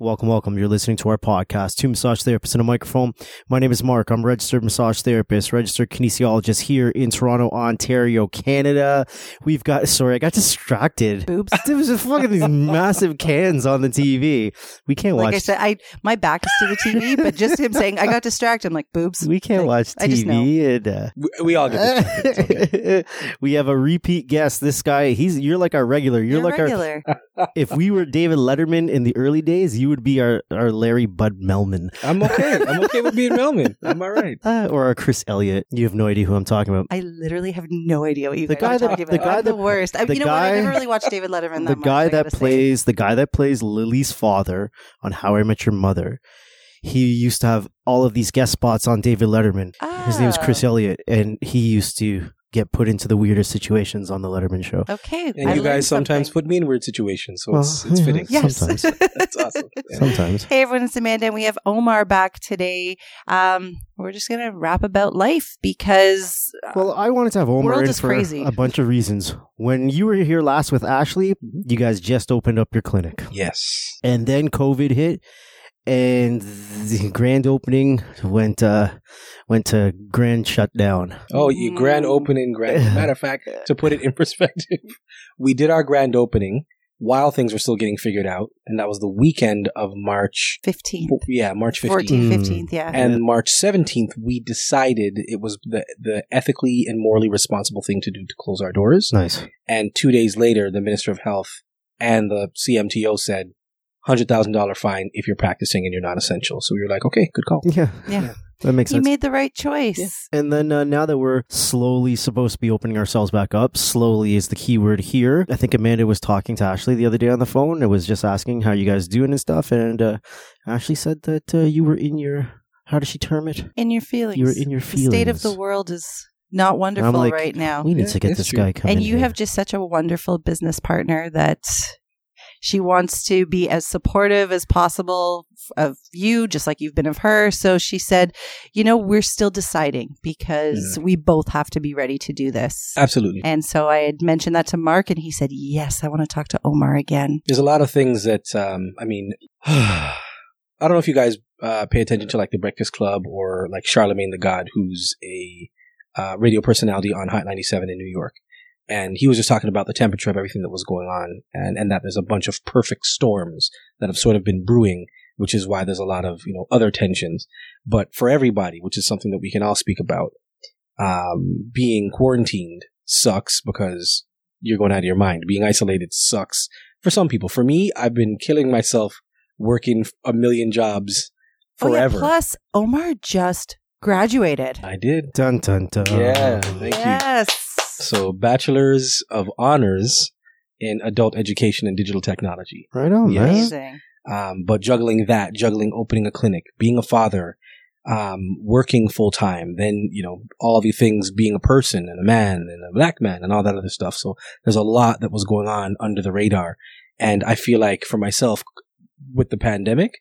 Welcome, welcome. You're listening to our podcast, Two Massage Therapists and a Microphone. My name is Mark. I'm a registered massage therapist, registered kinesiologist here in Toronto, Ontario, Canada. We've got, sorry, I got distracted. Boobs. There was just fucking these massive cans on the TV. We can't Like watch. I said, I my back is to the TV, but just him saying I got distracted. I'm like boobs. we can't Like, watch I just know. TV. And, uh, We, we all get distracted. Okay. we have a repeat guest. This guy, he's you're like our regular. You're, You're like regular. our. If we were David Letterman in the early days, you would be our our Larry Bud Melman I'm okay. I'm okay with being Melman. I'm all right. uh, or our Chris Elliott. You have no idea who I'm talking about. I literally have no idea what you The guys guy are that- talking the about. guy I'm the that- worst. I, the you know what? I never really watched David Letterman. the That guy much, that gotta say. plays the guy that plays Lily's father on How I Met Your Mother. He used to have all of these guest spots on David Letterman. His name is Chris Oh. Elliott, and he used to get put into the weirdest situations on the Letterman show. Okay, And I you guys sometimes something. put me in weird situations, so Well, it's, it's yeah. fitting. Yes. Sometimes. That's awesome. Yeah. Sometimes. Hey everyone, it's Amanda, and we have Omar back today. Um, we're just gonna rap about life because uh, Well, I wanted to have Omar World in for crazy. a bunch of reasons. When you were here last with Ashley, you guys just opened up your clinic, Yes. and then COVID hit, and the grand opening went uh went to grand shutdown. Oh, you grand Mm. opening, grand. Matter of fact, to put it in perspective, we did our grand opening while things were still getting figured out, and that was the weekend of March. 15th, Yeah, March 15th. 14th, Mm. 15th, yeah. And March 17th, we decided it was the, the ethically and morally responsible thing to do to close our doors. Nice. And two days later, the Minister of Health and the CMTO said, $100,000 fine if you're practicing and you're not essential. So we were like, okay, good call. Yeah, yeah, that makes he sense. made the right choice. and then uh, now that we're slowly supposed to be opening ourselves back up, slowly is the key word here. I think Amanda was talking to Ashley the other day on the phone. It was just asking how you guys doing and stuff, and uh, Ashley said that uh, you were in your how does she term it? In your feelings, You were in your The state of the world is not wonderful like, right now. We need to get it's this true. guy coming. and you here. have just such a wonderful business partner that she wants to be as supportive as possible of you just like you've been of her so she said you know we're still deciding because we both have to be ready to do this Absolutely. and so i had mentioned that to mark and he said yes i want to talk to omar again There's a lot of things that, um, I mean, I don't know if you guys uh, pay attention to like the Breakfast Club or like Charlamagne the God, who's a uh, radio personality on Hot 97 in New York. And he was just talking about the temperature of everything that was going on and, and that there's a bunch of perfect storms that have sort of been brewing, which is why there's a lot of, you know, other tensions. But for everybody, which is something that we can all speak about, um, being quarantined sucks because you're going out of your mind. Being isolated sucks for some people. For me, I've been killing myself working a million jobs Oh, yeah, forever. plus omar just graduated I did. dun dun dun. Yeah, thank you. yes So, bachelor's of honors in adult education and digital technology. Right on, Yes. amazing Um, but juggling that, juggling opening a clinic, being a father, um, working full time, then, you know, all of the things being a person and a man and a black man and all that other stuff. So there's a lot that was going on under the radar. And I feel like for myself, with the pandemic,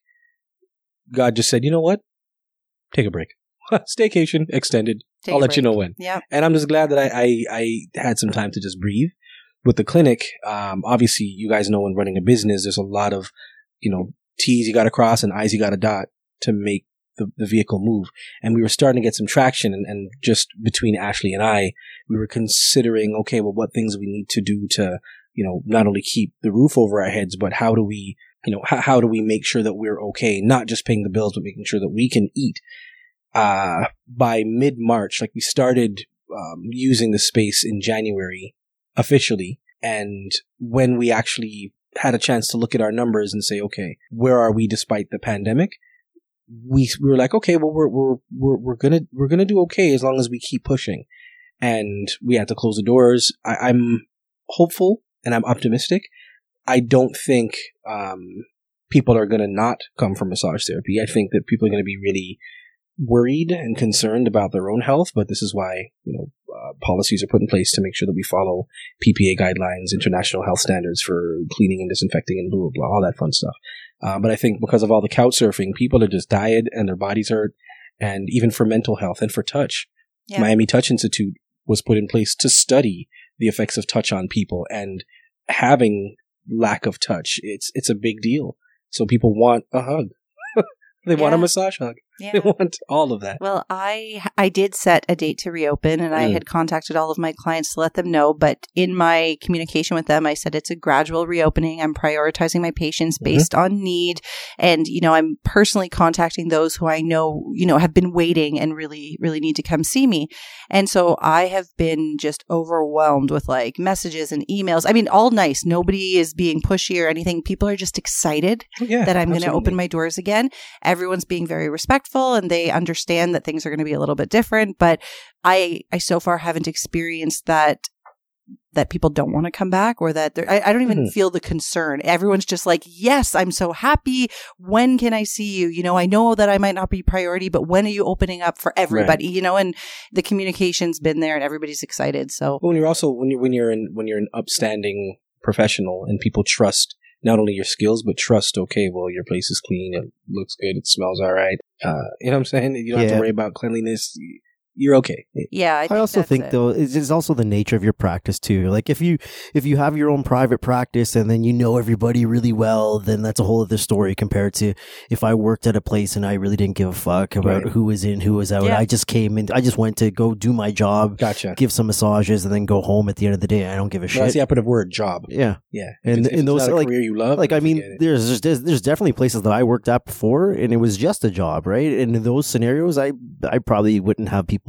God just said, you know what? Take a break. Staycation extended. Take I'll let you know when. Yeah. And I'm just glad that I, I, I had some time to just breathe. With the clinic, um, obviously, you guys know when running a business, there's a lot of, you know, T's you got to cross and I's you got to dot to make the, the vehicle move. And we were starting to get some traction. And, and just between Ashley and I, we were considering, okay, well, what things we need to do to, you know, not only keep the roof over our heads, but how do we, you know, how, how do we make sure that we're okay? Not just paying the bills, but making sure that we can eat. Uh, by mid March, like we started um, using the space in January officially. And when we actually had a chance to look at our numbers and say, okay, where are we despite the pandemic? We, we were like, okay, well, we're, we're, we're, we're gonna, we're gonna do okay as long as we keep pushing. And we had to close the doors. I, I'm hopeful and I'm optimistic. I don't think, um, people are gonna not come for massage therapy. I think that people are gonna be really worried and concerned about their own health, but this is why, you know, uh, policies are put in place to make sure that we follow PPA guidelines, international health standards for cleaning and disinfecting and blah, blah, blah, all that fun stuff. Uh, but I think because of all the couch surfing, people are just tired and their bodies hurt. And even for mental health and for touch, Yeah. Miami Touch Institute was put in place to study the effects of touch on people and having lack of touch. It's, it's a big deal. So people want a hug. they want a massage hug. Yeah. They want all of that. Well, I I did set a date to reopen and I Mm. had contacted all of my clients to let them know, but in my communication with them I said it's a gradual reopening. I'm prioritizing my patients Mhm. based on need and you know, I'm personally contacting those who I know, you know, have been waiting and really really need to come see me. And so I have been just overwhelmed with like messages and emails. I mean, all nice. Nobody is being pushy or anything. People are just excited Yeah, that I'm going to open my doors again. Everyone's being very respectful and they understand that things are going to be a little bit different, but I I so far haven't experienced that that people don't want to come back or that they're, I, I don't even Mhm. feel the concern. Everyone's just like, yes, I'm so happy. When can I see you? You know, I know that I might not be priority, but when are you opening up for everybody? You know, and the communication's been there and everybody's excited. So When you're also when you're, when you're in when you're an upstanding professional and people trust not only your skills but trust. Okay, well your place is clean. It looks good. It smells all right. Uh, you know what I'm saying? You don't have to worry about cleanliness. You're okay. yeah, I, I, also that's think it. though it's it's also the nature of your practice too. Like if you if you have your own private practice and then you know everybody really well, then that's a whole other story compared to if I worked at a place and I really didn't give a fuck about Right. who was in, who was out. Yeah. I just came in I just went to go do my job, Gotcha. give some massages and then go home at the end of the day. I don't give a Well, that's shit. the operative word, job. Yeah. Yeah, And- if it's, and those, not a like- career you love, like I mean, there's, there's there's definitely places that I worked at before, and it was just a job, right? And in those scenarios, I I probably wouldn't have people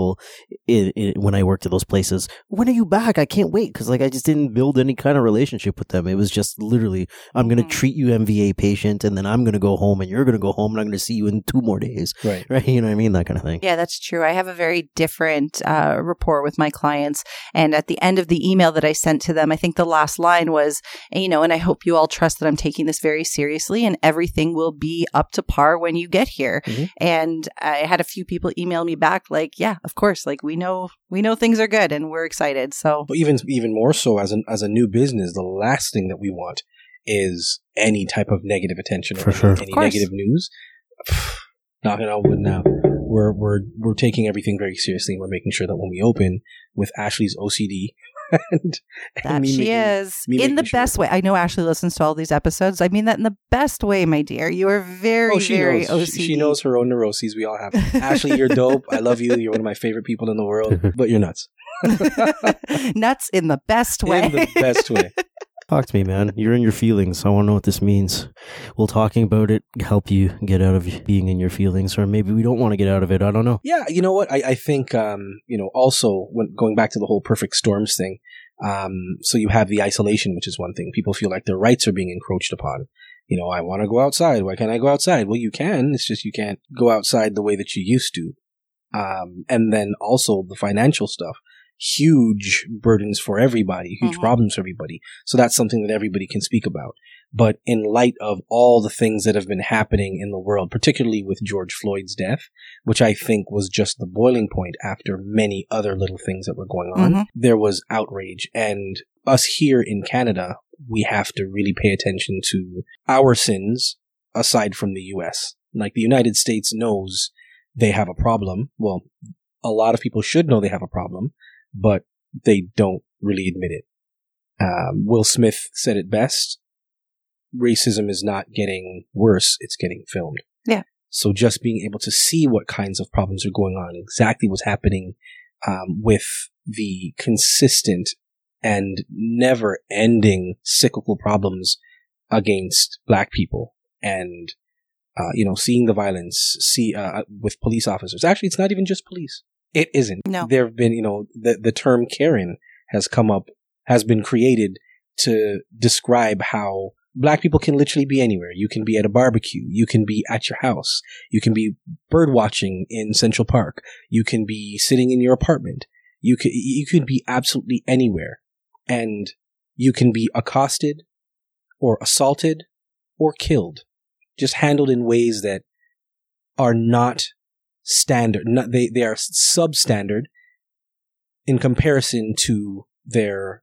in, in, when I worked at those places. When are you back? I can't wait because like I just didn't build any kind of relationship with them. It was just literally, I'm gonna Mhm. treat you MVA patient, and then I'm gonna go home, and you're gonna go home, and I'm gonna see you in two more days, right. right? You know what I mean? That kind of thing. Yeah, that's true. I have a very different uh, rapport with my clients. And at the end of the email that I sent to them, I think the last line was, you know, and I hope you all trust that I'm taking this very seriously and everything will be up to par when you get here. Mhm. And I had a few people email me back like, yeah, of course, like we know, we know things are good and we're excited. So But even even more so as an as a new business, the last thing that we want is any type of negative attention or For any, sure. any Of negative news. Knocking on wood now. We're we're we're taking everything very seriously and we're making sure that when we open with Ashley's OCD and, and that me she making- is me in the sure. best way. I know Ashley listens to all these episodes. I mean that in the best way, my dear. You are very, Oh, she very knows. OCD. She, she knows her own neuroses. We all have. Ashley, you're dope. I love you. You're one of my favorite people in the world. But you're nuts. Nuts in the best way. In the best way. Talk to me, man. You're in your feelings. I want to know what this means. Will talking about it help you get out of being in your feelings, or maybe we don't want to get out of it? I don't know. Yeah, you know what? I, I think um, you know. Also, when going back to the whole perfect storms thing, um, so you have the isolation, which is one thing. People feel like their rights are being encroached upon. You know, I want to go outside. Why can't I go outside? Well, you can. It's just you can't go outside the way that you used to. Um, and then also the financial stuff. Huge burdens for everybody. Huge Mhm. problems for everybody. So that's something that everybody can speak about. But in light of all the things that have been happening in the world, particularly with George Floyd's death, which I think was just the boiling point after many other little things that were going on, Mhm. there was outrage. And us here in Canada, we have to really pay attention to our sins aside from the US. Like the United States knows they have a problem. Well, a lot of people should know they have a problem, but they don't really admit it. Um, Will Smith said it best. Racism is not getting worse, it's getting filmed. Yeah. So just being able to see what kinds of problems are going on, exactly what's happening um, with the consistent and never ending cyclical problems against black people and uh, you know seeing the violence see uh, with police officers actually it's not even just police it isn't. No. there have been you know the the term karen has come up has been created to describe how black people can literally be anywhere. You can be at a barbecue. You can be at your house. You can be bird watching in central park. You can be sitting in your apartment. You can you can be absolutely anywhere. And you can be accosted or assaulted or killed just handled in ways that are not standard not, they they are substandard in comparison to their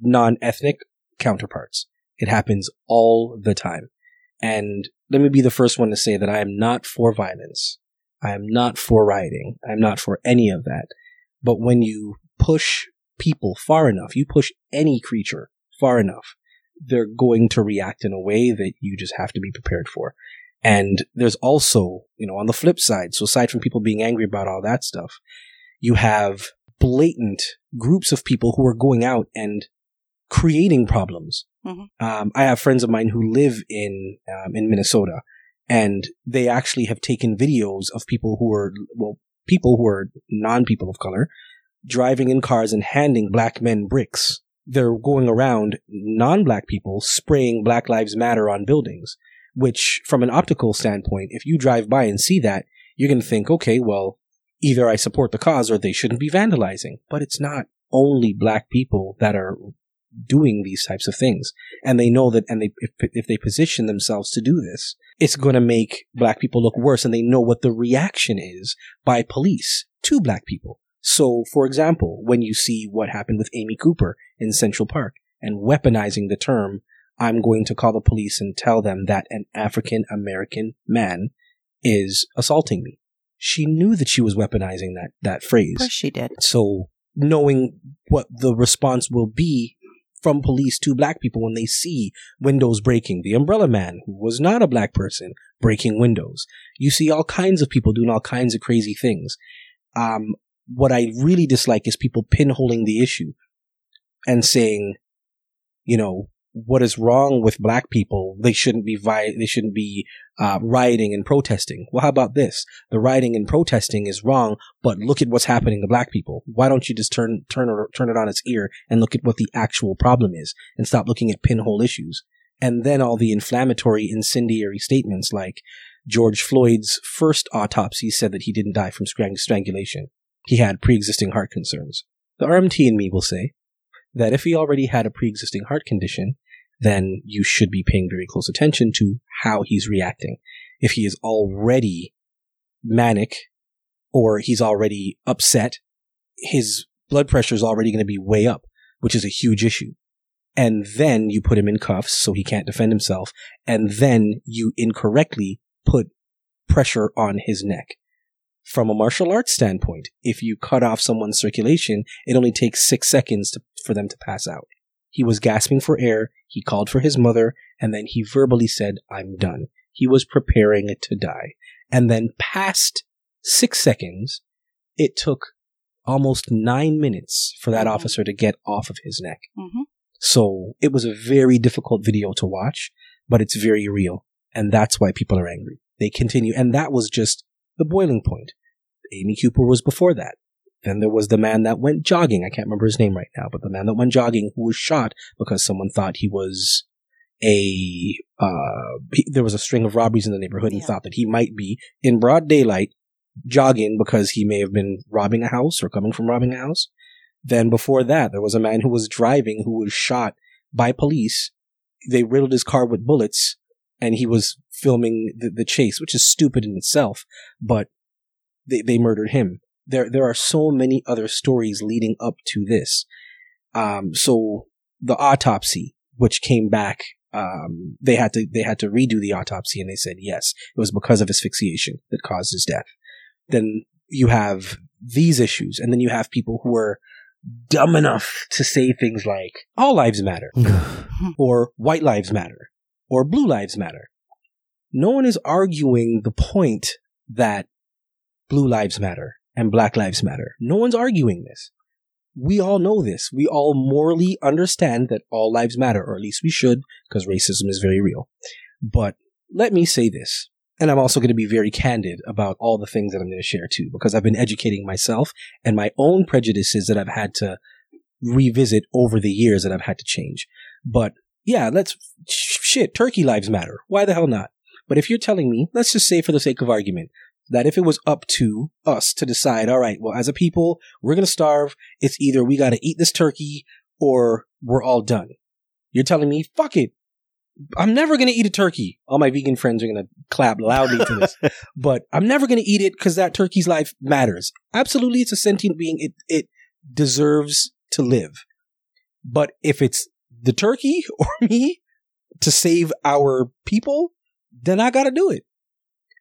non-ethnic counterparts. It happens all the time. And let me be the first one to say that i am not for violence. I am not for rioting. I'm not for any of that. But when you push people far enough, you push any creature far enough, they're going to react in a way that you just have to be prepared for. And there's also, you know, on the flip side, so aside from people being angry about all that stuff, you have blatant groups of people who are going out and creating problems. Mhm. Um, I have friends of mine who live in um, in Minnesota, and they actually have taken videos of people who are well, people who are non people of color driving in cars and handing black men bricks. They're going around non black people spraying Black Lives Matter on buildings, which from an optical standpoint, if you drive by and see that, you're going to think, okay, well, either I support the cause or they shouldn't be vandalizing. But it's not only black people that are doing these types of things. And they know that, and they, if, if they position themselves to do this, it's going to make black people look worse. And they know what the reaction is by police to black people. So, for example, when you see what happened with Amy Cooper in Central Park and weaponizing the term, I'm going to call the police and tell them that an African American man is assaulting me. She knew that she was weaponizing that, that phrase. Of course she did. So knowing what the response will be from police to black people when they see windows breaking, the umbrella man who was not a black person breaking windows. You see all kinds of people doing all kinds of crazy things. Um, what I really dislike is people pinholing the issue and saying, you know, what is wrong with black people? They shouldn't be vi- they shouldn't be uh, rioting and protesting. Well, how about this? The rioting and protesting is wrong, but look at what's happening to black people. Why don't you just turn turn turn it on its ear and look at what the actual problem is, and stop looking at pinhole issues? And then all the inflammatory, incendiary statements like George Floyd's first autopsy said that he didn't die from strang- strangulation. He had pre-existing heart concerns. The RMT in me will say that if he already had a pre-existing heart condition, then you should be paying very close attention to how he's reacting. If he is already manic or he's already upset, his blood pressure is already going to be way up, which is a huge issue. And then you put him in cuffs so he can't defend himself. And then you incorrectly put pressure on his neck. From a martial arts standpoint, if you cut off someone's circulation, it only takes six seconds to, for them to pass out. He was gasping for air. He called for his mother and then he verbally said, I'm done. He was preparing to die. And then past six seconds, it took almost nine minutes for that Mhm. officer to get off of his neck. hmm So it was a very difficult video to watch, but it's very real. And that's why people are angry. They continue. And that was just the boiling point. Amy Cooper was before that. Then there was the man that went jogging. I can't remember his name right now, but the man that went jogging who was shot because someone thought he was a, uh, he, there was a string of robberies in the neighborhood and Yeah. thought that he might be in broad daylight jogging because he may have been robbing a house or coming from robbing a house. Then before that, there was a man who was driving who was shot by police. They riddled his car with bullets and he was filming the, the chase, which is stupid in itself, but they, they murdered him. There, there are so many other stories leading up to this. Um, so the autopsy, which came back, um, they had to, they had to redo the autopsy and they said, yes, it was because of asphyxiation that caused his death. Then you have these issues and then you have people who are dumb enough to say things like, all lives matter or white lives matter or blue lives matter. No one is arguing the point that blue lives matter and black lives matter. No one's arguing this. We all know this. We all morally understand that all lives matter, or at least we should, because racism is very real. But let me say this, and I'm also going to be very candid about all the things that I'm going to share too, because I've been educating myself and my own prejudices that I've had to revisit over the years that I've had to change. But yeah, let's shit. Turkey lives matter. Why the hell not? But if you're telling me, let's just say for the sake of argument, that if it was up to us to decide, all right, well, as a people, we're going to starve. It's either we got to eat this turkey or we're all done. You're telling me, fuck it. I'm never going to eat a turkey. All my vegan friends are going to clap loudly to this, but I'm never going to eat it because that turkey's life matters. Absolutely. It's a sentient being. It, it deserves to live. But if it's the turkey or me to save our people, then I got to do it.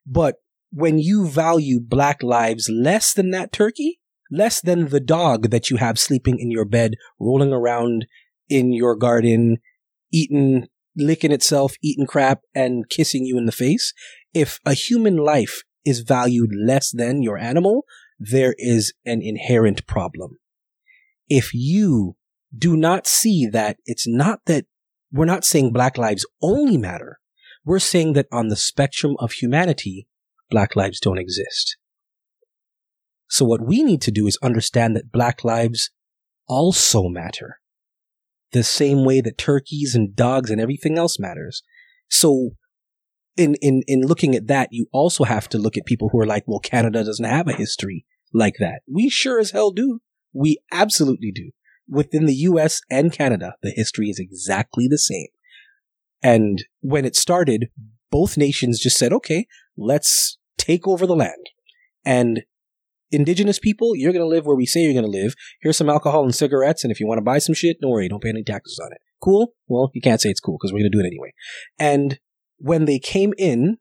But when you value black lives less than that turkey, less than the dog that you have sleeping in your bed, rolling around in your garden, eating, licking itself, eating crap, and kissing you in the face. If a human life is valued less than your animal, there is an inherent problem. If you do not see that it's not that we're not saying black lives only matter. We're saying that on the spectrum of humanity, black lives don't exist. So what we need to do is understand that black lives also matter. The same way that turkeys and dogs and everything else matters. So in, in, in looking at that, you also have to look at people who are like, well, Canada doesn't have a history like that. We sure as hell do. We absolutely do. Within the US and Canada, the history is exactly the same. And when it started, both nations just said, okay, let's take over the land. And indigenous people, you're going to live where we say you're going to live. Here's some alcohol and cigarettes. And if you want to buy some shit, don't worry, don't pay any taxes on it. Cool? Well, you can't say it's cool because we're going to do it anyway. And when they came in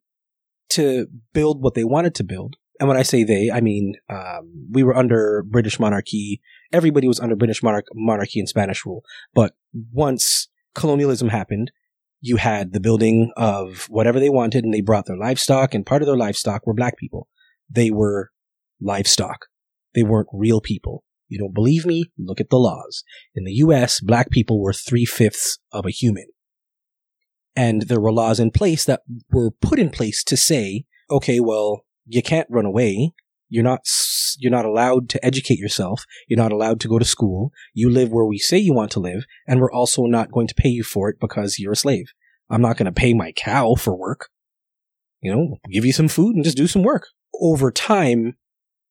to build what they wanted to build, and when I say they, I mean um, we were under British monarchy. Everybody was under British monarch- monarchy and Spanish rule. But once colonialism happened, you had the building of whatever they wanted, and they brought their livestock, and part of their livestock were black people. They were livestock. They weren't real people. You don't believe me? Look at the laws. In the US, black people were three fifths of a human. And there were laws in place that were put in place to say, okay, well, you can't run away. You're not, you're not allowed to educate yourself. You're not allowed to go to school. You live where we say you want to live, and we're also not going to pay you for it because you're a slave. I'm not going to pay my cow for work. You know, give you some food and just do some work. Over time,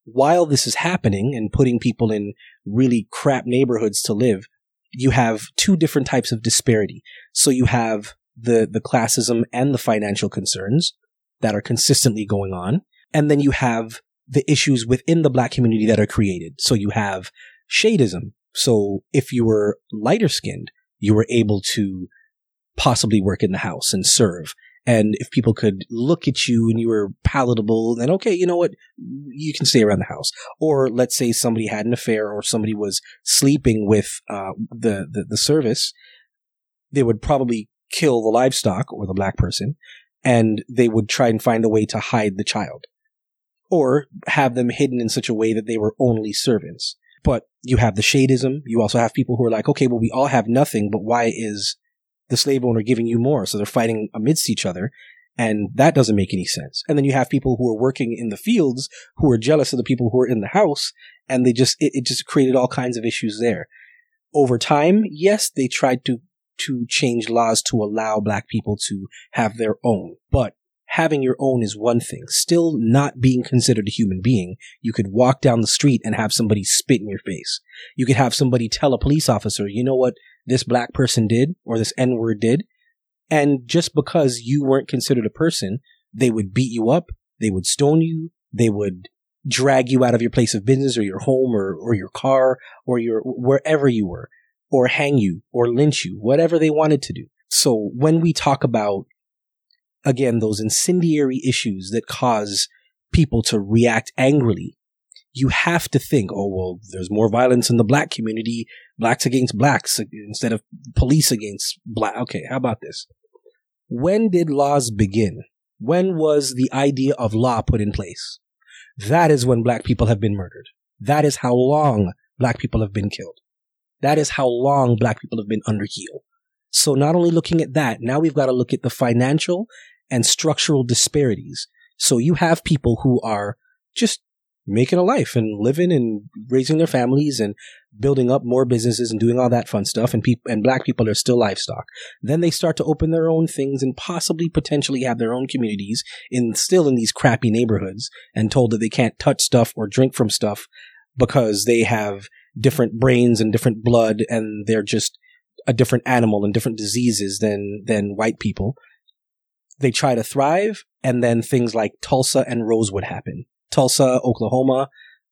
while this is happening and putting people in really crap neighborhoods to live, you have two different types of disparity. So you have the, the classism and the financial concerns that are consistently going on. And then you have the issues within the black community that are created. So you have shadeism. So if you were lighter skinned, you were able to possibly work in the house and serve. And if people could look at you and you were palatable, then okay, you know what? You can stay around the house. Or let's say somebody had an affair or somebody was sleeping with uh, the, the, the service. They would probably kill the livestock or the black person and they would try and find a way to hide the child or have them hidden in such a way that they were only servants. But you have the shadeism. You also have people who are like, okay, well, we all have nothing, but why is the slave owner giving you more? So they're fighting amidst each other. And that doesn't make any sense. And then you have people who are working in the fields who are jealous of the people who are in the house. And they just, it, it just created all kinds of issues there. Over time, yes, they tried to, to change laws to allow black people to have their own. But having your own is one thing. Still not being considered a human being. You could walk down the street and have somebody spit in your face. You could have somebody tell a police officer, you know what this black person did or this N word did. And just because you weren't considered a person, they would beat you up. They would stone you. They would drag you out of your place of business or your home or, or your car or your, wherever you were or hang you or lynch you, whatever they wanted to do. So when we talk about again, those incendiary issues that cause people to react angrily, you have to think, oh, well, there's more violence in the black community, blacks against blacks instead of police against black. Okay, how about this? When did laws begin? When was the idea of law put in place? That is when black people have been murdered. That is how long black people have been killed. That is how long black people have been under heel. So not only looking at that, now we've got to look at the financial and structural disparities. So you have people who are just making a life and living and raising their families and building up more businesses and doing all that fun stuff and people and black people are still livestock then they start to open their own things and possibly potentially have their own communities in still in these crappy neighborhoods and told that they can't touch stuff or drink from stuff because they have different brains and different blood and they're just a different animal and different diseases than than white people they try to thrive, and then things like Tulsa and Rosewood happen. Tulsa, Oklahoma,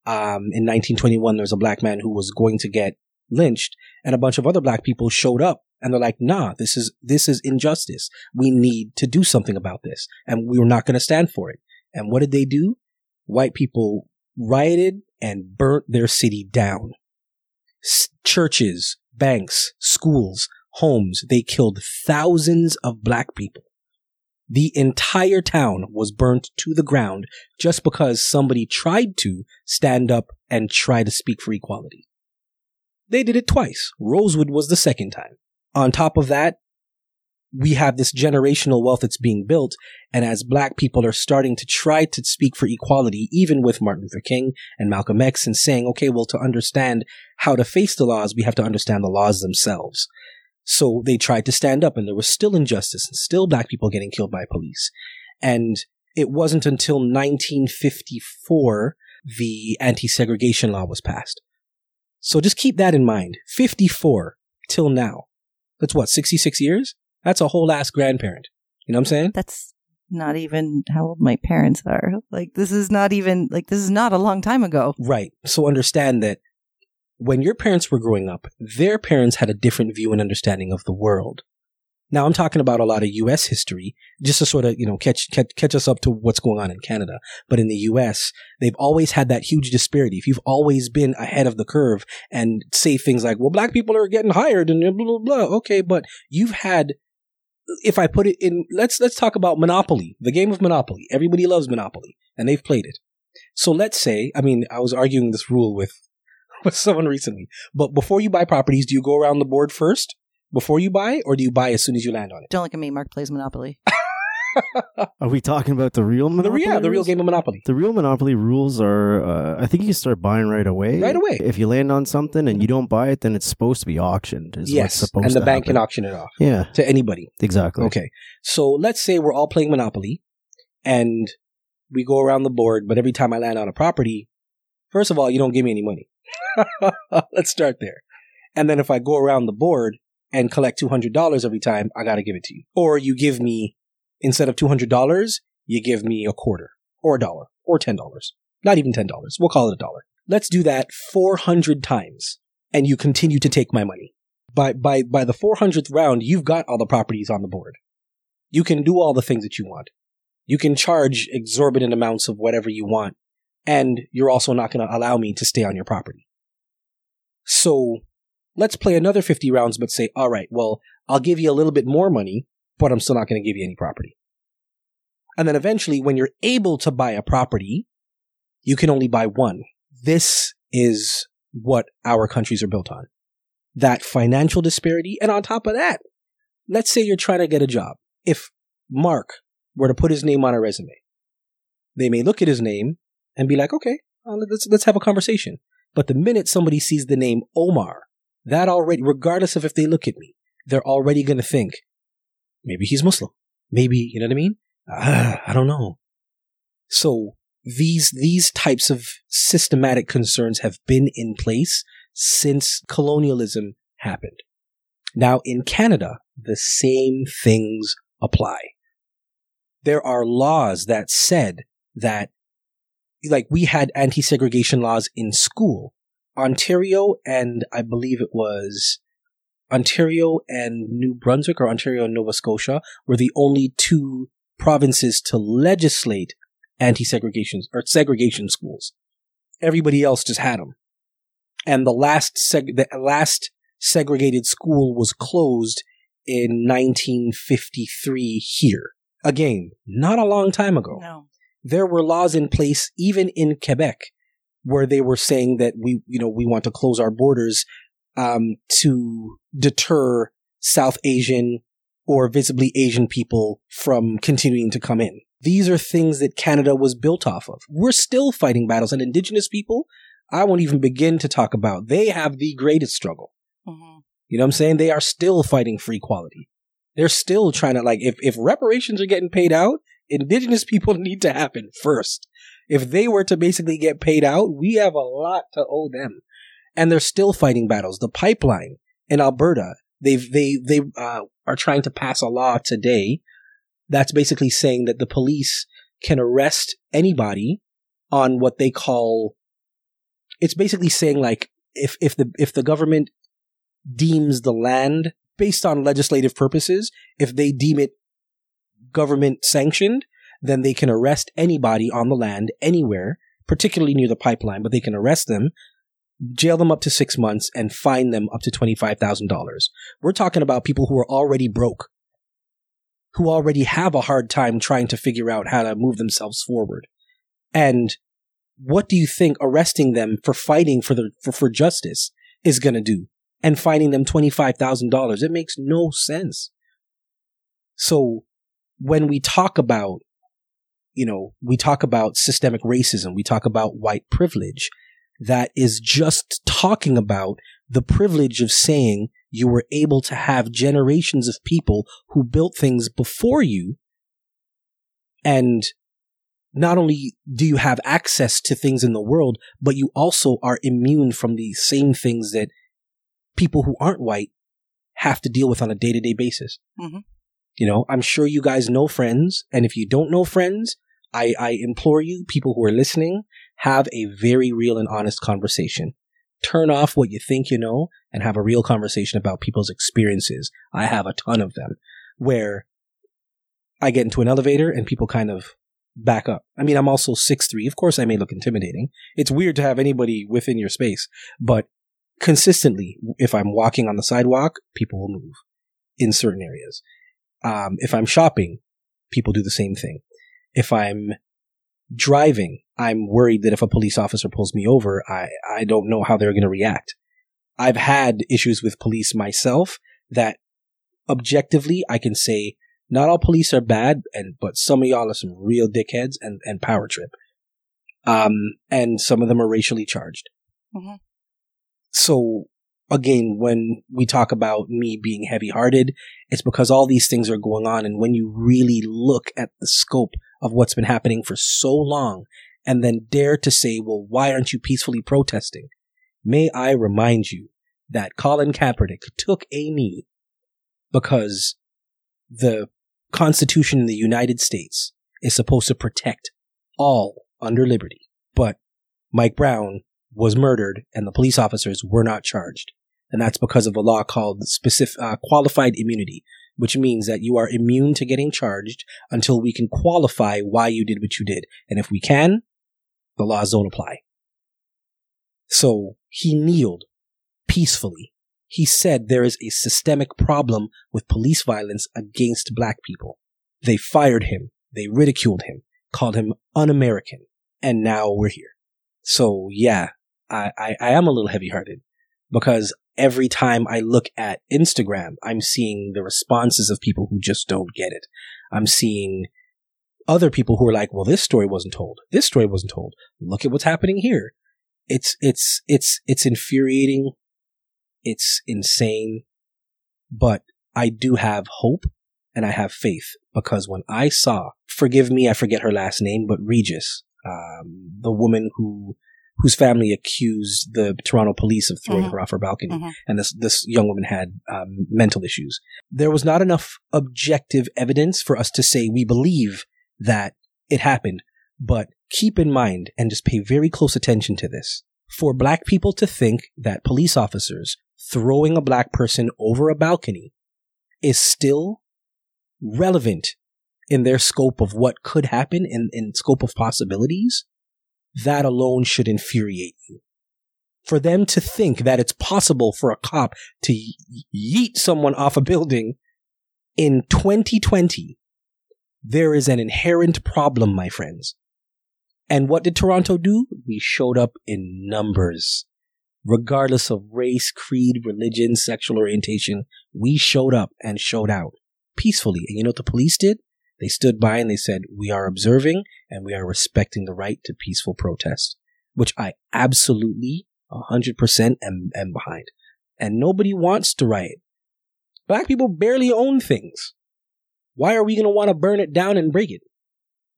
um, in 1921, there was a black man who was going to get lynched, and a bunch of other black people showed up, and they're like, "Nah, this is this is injustice. We need to do something about this, and we were not going to stand for it." And what did they do? White people rioted and burnt their city down. S- churches, banks, schools, homes. They killed thousands of black people. The entire town was burnt to the ground just because somebody tried to stand up and try to speak for equality. They did it twice. Rosewood was the second time. On top of that, we have this generational wealth that's being built. And as black people are starting to try to speak for equality, even with Martin Luther King and Malcolm X and saying, okay, well, to understand how to face the laws, we have to understand the laws themselves. So they tried to stand up and there was still injustice and still black people getting killed by police. And it wasn't until 1954 the anti-segregation law was passed. So just keep that in mind. 54 till now. That's what, 66 years? That's a whole ass grandparent. You know what I'm saying? That's not even how old my parents are. Like, this is not even, like, this is not a long time ago. Right. So understand that when your parents were growing up, their parents had a different view and understanding of the world. Now I'm talking about a lot of U.S. history, just to sort of, you know, catch, catch, catch us up to what's going on in Canada. But in the U.S., they've always had that huge disparity. If you've always been ahead of the curve and say things like, well, black people are getting hired and blah, blah, blah. Okay. But you've had, if I put it in, let's, let's talk about Monopoly, the game of Monopoly. Everybody loves Monopoly and they've played it. So let's say, I mean, I was arguing this rule with, with someone recently, but before you buy properties, do you go around the board first? before you buy, or do you buy as soon as you land on it? Don't look at me. Mark plays Monopoly. Are we talking about the real The, Monopoly? yeah, the real game of Monopoly. The real Monopoly rules are, uh, I think you start buying right away. Right away. If you land on something and you don't buy it, then it's supposed to be auctioned. Is what's Yes, and the bank can auction it off Yeah, to anybody. exactly. Okay, so let's say we're all playing Monopoly, and we go around the board, but every time I land on a property, first of all, you don't give me any money. let's start there. And then if I go around the board and collect $200 every time, I got to give it to you. Or you give me, instead of $200, you give me a quarter, or a dollar, or $10. Not even $10. We'll call it a dollar. Let's do that 400 times, and you continue to take my money. By, by, by the 400th round, you've got all the properties on the board. You can do all the things that you want. You can charge exorbitant amounts of whatever you want, and you're also not going to allow me to stay on your property. So let's play another 50 rounds, but say, all right, well, I'll give you a little bit more money, but I'm still not going to give you any property. And then eventually, when you're able to buy a property, you can only buy one. This is what our countries are built on. That financial disparity. And on top of that, let's say you're trying to get a job. If Mark were to put his name on a resume, they may look at his name and be like, okay, uh, let's, let's have a conversation. But the minute somebody sees the name Omar, that already, regardless of if they look at me, they're already going to think, maybe he's Muslim. Maybe, you know what I mean? Ah, I don't know. So these, these types of systematic concerns have been in place since colonialism happened. Now in Canada, the same things apply. There are laws that said that, like we had anti-segregation laws in school. Ontario and I believe it was Ontario and New Brunswick or Ontario and Nova Scotia were the only two provinces to legislate anti-segregation or segregation schools. Everybody else just had them. And the last seg- the last segregated school was closed in 1953 here. Again, not a long time ago No. there were laws in place even in Quebec where they were saying that we you know we want to close our borders um, to deter South Asian or visibly Asian people from continuing to come in. These are things that Canada was built off of. We're still fighting battles, and Indigenous people, I won't even begin to talk about. They have the greatest struggle. Mhm. You know what I'm saying? They are still fighting for equality. They're still trying to like if if reparations are getting paid out, indigenous people need to happen first. If they were to basically get paid out, we have a lot to owe them. And they're still fighting battles. The pipeline in Alberta, they've they they uh, are trying to pass a law today that's basically saying that the police can arrest anybody on what they call it's basically saying like if if the if the government deems the land based on legislative purposes, if they deem it government sanctioned, then they can arrest anybody on the land anywhere, particularly near the pipeline, but they can arrest them jail them up to six months, and fine them up to $25,000. We're talking about people who are already broke, who already have a hard time trying to figure out how to move themselves forward. And what do you think arresting them for fighting for the for, for justice is going to do and fining them $25,000? It makes no sense. So when we talk about you know, we talk about systemic racism, we talk about white privilege. That is just talking about the privilege of saying you were able to have generations of people who built things before you. And not only do you have access to things in the world, but you also are immune from the same things that people who aren't white have to deal with on a day to day basis. Mhm. You know, I'm sure you guys know friends. And if you don't know friends, I, I implore you, people who are listening, have a very real and honest conversation. Turn off what you think you know and have a real conversation about people's experiences. I have a ton of them where I get into an elevator and people kind of back up. I mean, I'm also 6'3. Of course, I may look intimidating. It's weird to have anybody within your space, but consistently, if I'm walking on the sidewalk, people will move in certain areas. Um, if I'm shopping, people do the same thing. If I'm driving, I'm worried that if a police officer pulls me over, I, I don't know how they're going to react. I've had issues with police myself that objectively I can say not all police are bad, and but some of y'all are some real dickheads and, and power trip. Um, and some of them are racially charged. Mhm. So again, when we talk about me being heavy hearted, it's because all these things are going on. And when you really look at the scope of what's been happening for so long and then dare to say, well, why aren't you peacefully protesting? May I remind you that Colin Kaepernick took a knee because the Constitution in the United States is supposed to protect all under liberty. But Mike Brown was murdered and the police officers were not charged. And that's because of a law called specific, uh, qualified immunity, which means that you are immune to getting charged until we can qualify why you did what you did. And if we can, the laws don't apply. So he kneeled peacefully. He said there is a systemic problem with police violence against black people. They fired him. They ridiculed him, called him un-American. And now we're here. So yeah, I, I, I am a little heavy hearted because every time I look at Instagram, I'm seeing the responses of people who just don't get it. I'm seeing other people who are like, well, this story wasn't told. This story wasn't told. Look at what's happening here. It's, it's, it's, it's infuriating. It's insane, but I do have hope and I have faith because when I saw, forgive me, I forget her last name, but Regis, um, the woman who, whose family accused the Toronto police of throwing Mhm. her off her balcony, Mhm. and this this young woman had um, mental issues. There was not enough objective evidence for us to say we believe that it happened. But keep in mind and just pay very close attention to this. For black people to think that police officers throwing a black person over a balcony is still relevant in their scope of what could happen in, in scope of possibilities, that alone should infuriate you. For them to think that it's possible for a cop to yeet someone off a building in 2020, there is an inherent problem, my friends. And what did Toronto do? We showed up in numbers. Regardless of race, creed, religion, sexual orientation, we showed up and showed out peacefully. And you know what the police did? They stood by and they said, we are observing and we are respecting the right to peaceful protest, which I absolutely 100% am, am behind. And nobody wants to riot. Black people barely own things. Why are we going to want to burn it down and break it?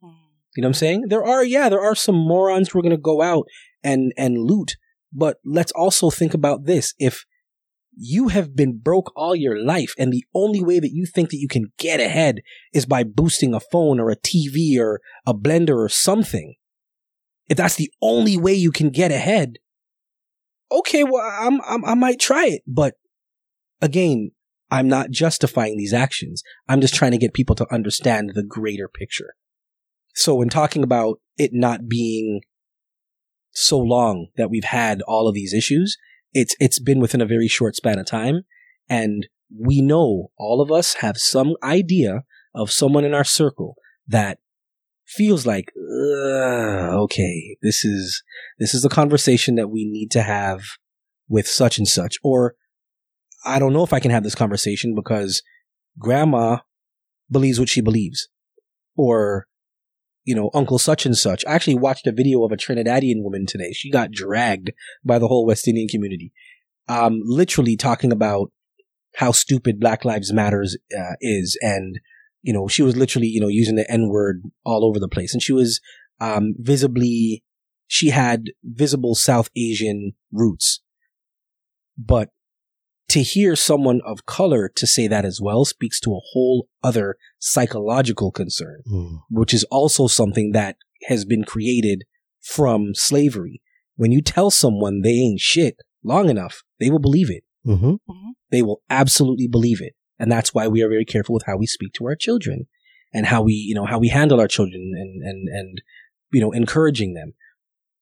Hmm. You know what I'm saying? There are, yeah, there are some morons who are going to go out and, and loot. But let's also think about this. If you have been broke all your life and the only way that you think that you can get ahead is by boosting a phone or a TV or a blender or something, if that's the only way you can get ahead, okay, well, I'm, I'm, I might try it. But again, I'm not justifying these actions. I'm just trying to get people to understand the greater picture. So when talking about it not being so long that we've had all of these issues. It's it's been within a very short span of time, and we know all of us have some idea of someone in our circle that feels like okay, this is this is the conversation that we need to have with such and such, or I don't know if I can have this conversation because grandma believes what she believes, or you know, Uncle such and such. I actually watched a video of a Trinidadian woman today. She got dragged by the whole West Indian community, um, literally talking about how stupid Black Lives Matters uh, is, and you know, she was literally you know using the N word all over the place, and she was um, visibly she had visible South Asian roots, but to hear someone of color to say that as well speaks to a whole other psychological concern, mm. which is also something that has been created from slavery. When you tell someone they ain't shit long enough, they will believe it. Mm-hmm. Mm-hmm. They will absolutely believe it. And that's why we are very careful with how we speak to our children and how we, you know, how we handle our children and, and, and, you know, encouraging them.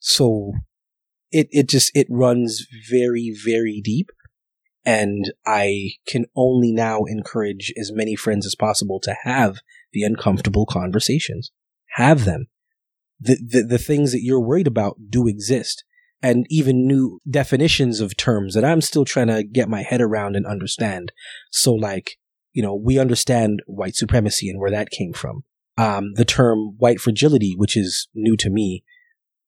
So it, it just, it runs very, very deep. And I can only now encourage as many friends as possible to have the uncomfortable conversations. Have them. The, the, the things that you're worried about do exist and even new definitions of terms that I'm still trying to get my head around and understand. So like, you know, we understand white supremacy and where that came from. Um, the term white fragility, which is new to me,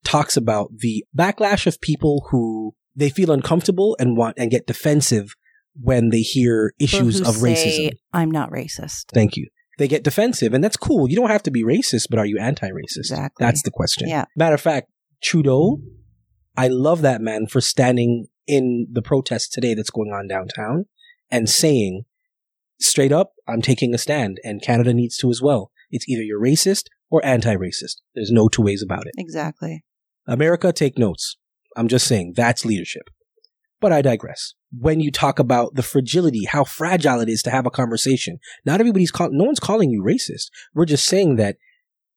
talks about the backlash of people who they feel uncomfortable and want and get defensive when they hear issues of racism. I'm not racist. Thank you. They get defensive, and that's cool. You don't have to be racist, but are you anti-racist? Exactly. That's the question. Yeah. Matter of fact, Trudeau, I love that man for standing in the protest today that's going on downtown and saying straight up, I'm taking a stand, and Canada needs to as well. It's either you're racist or anti-racist. There's no two ways about it. Exactly. America, take notes. I'm just saying that's leadership. But I digress. When you talk about the fragility, how fragile it is to have a conversation, not everybody's call, no one's calling you racist. We're just saying that,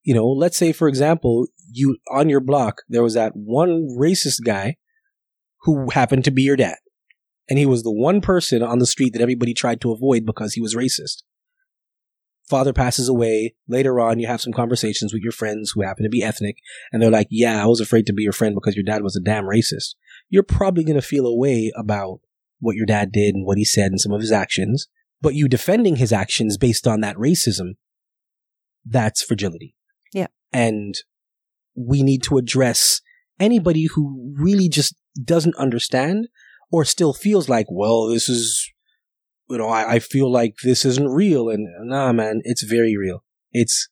you know, let's say, for example, you, on your block, there was that one racist guy who happened to be your dad. And he was the one person on the street that everybody tried to avoid because he was racist father passes away. Later on, you have some conversations with your friends who happen to be ethnic, and they're like, Yeah, I was afraid to be your friend because your dad was a damn racist. You're probably going to feel a way about what your dad did and what he said and some of his actions, but you defending his actions based on that racism, that's fragility. Yeah. And we need to address anybody who really just doesn't understand or still feels like, well, this is you know, I, I feel like this isn't real. And nah, man, it's very real. It's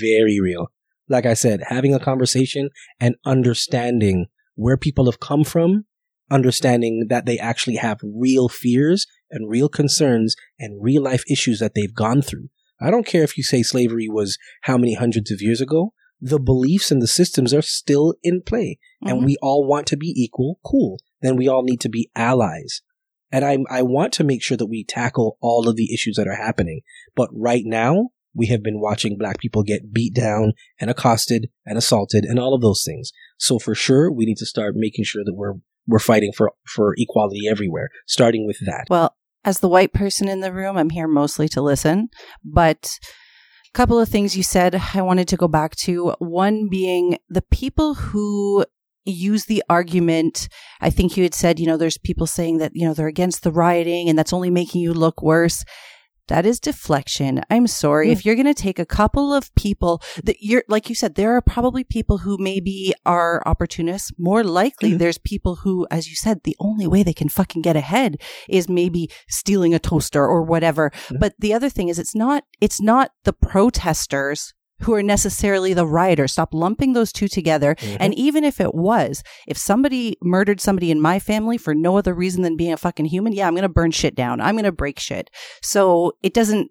very real. Like I said, having a conversation and understanding where people have come from, understanding that they actually have real fears and real concerns and real life issues that they've gone through. I don't care if you say slavery was how many hundreds of years ago. The beliefs and the systems are still in play mm-hmm. and we all want to be equal. Cool. Then we all need to be allies. And I, I want to make sure that we tackle all of the issues that are happening. But right now, we have been watching black people get beat down and accosted and assaulted and all of those things. So for sure, we need to start making sure that we're, we're fighting for, for equality everywhere, starting with that. Well, as the white person in the room, I'm here mostly to listen, but a couple of things you said I wanted to go back to. One being the people who use the argument. I think you had said, you know, there's people saying that, you know, they're against the rioting and that's only making you look worse. That is deflection. I'm sorry. Mm. If you're going to take a couple of people that you're, like you said, there are probably people who maybe are opportunists. More likely, mm. there's people who, as you said, the only way they can fucking get ahead is maybe stealing a toaster or whatever. Mm. But the other thing is it's not, it's not the protesters who are necessarily the rioters. Stop lumping those two together. Mm-hmm. And even if it was, if somebody murdered somebody in my family for no other reason than being a fucking human, yeah, I'm going to burn shit down. I'm going to break shit. So it doesn't,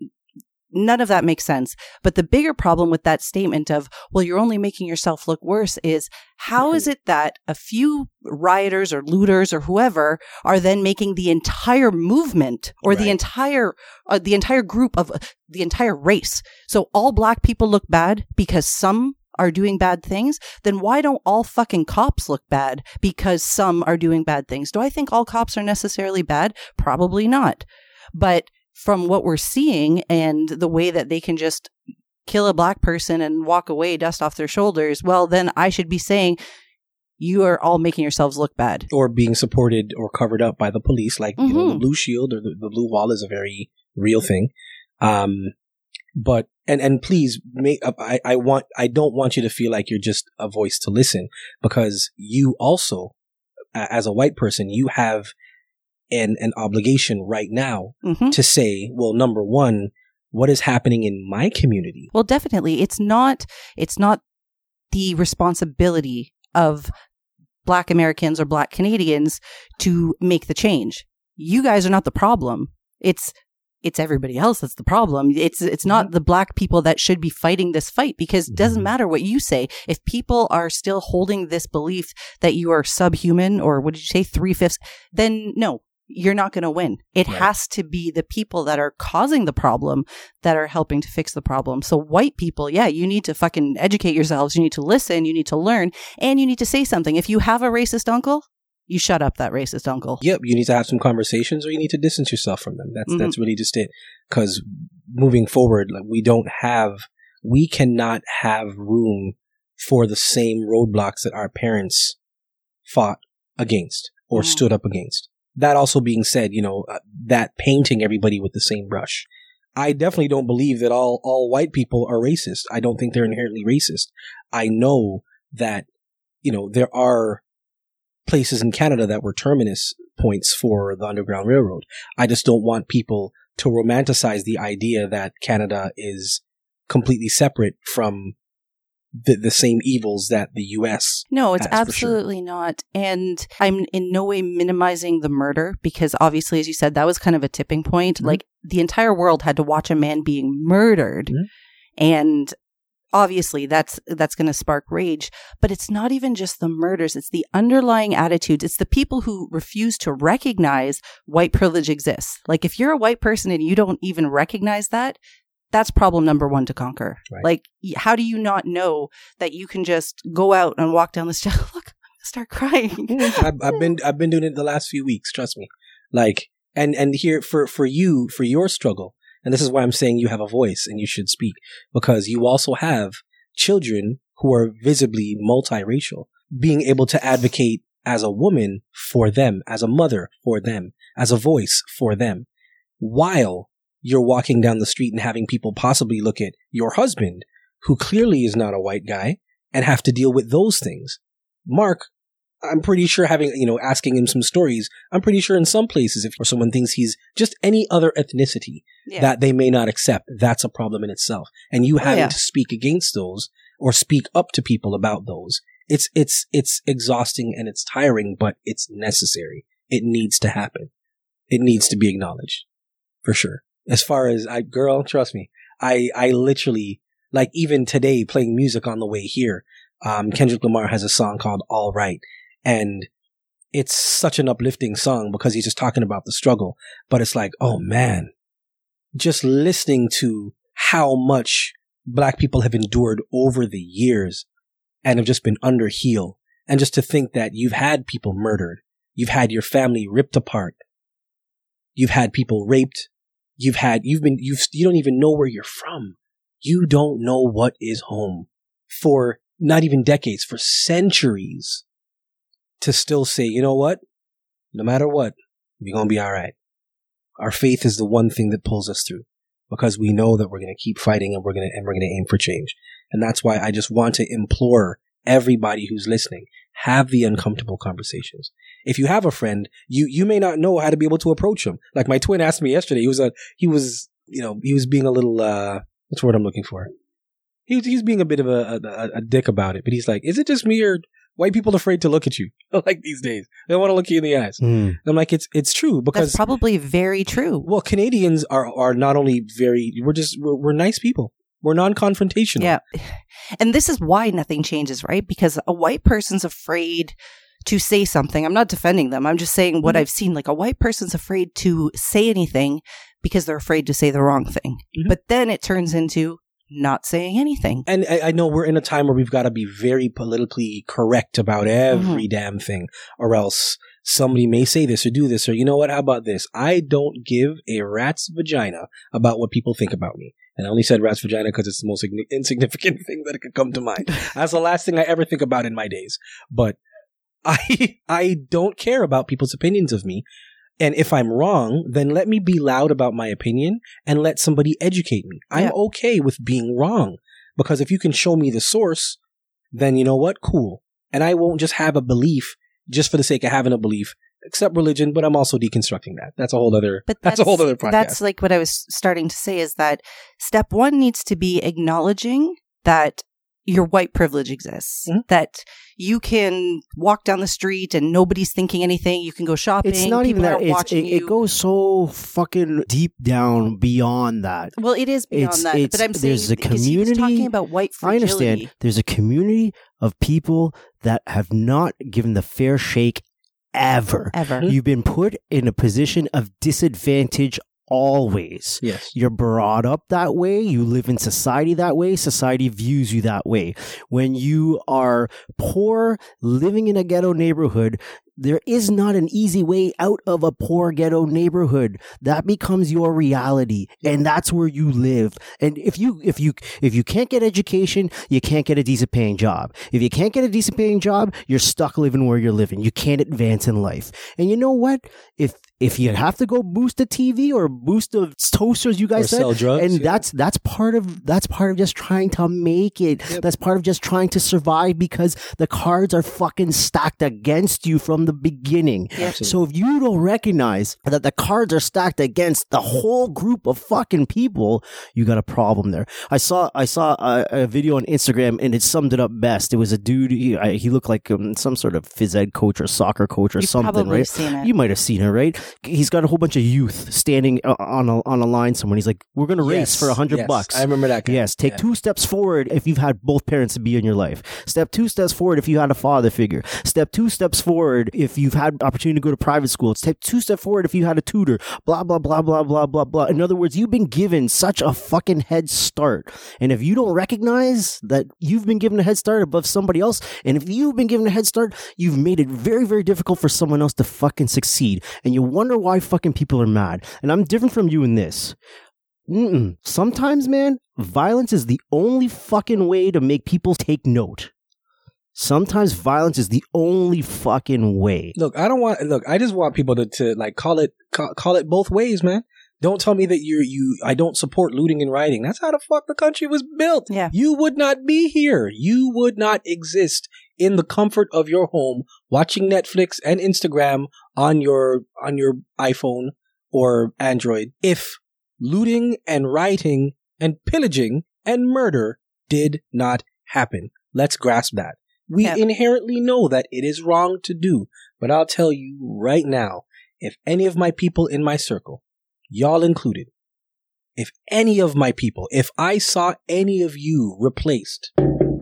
none of that makes sense. But the bigger problem with that statement of, well, you're only making yourself look worse is how is it that a few rioters or looters or whoever are then making the entire movement or right. the entire, uh, the entire group of uh, the entire race. So all black people look bad because some are doing bad things, then why don't all fucking cops look bad because some are doing bad things? Do I think all cops are necessarily bad? Probably not. But from what we're seeing and the way that they can just kill a black person and walk away, dust off their shoulders, well, then I should be saying, you are all making yourselves look bad. Or being supported or covered up by the police, like you know, the Mhm. blue shield or the, the blue wall is a very real thing. Um, but and and please make up. I I want I don't want you to feel like you're just a voice to listen because you also, as a white person, you have an an obligation right now hmm to say, well, number one, what is happening in my community? Well, definitely. It's not, it's not the responsibility of black Americans or black Canadians to make the change. You guys are not the problem. It's, it's everybody else that's the problem. It's, it's not the black people that should be fighting this fight because it doesn't Mhm. matter what you say. If people are still holding this belief that you are subhuman or what did you say, three fifths, then no, you're not going to win. It Right. has to be the people that are causing the problem that are helping to fix the problem. So white people, yeah, you need to fucking educate yourselves. You need to listen. You need to learn and you need to say something. If you have a racist uncle, you shut up that racist uncle. Yep, you need to have some conversations, or you need to distance yourself from them. That's Mhm. that's really just it. Because moving forward, like we don't have, we cannot have room for the same roadblocks that our parents fought against or Mhm. stood up against. That also being said, you know, uh, that painting everybody with the same brush. I definitely don't believe that all all white people are racist. I don't think they're inherently racist. I know that you know there are places in Canada that were terminus points for the Underground Railroad. I just don't want people to romanticize the idea that Canada is completely separate from the, the same evils that the U.S. No, it's for sure. absolutely not. And I'm in no way minimizing the murder because obviously, as you said, that was kind of a tipping point. Mhm. Like the entire world had to watch a man being murdered. Mhm. And obviously that's that's going to spark rage but it's not even just the murders it's the underlying attitudes it's the people who refuse to recognize white privilege exists like if you're a white person and you don't even recognize that that's problem number 1 to conquer Right. like how do you not know that you can just go out and walk down the street look start crying mm, I've, I've been I've been doing it the last few weeks. Trust me. Like and and here for for you for your struggle, and this is why I'm saying you have a voice and you should speak because you also have children who are visibly multiracial, being able to advocate as a woman for them, as a mother for them, as a voice for them, while you're walking down the street and having people possibly look at your husband, who clearly is not a white guy, and have to deal with those things. Mark, I'm pretty sure having, you know, asking him some stories, I'm pretty sure in some places, if someone thinks he's just any other ethnicity yeah. that they may not accept, that's a problem in itself. And you oh, having yeah. to speak against those or speak up to people about those, it's, it's, it's exhausting and it's tiring, but it's necessary. It needs to happen. It needs to be acknowledged. For sure. As far as I, girl, trust me, I, I literally, like even today playing music on the way here, um, Kendrick Lamar has a song called Alright. And it's such an uplifting song because he's just talking about the struggle. But it's like, oh man, just listening to how much black people have endured over the years and have just been under heel. And just to think that you've had people murdered. You've had your family ripped apart. You've had people raped. You've had, you've been, you've, you don't even know where you're from. You don't know what is home for not even decades, for centuries to still say, you know what? No matter what, we're going to be all right. Our faith is the one thing that pulls us through because we know that we're going to keep fighting and we're going to, and we're going to aim for change. And that's why I just want to implore everybody who's listening, have the uncomfortable conversations. If you have a friend, you, you may not know how to be able to approach him. Like my twin asked me yesterday, he was a, he was, you know, he was being a little, uh, what's the word I'm looking for? He was, he's being a bit of a, a, a dick about it, but he's like, is it just me or white people afraid to look at you? like these days. They don't want to look you in the eyes. Hmm. I'm like, it's, it's true because that's probably very true well, Canadians are are not only very we're just we're, we're nice people. We're non-confrontational. Yeah. And this is why nothing changes, right? Because a white person's afraid to say something. I'm not defending them. I'm just saying what Mhm. I've seen. Like a white person's afraid to say anything because they're afraid to say the wrong thing. Mhm. But then it turns into not saying anything. And I, I know we're in a time where we've got to be very politically correct about every damn thing, or else somebody may say this or do this, or you know what? How about this? I don't give a rat's vagina about what people think about me. And I only said rat's vagina because it's the most igni- insignificant thing that could come to mind. That's the last thing I ever think about in my days. But I I don't care about people's opinions of me. And if I'm wrong, then let me be loud about my opinion and let somebody educate me. I'm okay with being wrong because if you can show me the source, then you know what? Cool. And I won't just have a belief just for the sake of having a belief, except religion, but I'm also deconstructing that. That's a whole other, But that's, a whole other podcast. That's like what I was starting to say is that step one needs to be acknowledging that your white privilege exists, Mhm. that you can walk down the street and nobody's thinking anything. You can go shopping. It's not even that. It's, it, it goes so fucking deep down beyond that. well, it is beyond it's- that. it's- but I'm saying there's a because he was community- talking about white I understand. There's a community of people that have not given the fair shake ever. Ever. You've been put in a position of disadvantage always. yes. You're brought up that way. You live in society that way. Society views you that way. When you are poor, living in a ghetto neighborhood, there is not an easy way out of a poor ghetto neighborhood. That becomes your reality. And that's where you live. And if you, if you, if you can't get education, you can't get a decent paying job. If you can't get a decent paying job, you're stuck living where you're living. You can't advance in life. And you know what? If, if you have to go boost a TV or boost the toasters you Or guys said, sell drugs. and yeah. that's that's part of that's part of just trying to make it. Yep. That's part of just trying to survive because the cards are fucking stacked against you from the beginning. Absolutely. So if you don't recognize that the cards are stacked against the whole group of fucking people, you got a problem there. I saw I saw a, a video on Instagram and it summed it up best. It was a dude. He, I, he looked like um, some sort of phys ed coach or soccer coach or You've something, probably right? seen it. You might have seen it, right? He's got a whole bunch of youth standing uh, on a on a line somewhere. He's like, "We're gonna race Yes, for a hundred yes. bucks." I remember that guy. Yes, take Yeah. two steps forward if you've had both parents to be in your life. Step two steps forward if you had a father figure. Step two steps forward if you've had opportunity to go to private school. Step two step forward if you had a tutor. Blah blah blah blah blah blah blah. In other words, you've been given such a fucking head start, and if you don't recognize that you've been given a head start above somebody else, and if you've been given a head start, you've made it very very difficult for someone else to fucking succeed, and you wonder why fucking people are mad. And I'm different from you in this. Mm-mm. Sometimes, man, violence is the only fucking way to make people take note. Sometimes violence is the only fucking way. Look, I don't want. Look, I just want people to, to like call it call, call it both ways, man. Don't tell me that you're you. I don't support looting and rioting. That's how the fuck the country was built. Yeah. you would not be here. You would not exist in the comfort of your home, watching Netflix and Instagram on your on your iPhone or Android if looting and rioting and pillaging and murder did not happen. Let's grasp that. We Yeah. inherently know that it is wrong to do, but I'll tell you right now, if any of my people in my circle, y'all included, if any of my people, if I saw any of you replaced,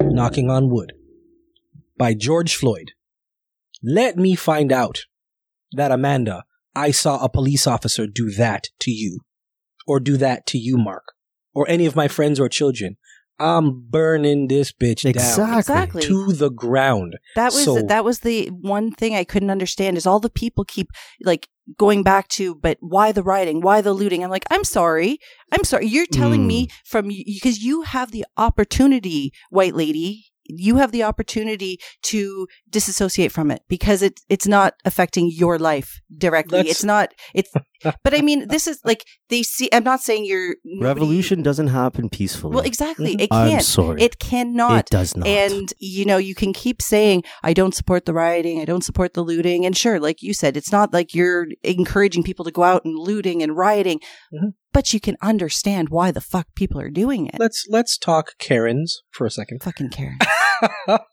knocking on wood, by George Floyd, let me find out that Amanda, I saw a police officer do that to you, or do that to you, Mark, or any of my friends or children. I'm burning this bitch down Exactly. Exactly. to the ground. That was So- that was the one thing I couldn't understand is all the people keep like going back to, but why the rioting? Why the looting? I'm like, I'm sorry, I'm sorry. You're telling Mm. me from because you have the opportunity, white lady. You have the opportunity to disassociate from it because it it's not affecting your life directly. Let's- it's not. It's. but I mean, this is like they see. I'm not saying you're nobody- Revolution doesn't happen peacefully. Well, exactly. Mhm. It I'm can't. sorry. It cannot. It does not. And, you know, you can keep saying, I don't support the rioting. I don't support the looting. And sure, like you said, it's not like you're encouraging people to go out and looting and rioting, Mhm. But you can understand why the fuck people are doing it. Let's let's talk Karens for a second. Fucking Karen.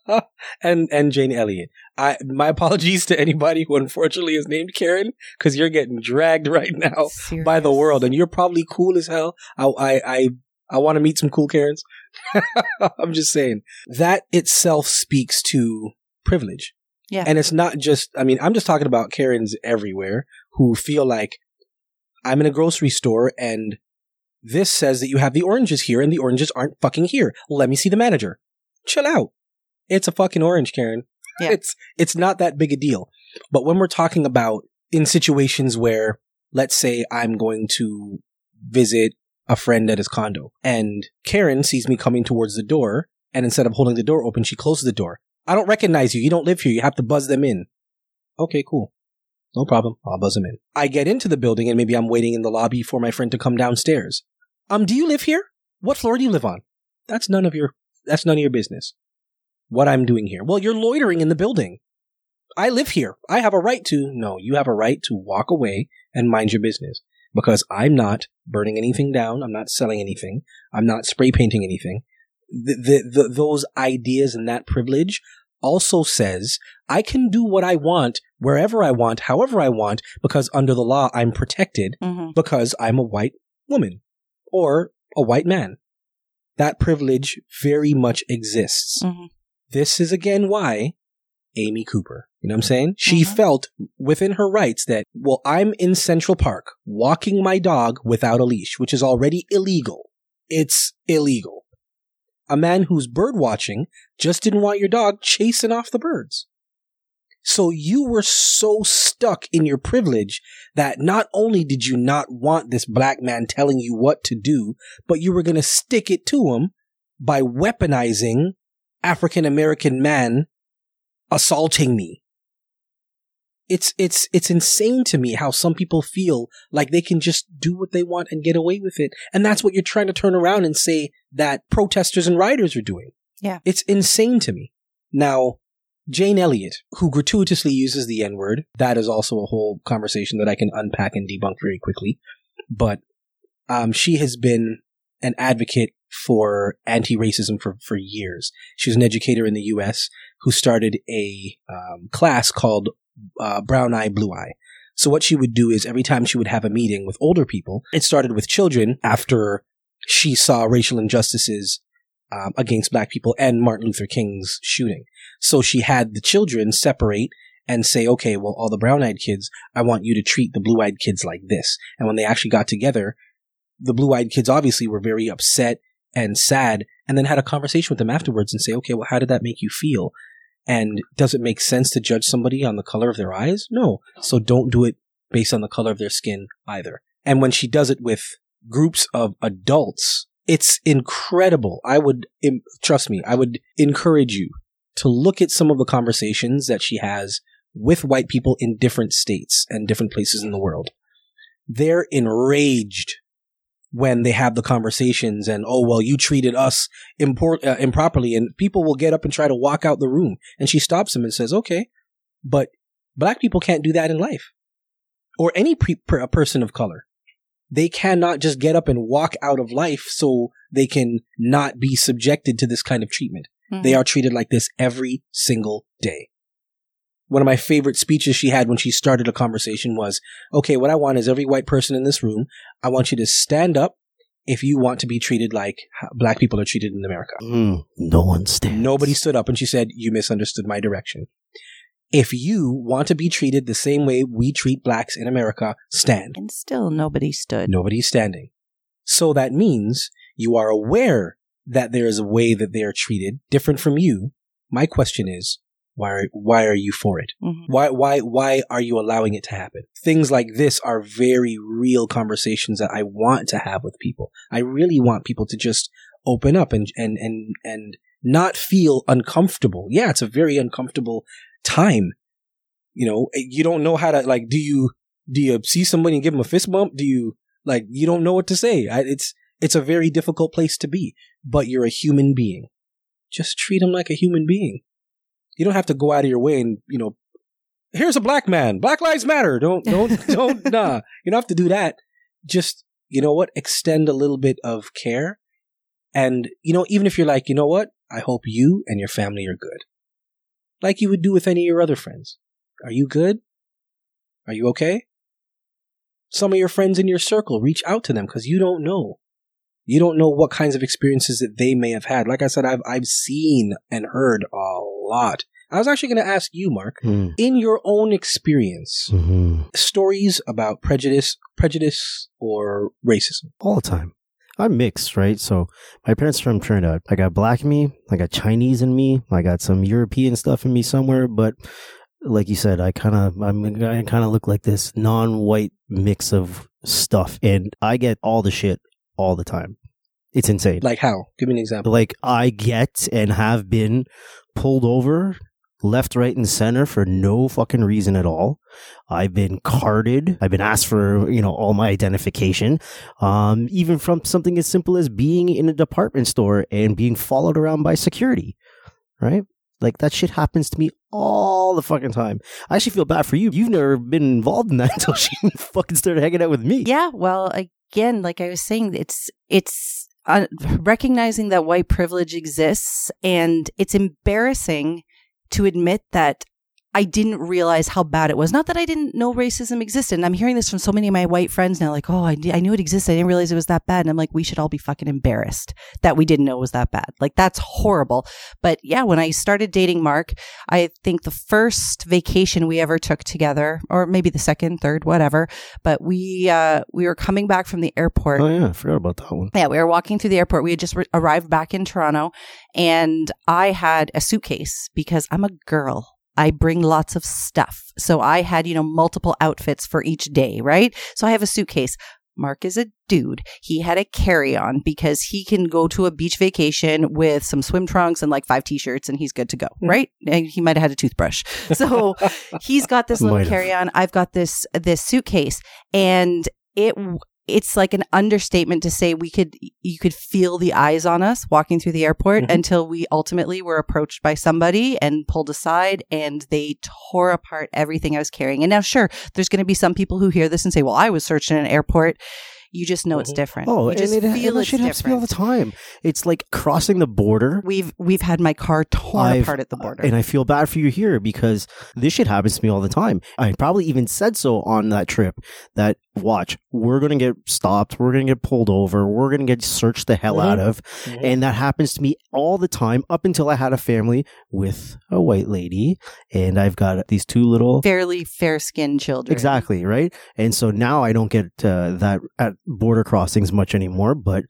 and and Jane Elliott. I my apologies to anybody who unfortunately is named Karen because you're getting dragged right now by the world, and you're probably cool as hell. I I I, I want to meet some cool Karens. I'm just saying that itself speaks to privilege. Yeah. and it's not just. I mean, I'm just talking about Karens everywhere who feel like I'm in a grocery store and This says that you have the oranges here and the oranges aren't fucking here. Let me see the manager. Chill out. It's a fucking orange, Karen. Yeah. It's it's not that big a deal. But when we're talking about in situations where let's say I'm going to visit a friend at his condo and Karen sees me coming towards the door and instead of holding the door open, she closes the door. I don't recognize you. You don't live here. You have to buzz them in. Okay, cool. No problem. I'll buzz him in. I get into the building and maybe I'm waiting in the lobby for my friend to come downstairs. Um, do you live here? What floor do you live on? That's none of your, that's none of your business. What I'm doing here. Well, you're loitering in the building. I live here. I have a right to, no, you have a right to walk away and mind your business because I'm not burning anything down. I'm not selling anything. I'm not spray painting anything. The, the, the, those ideas and that privilege also says I can do what I want wherever I want, however I want, because under the law I'm protected hmm because I'm a white woman or a white man. That privilege very much exists. hmm This is again why Amy Cooper, you know what I'm saying? She Mhm. felt within her rights that, well, I'm in Central Park walking my dog without a leash, which is already illegal. It's illegal. A man who's bird watching just didn't want your dog chasing off the birds. So you were so stuck in your privilege that not only did you not want this black man telling you what to do, but you were going to stick it to him by weaponizing African American man assaulting me. It's, it's, it's insane to me how some people feel like they can just do what they want and get away with it. And that's what you're trying to turn around and say that protesters and rioters are doing. Yeah. It's insane to me. Now, Jane Elliott, who gratuitously uses the N word, that is also a whole conversation that I can unpack and debunk very quickly. But um, she has been an advocate for anti-racism for, for years. She was an educator in the U.S. who started a um, class called uh, Brown Eye, Blue Eye. So what she would do is every time she would have a meeting with older people, it started with children after she saw racial injustices um, against black people and Martin Luther King's shooting. So she had the children separate and say, okay, well, all the brown eyed kids, I want you to treat the blue eyed kids like this. And when they actually got together, the blue eyed kids obviously were very upset and sad and then had a conversation with them afterwards and say, okay, well, how did that make you feel? And does it make sense to judge somebody on the color of their eyes? No. So don't do it based on the color of their skin either. And when she does it with groups of adults, it's incredible. I would, trust me, I would encourage you to look at some of the conversations that she has with white people in different states and different places in the world. They're enraged when they have the conversations and, oh, well, you treated us impor- uh, improperly and people will get up and try to walk out the room. And she stops them and says, okay, but black people can't do that in life or any pre- per- person of color. They cannot just get up and walk out of life so they can not be subjected to this kind of treatment. Mhm. They are treated like this every single day. One of my favorite speeches she had when she started a conversation was, okay, what I want is every white person in this room, I want you to stand up if you want to be treated like black people are treated in America. Mm, no one stands. Nobody stood up and she said, you misunderstood my direction. If you want to be treated the same way we treat blacks in America, stand. And still nobody stood. Nobody's standing. So that means you are aware that there is a way that they are treated different from you. My question is, why are, why are you for it? Mhm. Why, why, why are you allowing it to happen? Things like this are very real conversations that I want to have with people. I really want people to just open up and, and, and, and not feel uncomfortable. Yeah, it's a very uncomfortable time. You know, eh, you don't know how to, like, do you, do you see somebody and give them a fist bump? Do you, like, you don't know what to say. I, it's, it's a very difficult place to be, but you're a human being. Just treat them like a human being. You don't have to go out of your way and, you know, here's a black man. Black lives matter. Don't, don't, don't, nah. You don't have to do that. Just, you know what? Extend a little bit of care. And, you know, even if you're like, you know what? I hope you and your family are good. Like you would do with any of your other friends. Are you good? Are you okay? Some of your friends in your circle, reach out to them because you don't know. You don't know what kinds of experiences that they may have had. Like I said, I've, I've seen and heard a lot. I was actually going to ask you, Mark, Mm, in your own experience, mhm. stories about prejudice, prejudice or racism. All the time. I'm mixed, right? So my parents are from Trinidad. I got black in me, I got Chinese in me, I got some European stuff in me somewhere, but like you said, I kind of I'm I kind of look like this non-white mix of stuff, and I get all the shit all the time. It's insane. Like how? Give me an example. Like I get and have been pulled over left, right, and center for no fucking reason at all. I've been carded. I've been asked for, you know, all my identification. Um, even from something as simple as being in a department store and being followed around by security. Right? Like that shit happens to me all the fucking time. I actually feel bad for you. You've never been involved in that until she fucking started hanging out with me. Yeah, well, again, like I was saying, it's it's uh, recognizing that white privilege exists, and it's embarrassing to admit that I didn't realize how bad it was. Not that I didn't know racism existed. And I'm hearing this from so many of my white friends now, like, oh, I, I knew it existed. I didn't realize it was that bad. And I'm like, we should all be fucking embarrassed that we didn't know it was that bad. Like, that's horrible. But yeah, when I started dating Mark, I think the first vacation we ever took together, or maybe the second, third, whatever, but we, uh, we were coming back from the airport. Oh, yeah. I forgot about that one. Yeah, we were walking through the airport. We had just re- arrived back in Toronto and I had a suitcase because I'm a girl. I bring lots of stuff. So I had, you know, multiple outfits for each day, right? So I have a suitcase. Mark is a dude. He had a carry on because he can go to a beach vacation with some swim trunks and like five t shirts and he's good to go, hmm. right? And he might have had a toothbrush. So he's got this little carry on. I've got this, this suitcase and it, it's like an understatement to say we could, you could feel the eyes on us walking through the airport Mhm. until we ultimately were approached by somebody and pulled aside and they tore apart everything I was carrying. And now, sure, there's going to be some people who hear this and say, well, I was searched in an airport. You just know it's Mhm. different. Oh, you and just it, and feel that it's shit happens to me all the time. It's like crossing the border. We've we've had my car torn I've- apart at the border. And I feel bad for you here because this shit happens to me all the time. I probably even said so on that trip that watch, we're going to get stopped. We're going to get pulled over. We're going to get searched the hell Mhm. out of. Mhm. And that happens to me all the time up until I had a family with a white lady. And I've got these two little. Fairly fair skinned children. Exactly, right? And so now I don't get uh, that at border crossings much anymore, but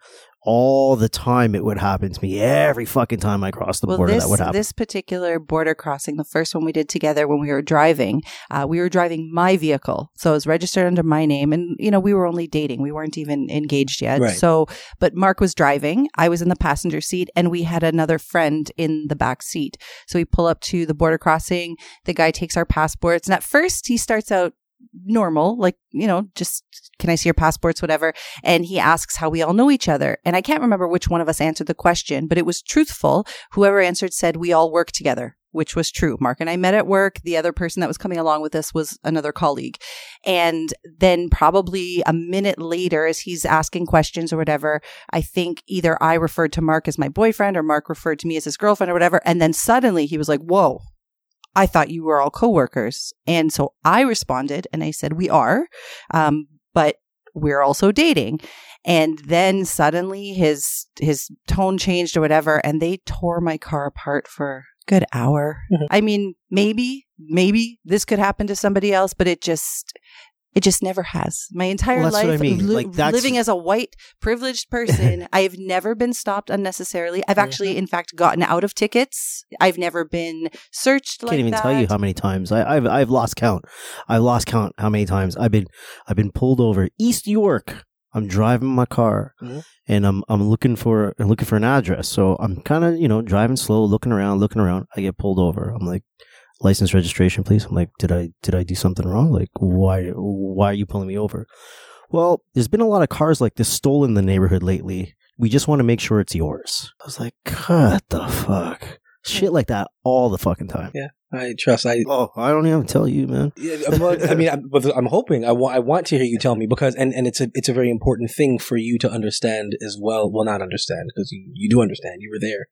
all the time it would happen to me. Every fucking time I crossed the Well, border, this that would happen. this particular border crossing, the first one we did together when we were driving, uh, we were driving my vehicle, so it was registered under my name, and you know we were only dating, we weren't even engaged yet. Right. So, but Mark was driving, I was in the passenger seat, and we had another friend in the back seat. So we pull up to the border crossing. The guy takes our passports, and at first he starts out normal, like you know, just can I see your passports, whatever. And he asks how we all know each other. And I can't remember which one of us answered the question, but it was truthful. Whoever answered said we all work together, which was true. Mark and I met at work. The other person that was coming along with us was another colleague. And then probably a minute later, as he's asking questions or whatever, I think either I referred to Mark as my boyfriend or Mark referred to me as his girlfriend or whatever. And then suddenly he was like, whoa. I thought you were all coworkers. And so I responded and I said, we are. Um, but we're also dating. And then suddenly his his tone changed or whatever, and they tore my car apart for a good hour. Mhm. I mean, maybe, maybe this could happen to somebody else, but it just it just never has. My entire Well, life I mean. li- Like, living as a white privileged person, I have never been stopped unnecessarily. I've actually in fact gotten out of tickets. I've never been searched I can't even that. tell you how many times I, I've I've lost count. I've lost count how many times I've been I've been pulled over East York. I'm driving my car Mhm. and I'm I'm looking for I'm looking for an address. So I'm kind of you know driving slow, looking around, looking around. I get pulled over. I'm like, license registration, please. I'm like, did I did I do something wrong? Like, why why are you pulling me over? Well, there's been a lot of cars like this stolen in the neighborhood lately. We just want to make sure it's yours. I was like, what the fuck? Shit like that all the fucking time. Yeah. I trust. I Oh, I don't even tell you, man. Yeah, but, I mean, I'm, but I'm hoping. I want. I want to hear you tell me because, and, and it's a it's a very important thing for you to understand as well. Well, not understand because you you do understand. You were there.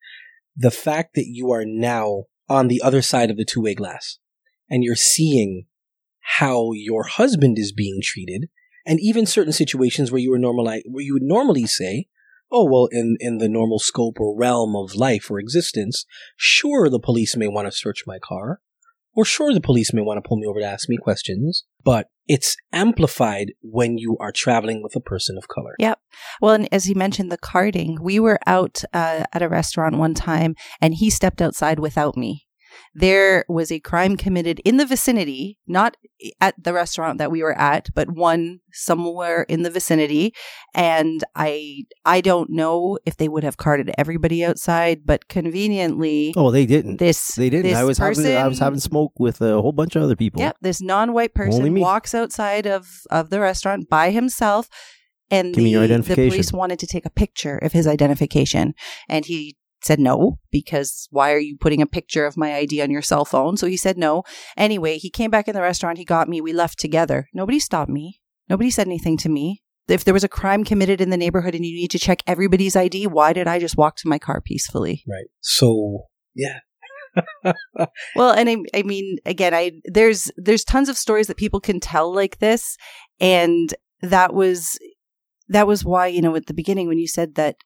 The fact that you are now on the other side of the two way glass, and you're seeing how your husband is being treated, and even certain situations where you were normally where you would normally say, "Oh, well, in in the normal scope or realm of life or existence, sure, the police may want to search my car." Or sure, the police may want to pull me over to ask me questions, but it's amplified when you are traveling with a person of color. Yep. Well, and as he mentioned, the carding, we were out uh, at a restaurant one time and he stepped outside without me. There was a crime committed in the vicinity, not at the restaurant that we were at, but one somewhere in the vicinity. And I, I don't know if they would have carded everybody outside, but conveniently, Oh, they didn't. this they didn't. this I was having I was having smoke with a whole bunch of other people. Yep, this non-white person walks outside of of the restaurant by himself, and Give me your the, the police wanted to take a picture of his identification, and he said no because why are you putting a picture of my ID on your cell phone? So he said no. Anyway, he came back in the restaurant. He got me. We left together. Nobody stopped me. Nobody said anything to me. If there was a crime committed in the neighborhood and you need to check everybody's ID, why did I just walk to my car peacefully? Right. So, yeah. Well, and I, I mean, again, I there's there's tons of stories that people can tell like this, and that was that was why you know at the beginning when you said that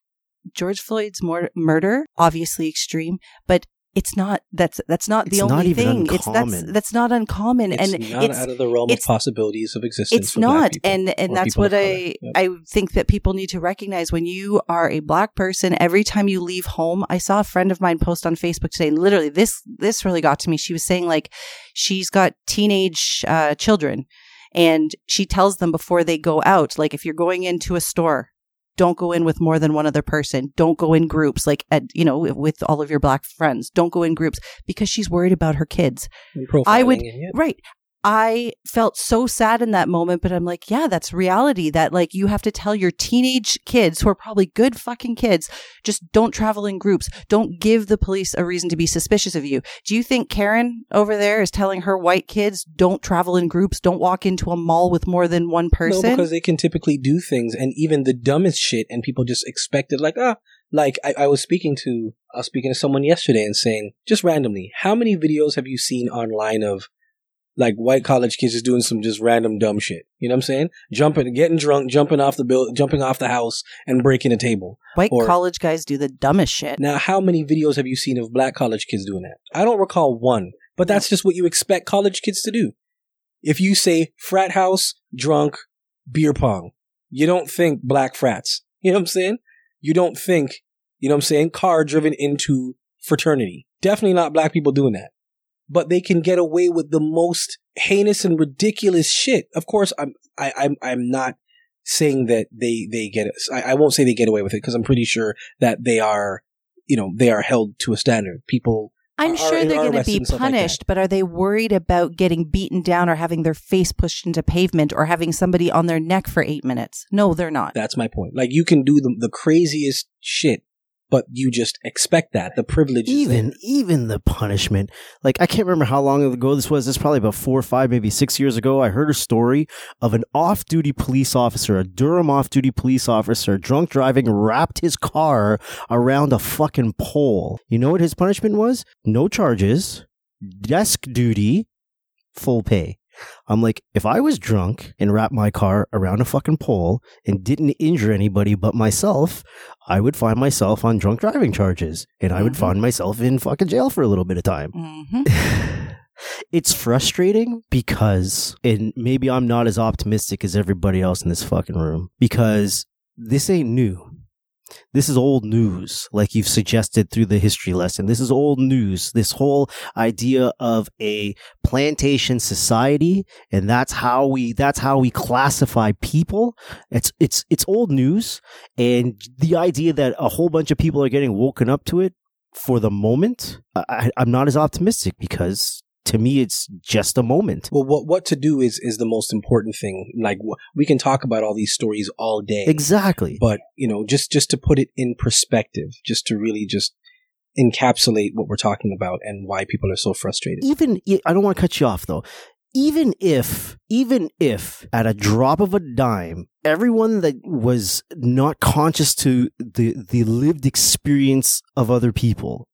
George Floyd's mor- murder obviously extreme, but it's not that's that's not the only not even thing. It's that's that's not uncommon, It's and not it's out of the realm of possibilities of existence. it's for not people and and that's what i. Yep. i think that people need to recognize when you are a black person every time you leave home i saw a friend of mine post on facebook today and literally this this really got to me she was saying like she's got teenage uh, children and she tells them before they go out like if you're going into a store don't go in with more than one other person don't go in groups like at you know with all of your black friends don't go in groups because she's worried about her kids I would- yeah. Right. I felt so sad in that moment, but I'm like, yeah, that's reality that like you have to tell your teenage kids who are probably good fucking kids, just don't travel in groups. Don't give the police a reason to be suspicious of you. Do you think Karen over there is telling her white kids don't travel in groups, don't walk into a mall with more than one person? No, because they can typically do things and even the dumbest shit, and people just expect it. Like, ah, like I, I was speaking to, I was speaking to someone yesterday and saying, just randomly, how many videos have you seen online of like white college kids just doing some just random dumb shit? You know what I'm saying? Jumping, getting drunk, jumping off the bill, jumping off the house, and breaking a table. white or- college guys do the dumbest shit. Now, how many videos have you seen of black college kids doing that? I don't recall one, but that's just what you expect college kids to do. If you say frat house, drunk, beer pong, you don't think black frats. You know what I'm saying? You don't think, you know what I'm saying, car driven into fraternity. Definitely not black people doing that. But they can get away with the most heinous and ridiculous shit. Of course, I'm, I, I'm, I'm not saying that they, they get, I, I won't say they get away with it because I'm pretty sure that they are, you know, they are held to a standard. People, I'm are- sure they're going to be stuff like punished, but are they worried about getting beaten down or having their face pushed into pavement or having somebody on their neck for eight minutes? No, they're not. that's my point. Like you can do the, the craziest shit, but you just expect that. The privilege even even the punishment. Like i can't remember how long ago this was. This is probably about four or five maybe six years ago. I heard a story of an off-duty police officer a durham off-duty police officer drunk driving wrapped his car around a fucking pole. You know what his punishment was? No charges desk duty full pay i'm like if i was drunk and wrapped my car around a fucking pole and didn't injure anybody but myself I would find myself on drunk driving charges and I would Mhm. find myself in fucking jail for a little bit of time. hmm it's frustrating because, and maybe I'm not as optimistic as everybody else in this fucking room because this ain't new. This is old news, like you've suggested through the history lesson. This is old news. This whole idea of a plantation society, and that's how we that's how we classify people. It's it's it's old news, and the idea that a whole bunch of people are getting woken up to it for the moment, I, I'm not as optimistic because to me it's just a moment. Well, what what to do is is the most important thing. Like we can talk about all these stories all day, Exactly. but you know, just just to put it in perspective, just to really just encapsulate what we're talking about and why people are so frustrated. even I don't want to cut you off though. Even if, even if at a drop of a dime, everyone that was not conscious to the the lived experience of other people,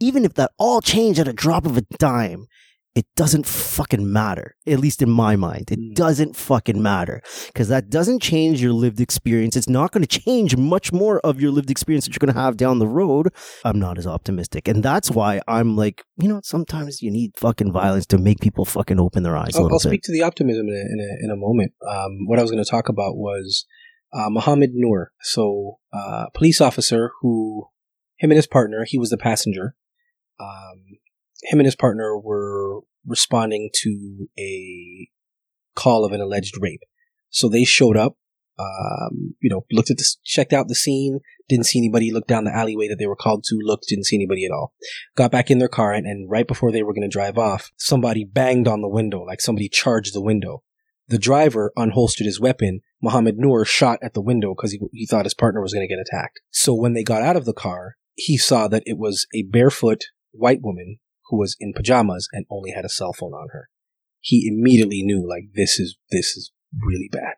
even if that all changed at a drop of a dime, it doesn't fucking matter. At least in my mind, it Mm. doesn't fucking matter because that doesn't change your lived experience. It's not going to change much more of your lived experience that you're going to have down the road. I'm not as optimistic. And that's why I'm like, you know, sometimes you need fucking violence to make people fucking open their eyes a I'll, I'll speak to the optimism in a, in a, in a moment. Um, what I was going to talk about was uh, Mohammed Noor. So, uh, police officer who, him and his partner, he was the passenger. Um, him and his partner were responding to a call of an alleged rape. So they showed up, um, you know, looked at this, checked out the scene, didn't see anybody, looked down the alleyway that they were called to, looked, didn't see anybody at all. Got back in their car and, and right before they were going to drive off, somebody banged on the window, like somebody charged the window. The driver unholstered his weapon. Mohammed Noor shot at the window because he, he thought his partner was going to get attacked. So when they got out of the car, he saw that it was a barefoot white woman who was in pajamas and only had a cell phone on her. He immediately knew like this is this is really bad,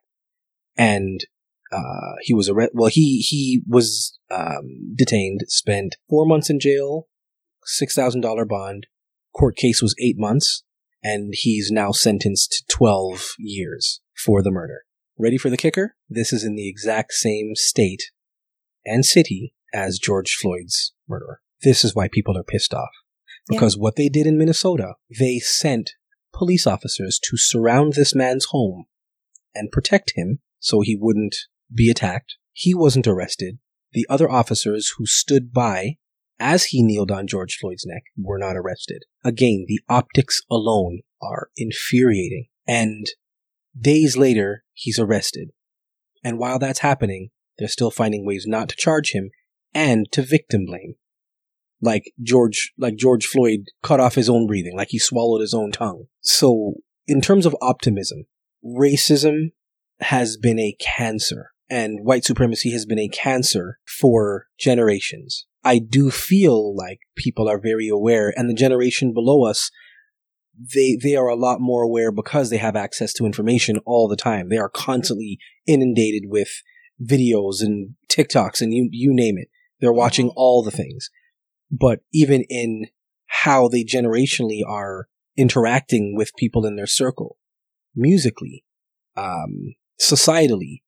and uh, he was arrested. Well, he he was um, detained, spent four months in jail, six thousand dollar bond. Court case was eight months, and he's now sentenced to twelve years for the murder. Ready for the kicker? This is in the exact same state and city as George Floyd's murderer. This is why people are pissed off. Yeah. Because what they did in Minnesota, they sent police officers to surround this man's home and protect him so he wouldn't be attacked. He wasn't arrested. The other officers who stood by as he kneeled on George Floyd's neck were not arrested. Again, the optics alone are infuriating. And days later, he's arrested. And while that's happening, they're still finding ways not to charge him and to victim blame. Like George, like George Floyd cut off his own breathing, like he swallowed his own tongue. So, in terms of optimism, racism has been a cancer and white supremacy has been a cancer for generations. I do feel like people are very aware and the generation below us they they are a lot more aware because they have access to information all the time. They are constantly inundated with videos and TikToks and you you name it. They're watching mm-hmm. all the things. But even in how they generationally are interacting with people in their circle, musically, um, societally,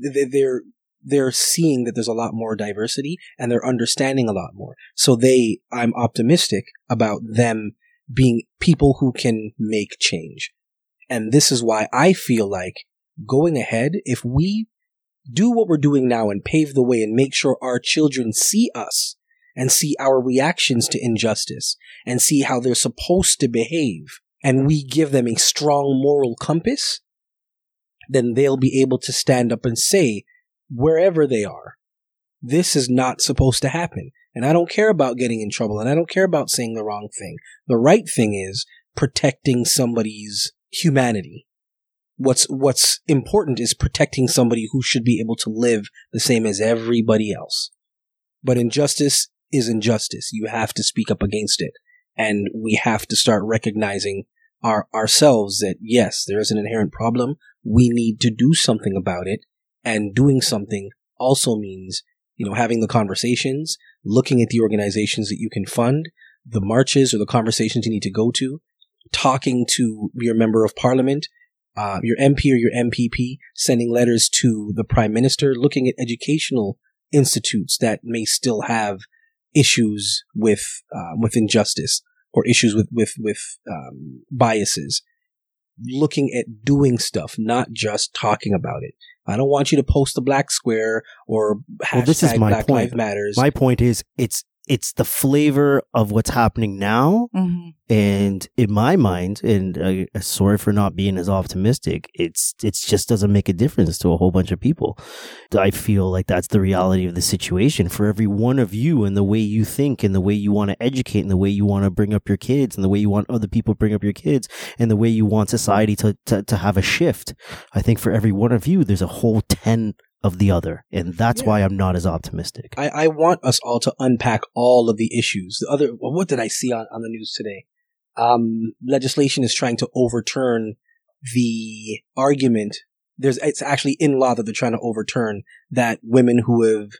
they're they're seeing that there's a lot more diversity and they're understanding a lot more. So they, I'm optimistic about them being people who can make change. And this is why I feel like going ahead, if we do what we're doing now and pave the way and make sure our children see us and see our reactions to injustice and see how they're supposed to behave and we give them a strong moral compass, then they'll be able to stand up and say, wherever they are, this is not supposed to happen. And I don't care about getting in trouble and I don't care about saying the wrong thing. The right thing is protecting somebody's humanity. What's, what's important is protecting somebody who should be able to live the same as everybody else. But injustice is injustice. You have to speak up against it. And we have to start recognizing our, ourselves that yes, there is an inherent problem. We need to do something about it. And doing something also means, you know, having the conversations, looking at the organizations that you can fund, the marches or the conversations you need to go to, talking to your member of parliament, uh, your MP or your MPP, sending letters to the prime minister, looking at educational institutes that may still have issues with uh, with injustice or issues with with with um, biases. Looking at doing stuff, not just talking about it. I don't want you to post the black square or hashtag Well, this is my Black point. Lives Matters. My point is, it's it's the flavor of what's happening now, hmm and in my mind, and uh, sorry for not being as optimistic, it's it's just doesn't make a difference to a whole bunch of people. I feel like that's the reality of the situation for every one of you, and the way you think, and the way you want to educate, and the way you want to bring up your kids, and the way you want other people to bring up your kids, and the way you want society to to, to have a shift. I think for every one of you, there's a whole ten of the other, and that's Yeah. why I'm not as optimistic. I, I want us all to unpack all of the issues. The other, what did I see on, on the news today? Um, legislation is trying to overturn the argument. There's, it's actually in law that they're trying to overturn that women who have,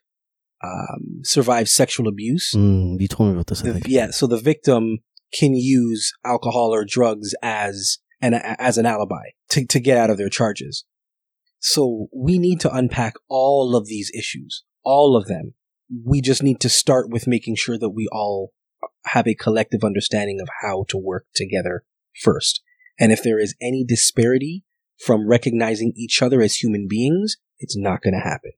um, survived sexual abuse. Mm, you told me about this. I the- think. yeah, so the victim can use alcohol or drugs as an as an alibi to, to get out of their charges. So we need to unpack all of these issues, all of them. We just need to start with making sure that we all have a collective understanding of how to work together first. And if there is any disparity from recognizing each other as human beings, it's not going to happen.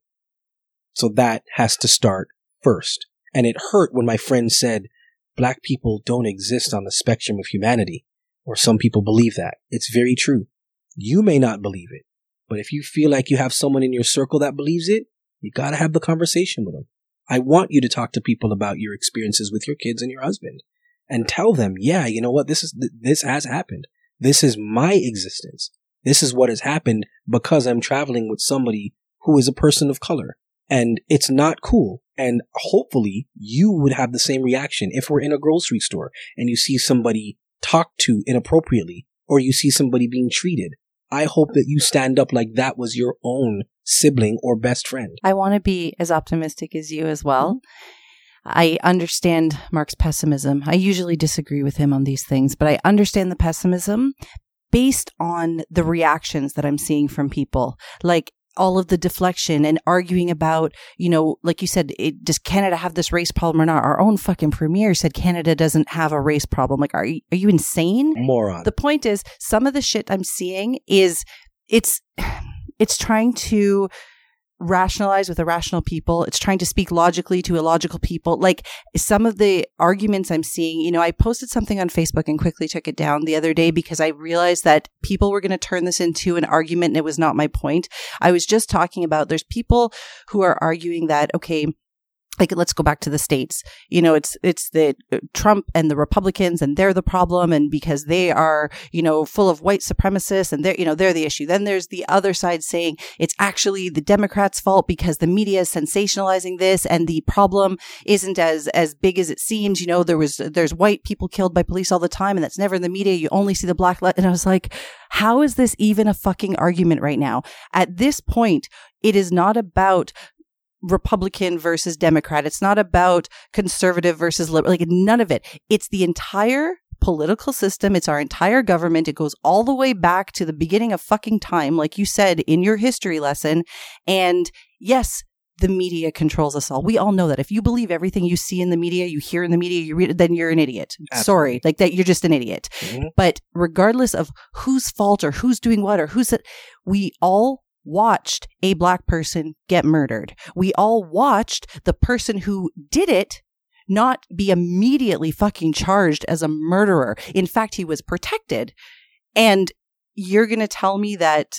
So that has to start first. And it hurt when my friend said, black people don't exist on the spectrum of humanity. Or some people believe that. It's very true. You may not believe it, but if you feel like you have someone in your circle that believes it, you gotta have the conversation with them. I want you to talk to people about your experiences with your kids and your husband and tell them, yeah, you know what? This is, this has happened. This is my existence. This is what has happened because I'm traveling with somebody who is a person of color and it's not cool. And hopefully you would have the same reaction if we're in a grocery store and you see somebody talked to inappropriately or you see somebody being treated. I hope that you stand up like that was your own sibling or best friend. I want to be as optimistic as you as well. Mm-hmm. I understand Mark's pessimism. I usually disagree with him on these things, but I understand the pessimism based on the reactions that I'm seeing from people. Like, all of the deflection and arguing about, you know, like you said, it, does Canada have this race problem or not? Our own fucking premier said Canada doesn't have a race problem. Like, are you, are you insane? Moron. The point is, some of the shit I'm seeing is it's, it's trying to rationalize with irrational people. It's trying to speak logically to illogical people. Like some of the arguments I'm seeing, you know, I posted something on Facebook and quickly took it down the other day because I realized that people were going to turn this into an argument and it was not my point. I was just talking about there's people who are arguing that, okay, like let's go back to the states. You know it's it's the uh, trump and the republicans and they're the problem and because they are you know full of white supremacists and they're you know they're the issue. Then there's the other side saying it's actually the democrats fault because the media is sensationalizing this and the problem isn't as as big as it seems. You know there was there's white people killed by police all the time and that's never in the media. You only see the black le-. and i was like how is this even a fucking argument right now? At this point it is not about Republican versus Democrat. It's not about conservative versus liberal, like none of it. It's the entire political system. It's our entire government. It goes all the way back to the beginning of fucking time, like you said in your history lesson. And yes, the media controls us all. We all know that. If you believe everything you see in the media, you hear in the media, you read it, then you're an idiot. Absolutely. Sorry. Like that, you're just an idiot. Mm-hmm. But regardless of whose fault or who's doing what or who's it, we all watched a black person get murdered. We all watched the person who did it not be immediately fucking charged as a murderer. In fact, he was protected. And you're going to tell me that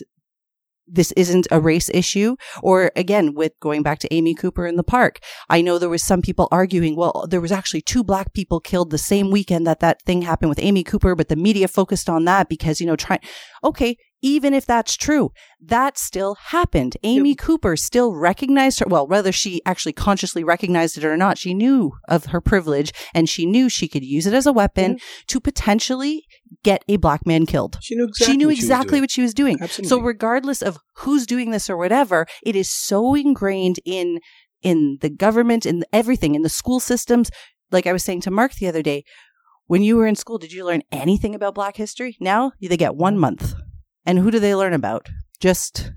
this isn't a race issue. Or again, with going back to Amy Cooper in the park, I know there was some people arguing, well, there was actually two black people killed the same weekend that that thing happened with Amy Cooper, but the media focused on that because, you know, trying, okay, even if that's true, that still happened. Amy yep. Cooper still recognized her. Well, whether she actually consciously recognized it or not, she knew of her privilege and she knew she could use it as a weapon mm-hmm. to potentially get a black man killed. She knew exactly, she knew what, exactly she what she was doing. Absolutely. So regardless of who's doing this or whatever, it is so ingrained in in the government in everything in the school systems. Like I was saying to Mark the other day, when you were in school, did you learn anything about Black history? Now they get one month. And who do they learn about? Just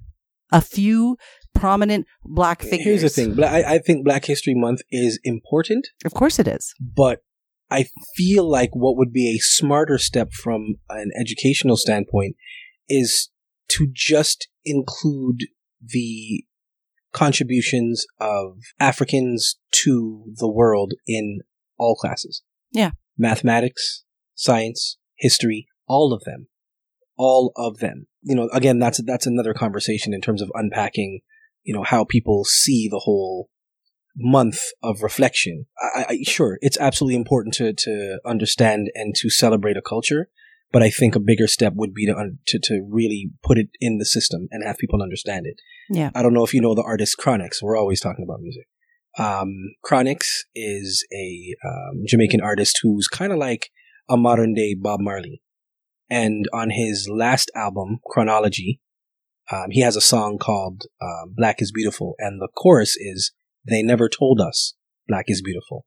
a few prominent black figures. Here's the thing. I, I think Black History Month is important. Of course it is. But I feel like what would be a smarter step from an educational standpoint is to just include the contributions of Africans to the world in all classes. Yeah. Mathematics, science, history, all of them all of them. You know, again, that's that's another conversation in terms of unpacking, you know, how people see the whole month of reflection. I, I, sure, it's absolutely important to to understand and to celebrate a culture, but I think a bigger step would be to to to really put it in the system and have people understand it. Yeah. I don't know if you know the artist Chronixx. We're always talking about music. Um, Chronixx is a um, Jamaican artist who's kind of like a modern day Bob Marley. And on his last album, Chronology, um, he has a song called uh, Black is Beautiful. And the chorus is, They never told us black is beautiful.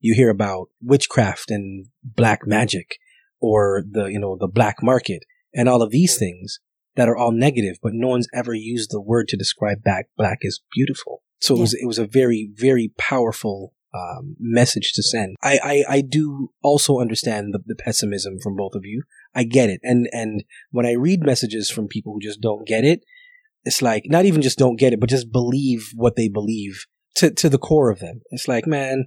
you hear about witchcraft and black magic or the, you know, the black market and all of these things that are all negative, but no one's ever used the word to describe black, black is beautiful. So it was, it was a very, very powerful, um, message to send. I, I, I do also understand the, the pessimism from both of you. I get it. And, and when I read messages from people who just don't get it, it's like, not even just don't get it, but just believe what they believe to, to the core of them. It's like, man,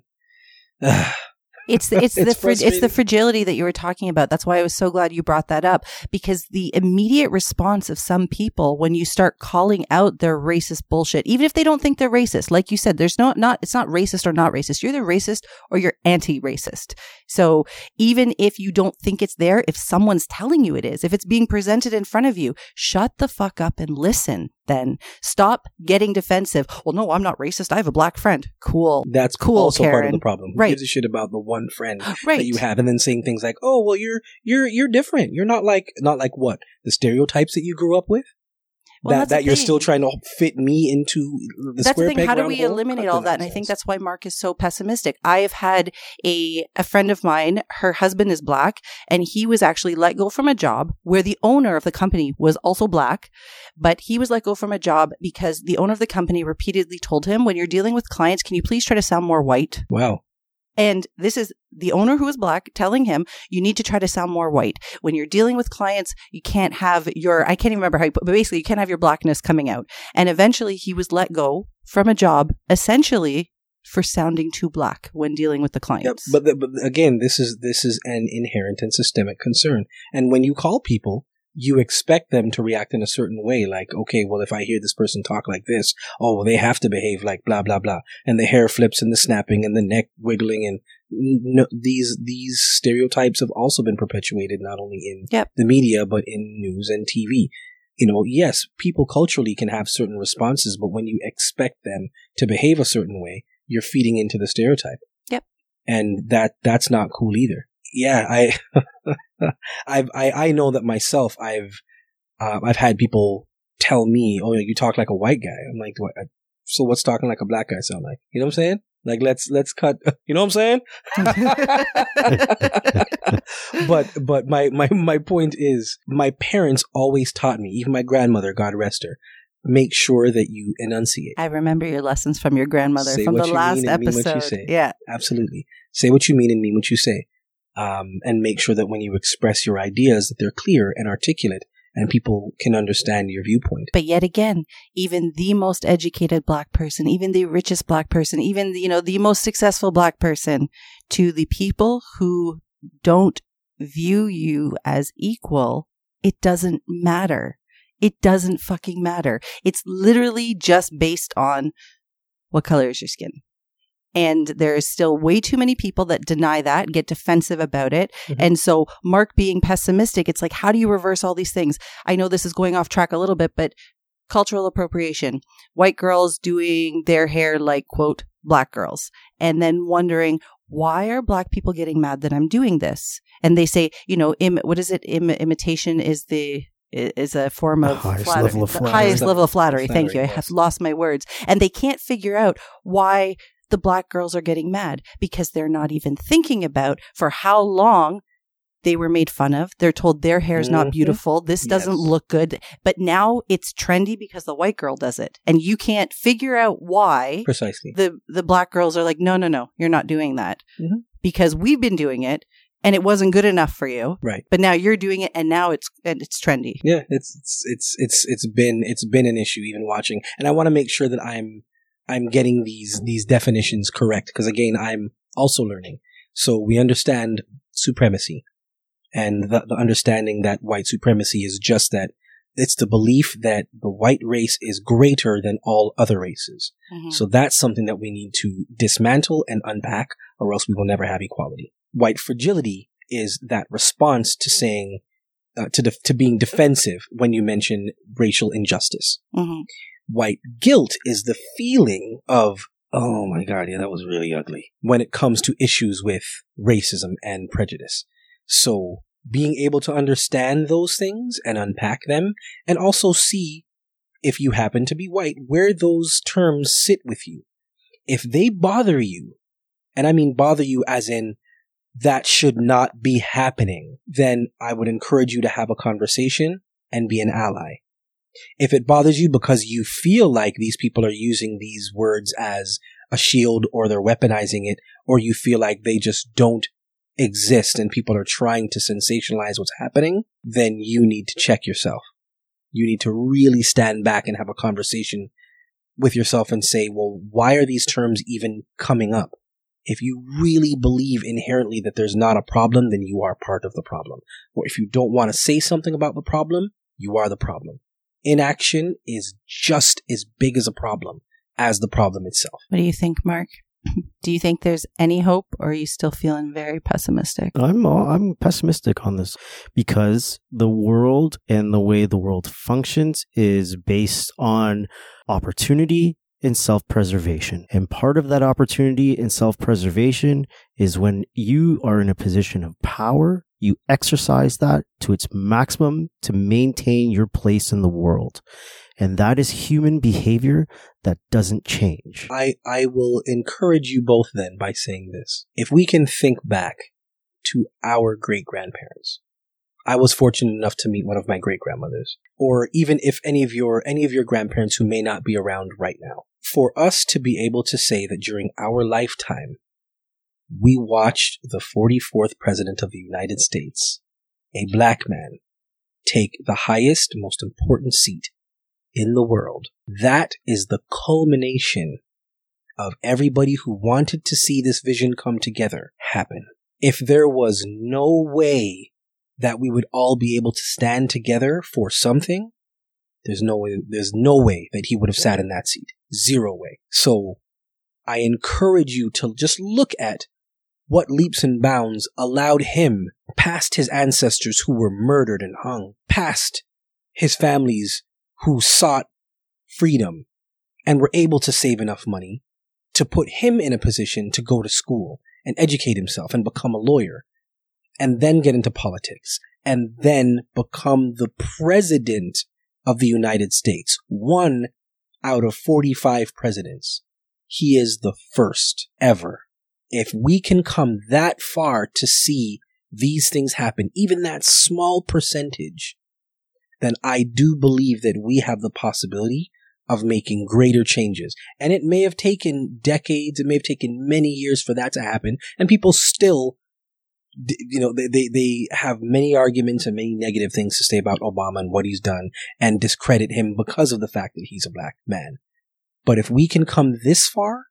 It's the, it's, the It's it's the fragility that you were talking about. That's why I was so glad you brought that up because the immediate response of some people when you start calling out their racist bullshit, even if they don't think they're racist, like you said, there's no not it's not racist or not racist. You're either racist or you're anti-racist. So even if you don't think it's there, if someone's telling you it is, if it's being presented in front of you, shut the fuck up and listen. Then stop getting defensive. Well, no, I'm not racist. I have a black friend. Cool. that's Cool, also part of the problem. Who Right. gives a shit about the one friend Right. that you have and then saying things like, "Oh, well, you're you're you're different. You're not like not like what the stereotypes that you grew up with. Well, that that you're thing. still trying to fit me into the that's square the thing. peg How do we hole? eliminate all that? And I think that's why Mark is so pessimistic. I have had a a friend of mine. Her husband is black, and he was actually let go from a job where the owner of the company was also black, but he was let go from a job because the owner of the company repeatedly told him, "When you're dealing with clients, can you please try to sound more white?" wow. And this is the owner who is black telling him, you need to try to sound more white. When you're dealing with clients, you can't have your, I can't even remember how you put, but basically you can't have your blackness coming out. And eventually he was let go from a job essentially for sounding too black when dealing with the clients. But, the, but again, this is this is an inherent and systemic concern. And when you call people, you expect them to react in a certain way. Like, okay, well, if I hear this person talk like this, oh, well, they have to behave like blah blah blah, and the hair flips and the snapping and the neck wiggling and no, these these stereotypes have also been perpetuated not only in Yep. the media but in news and TV. You know, yes, people culturally can have certain responses, but when you expect them to behave a certain way, you're feeding into the stereotype Yep. and that that's not cool either. Yeah, I, I've, I, I know that myself. I've, uh, I've had people tell me, "Oh, you talk like a white guy." I'm like, "What? So what's talking like a black guy sound like?" You know what I'm saying? Like, let's let's cut. You know what I'm saying? but but my my my point is, my parents always taught me. Even my grandmother, God rest her, make sure that you enunciate. I remember your lessons from your grandmother Say from what the you last mean and mean what you episode. say. Yeah. Absolutely. Say what you mean and mean what you say. Um, and make sure that when you express your ideas that they're clear and articulate and people can understand your viewpoint. But yet again, even the most educated black person, even the richest black person, even, you know, the most successful black person to the people who don't view you as equal, it doesn't matter. It doesn't fucking matter. It's literally just based on what color is your skin. And there is still way too many people that deny that, get defensive about it. Mhm. And so, Mark being pessimistic, it's like, how do you reverse all these things? I know this is going off track a little bit, but cultural appropriation, white girls doing their hair like, quote, black girls, and then wondering, why are black people getting mad that I'm doing this? And they say, you know, Im- what is it? Im- imitation is the is a form of highest flattery. level of The flattery. highest level of flattery. Thank you. I have lost my words. And they can't figure out why the black girls are getting mad because they're not even thinking about for how long they were made fun of. They're told their hair's not Mhm. beautiful. This doesn't look good. But now it's trendy because the white girl does it. And you can't figure out why Precisely. the, the black girls are like, no, no, no, you're not doing that. Mhm. Because we've been doing it and it wasn't good enough for you. Right. But now you're doing it and now it's and it's trendy. Yeah, it's it's it's it's it's been it's been an issue even watching, and I want to make sure that I'm I'm getting these these definitions correct because again I'm also learning. So we understand supremacy, and the, the understanding that white supremacy is just that it's the belief that the white race is greater than all other races. Mhm. So that's something that we need to dismantle and unpack, or else we will never have equality. White fragility is that response to saying, uh, to def- to being defensive when you mention racial injustice. Mhm. White guilt is the feeling of, oh my god, yeah, that was really ugly. When it comes to issues with racism and prejudice. So being able to understand those things and unpack them and also see if you happen to be white, where those terms sit with you. If they bother you, and I mean bother you as in that should not be happening, then I would encourage you to have a conversation and be an ally. If it bothers you because you feel like these people are using these words as a shield or they're weaponizing it, or you feel like they just don't exist and people are trying to sensationalize what's happening, then you need to check yourself. You need to really stand back and have a conversation with yourself and say, well, why are these terms even coming up? If you really believe inherently that there's not a problem, then you are part of the problem. Or if you don't want to say something about the problem, you are the problem. Inaction is just as big as a problem as the problem itself. What do you think, Mark? Do you think there's any hope, or are you still feeling very pessimistic? I'm uh, I'm pessimistic on this because the world and the way the world functions is based on opportunity and self-preservation. And part of that opportunity and self-preservation is when you are in a position of power, you exercise that to its maximum to maintain your place in the world. And that is human behavior that doesn't change. I, I will encourage you both then by saying this. If we can think back to our great grandparents, I was fortunate enough to meet one of my great grandmothers, or even if any of your any of your grandparents who may not be around right now. For us to be able to say that during our lifetime, we watched the 44th president of the United States, a black man, take the highest, most important seat in the world. That is the culmination of everybody who wanted to see this vision come together happen. If there was no way that we would all be able to stand together for something, there's no way, there's no way that he would have sat in that seat. Zero way. So I encourage you to just look at what leaps and bounds allowed him past his ancestors who were murdered and hung, past his families who sought freedom and were able to save enough money to put him in a position to go to school and educate himself and become a lawyer and then get into politics and then become the president of the United States. One out of 45 presidents. He is the first ever. If we can come that far to see these things happen, even that small percentage, then I do believe that we have the possibility of making greater changes. And it may have taken decades, it may have taken many years for that to happen, and people still you know, they, they, they have many arguments and many negative things to say about Obama and what he's done and discredit him because of the fact that he's a black man. But if we can come this far,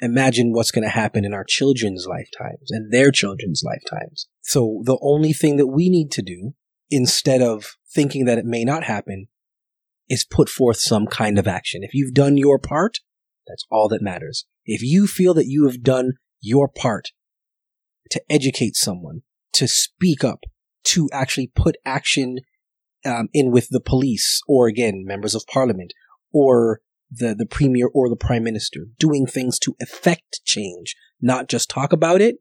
imagine what's going to happen in our children's lifetimes and their children's lifetimes. So the only thing that we need to do instead of thinking that it may not happen, is put forth some kind of action. If you've done your part, that's all that matters. If you feel that you have done your part to educate someone, to speak up, to actually put action um, in with the police, or again, members of parliament, or the, the premier or the prime minister, doing things to effect change, not just talk about it,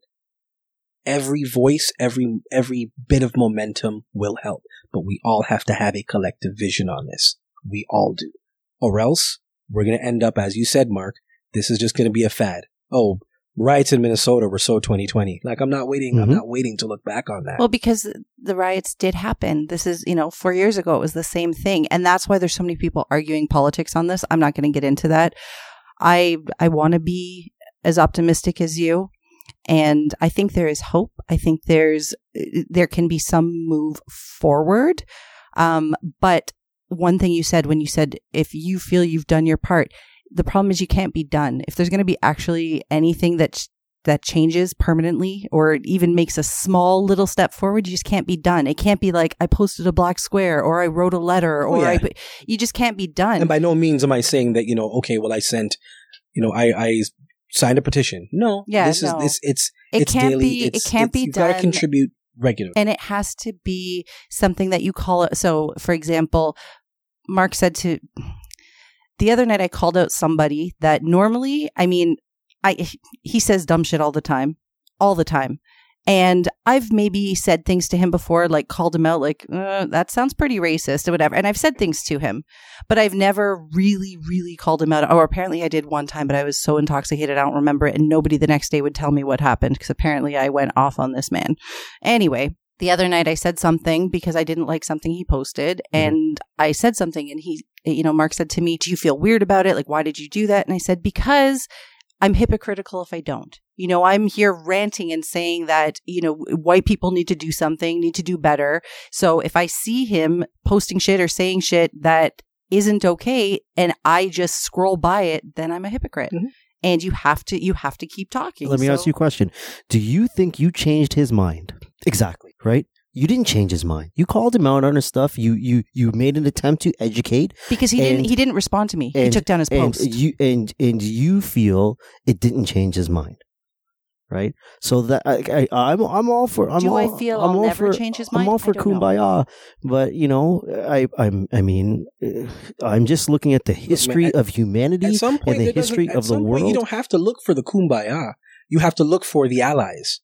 every voice, every every bit of momentum will help. But we all have to have a collective vision on this. We all do. Or else we're going to end up, as you said, Mark, this is just going to be a fad. Oh, riots in Minnesota were so 2020. Like I'm not waiting. Mm-hmm. I'm not waiting to look back on that. Well, because the riots did happen. This is, you know, four years ago, it was the same thing. And that's why there's so many people arguing politics on this. I'm not going to get into that. I, I want to be as optimistic as you. And I think there is hope. I think there's, there can be some move forward. Um, but one thing you said when you said, if you feel you've done your part, the problem is you can't be done. If there's going to be actually anything that, that changes permanently or even makes a small little step forward, you just can't be done. It can't be like I posted a black square or I wrote a letter oh, or oh, yeah. I, you just can't be done. And by no means am I saying that, you know, okay, well, I sent, you know, I, I signed a petition. No, yeah, this no. is this. It's it it's can't daily. be. It's, it can't be done. Got to contribute regularly, and it has to be something that you call it. So, for example, Mark said to the other night, I called out somebody that normally, I mean, I he says dumb shit all the time, all the time. And I've maybe said things to him before, like called him out, like, uh, that sounds pretty racist or whatever. And I've said things to him, but I've never really, really called him out. Or apparently I did one time, but I was so intoxicated, I don't remember it. And nobody the next day would tell me what happened because apparently I went off on this man. Anyway, the other night I said something because I didn't like something he posted Mhm. and I said something and he, you know, Mark said to me, do you feel weird about it? Like, why did you do that? And I said, because I'm hypocritical if I don't. You know, I'm here ranting and saying that, you know, white people need to do something, need to do better. So if I see him posting shit or saying shit that isn't okay and I just scroll by it, then I'm a hypocrite. Mhm. And you have to, you have to keep talking. Let me So- ask you a question. Do you think you changed his mind? Exactly, right? You didn't change his mind. You called him out on his stuff. You you you made an attempt to educate, because he and- didn't, he didn't respond to me. he took down his and post. you and and you feel it didn't change his mind, right? So that I, I I'm I'm all for. I'm Do I feel I'm I'll all never for, change his I'm mind? all for don't know. kumbaya, but you know, I I'm I mean, eh, I'm just looking at the history at- of humanity point, and the history at of the some point, world. you don't have to look for the kumbaya. You have to look for the allies.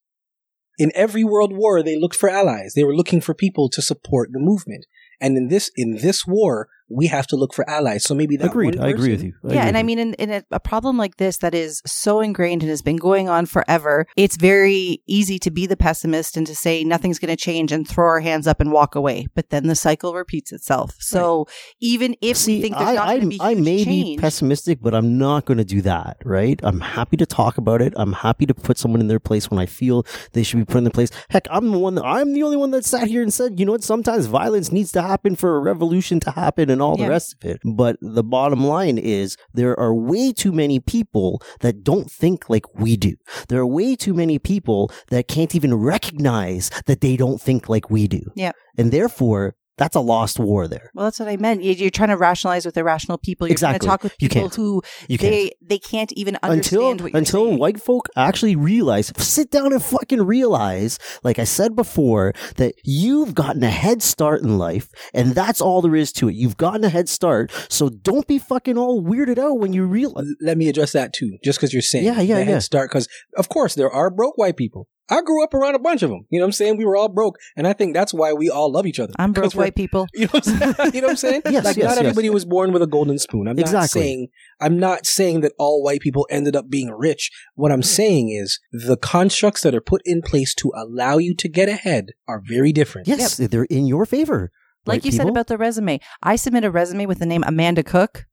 In every world war, they looked for allies. They were looking for people to support the movement. And in this in this war, we have to look for allies. So maybe that Agreed. one I agree with person- you. yeah, agree and I mean, in, in a, a problem like this that is so ingrained and has been going on forever, it's very easy to be the pessimist and to say nothing's going to change and throw our hands up and walk away. But then the cycle repeats itself. So even if See, we think there's I, not going to I, be I huge may be pessimistic, but I'm not going to do that, right? I'm happy to talk about it. I'm happy to put someone in their place when I feel they should be put in their place. Heck, I'm the one that, I'm the only one that sat here and said, you know what, sometimes violence needs to happen for a revolution to happen and all Yeah. the rest of it. But the bottom line is there are way too many people that don't think like we do. There are way too many people that can't even recognize that they don't think like we do. Yeah. And therefore, that's a lost war there. well, that's what I meant. You- You're trying to rationalize with irrational people. You're Exactly. trying to talk with You people can't. who You can't. they they can't even until understand what you're until saying. white folk actually realize sit down and fucking realize like i said before that you've gotten a head start in life and that's all there is to it you've gotten a head start so don't be fucking all weirded out when you realize Let me address that too, just because you're saying Yeah, yeah, yeah. head yeah. start. Because of course there are broke white people. I grew up around a bunch of them. You know what I'm saying? We were all broke, and I think that's why we all love each other. I'm broke 'Cause we're- white people. You know what I'm saying? you know what I'm saying? Yes, like yes, not yes. everybody was born with a golden spoon. I'm not saying I'm not saying that all white people ended up being rich. What I'm saying is the constructs that are put in place to allow you to get ahead are very different. yes they're in your favor Like white you said about the resume, I submit a resume with the name Amanda Cook.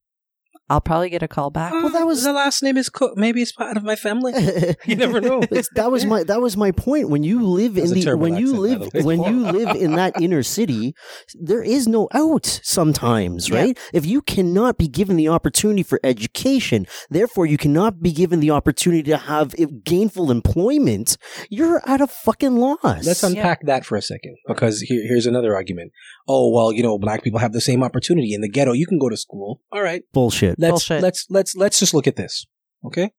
I'll probably get a call back. Well, that mm, was the last name is Cook. Maybe it's part of my family. You never know. It's- that was my that was my point. When you live That was in a the terrible when you accent, by live the way. when you live in that inner city, there is no out sometimes, Yeah. right? If you cannot be given the opportunity for education, therefore you cannot be given the opportunity to have i- gainful employment, you're at a fucking loss. Let's unpack that for a second because here, here's another argument. Oh well, you know, black people have the same opportunity in the ghetto. You can go to school. All right, bullshit. let's Bullshit. let's let's let's just look at this. Okay,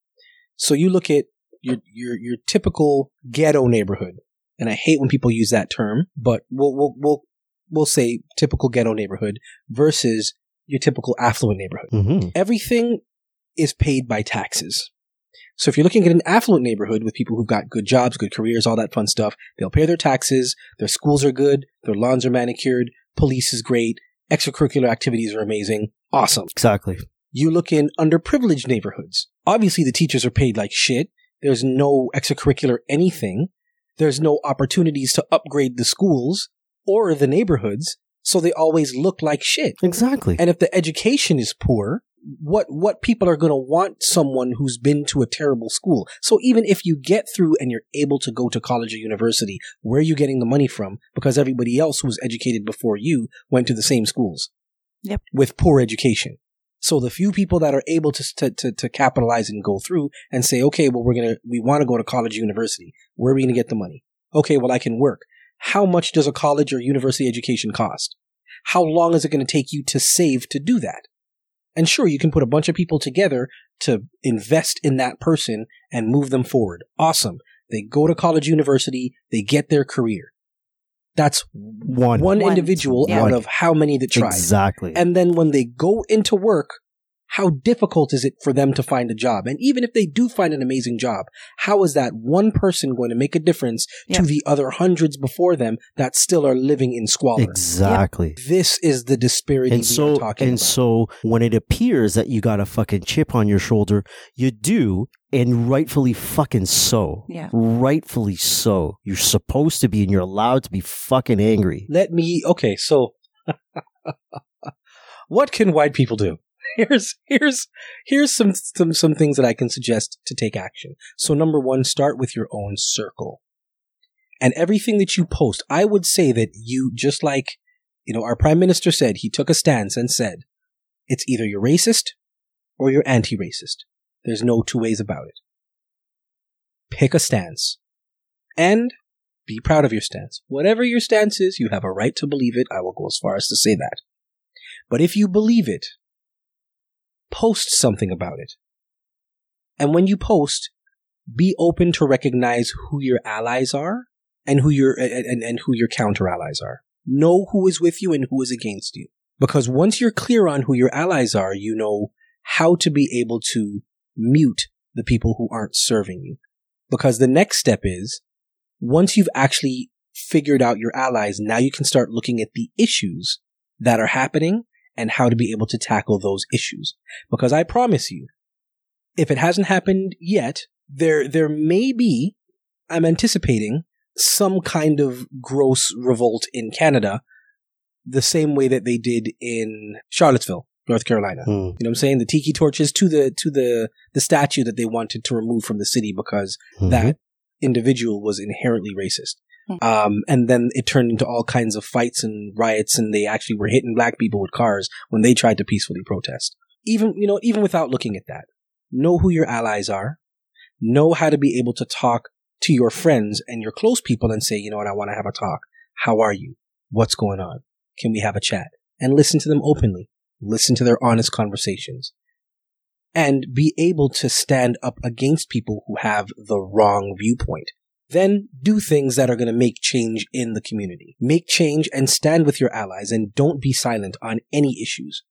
so you look at your your your typical ghetto neighborhood, and I hate when people use that term, but we'll we'll we'll we'll say typical ghetto neighborhood versus your typical affluent neighborhood. hmm Everything is paid by taxes. So if you're looking at an affluent neighborhood with people who've got good jobs, good careers, all that fun stuff, they'll pay their taxes, their schools are good, their lawns are manicured, police is great, extracurricular activities are amazing, awesome. Exactly. You look in underprivileged neighborhoods. Obviously the teachers are paid like shit. There's no extracurricular anything. There's no opportunities to upgrade the schools or the neighborhoods, so they always look like shit. Exactly. And if the education is poor, what what people are going to want someone who's been to a terrible school. So even if you get through and you're able to go to college or university, where are you getting the money from? Because everybody else who was educated before you went to the same schools. Yep. With poor education. So the few people that are able to, to, to, to capitalize and go through and say, okay, well, we're going to, we want to go to college or university. Where are we going to get the money? Okay, well, I can work. How much does a college or university education cost? How long is it going to take you to save to do that? And sure, you can put a bunch of people together to invest in that person and move them forward. Awesome. They go to college, university, they get their career. That's One. one One. individual Yeah. out of how many that tried. Exactly. And then when they go into work, how difficult is it for them to find a job? And even if they do find an amazing job, how is that one person going to make a difference Yeah. to the other hundreds before them that still are living in squalor? Exactly. This is the disparity And we so, are talking and about. so, when it appears that you got a fucking chip on your shoulder, you do, and rightfully fucking so. Yeah. Rightfully so. You're supposed to be, and you're allowed to be fucking angry. Let me, okay, so what can white people do? Here's, here's, here's some, some, some things that I can suggest to take action. So number one, start with your own circle. And everything that you post, I would say that you, just like, you know, our prime minister said, he took a stance and said, it's either you're racist or you're anti-racist. There's no two ways about it. Pick a stance. And be proud of your stance. Whatever your stance is, you have a right to believe it. I will go as far as to say that. But if you believe it, post something about it. And when you post, be open to recognize who your allies are and who your and, and, who your counter allies are. Know who is with you and who is against you. Because once you're clear on who your allies are, you know how to be able to mute the people who aren't serving you. Because the next step is once you've actually figured out your allies, now you can start looking at the issues that are happening and how to be able to tackle those issues. Because I promise you, if it hasn't happened yet, there, there may be, I'm anticipating some kind of gross revolt in Canada, the same way that they did in Charlottesville, North Carolina. Hmm. You know what I'm saying? The tiki torches to the, to the, the statue that they wanted to remove from the city because Mhm. that individual was inherently racist. Hmm. Um, and then it turned into all kinds of fights and riots, and they actually were hitting black people with cars when they tried to peacefully protest. Even, you know, even without looking at that, know who your allies are, know how to be able to talk to your friends and your close people and say, you know what, I want to have a talk. How are you? What's going on? Can we have a chat? And listen to them openly. Listen to their honest conversations and be able to stand up against people who have the wrong viewpoint. Then do things that are going to make change in the community. Make change and stand with your allies and don't be silent on any issues.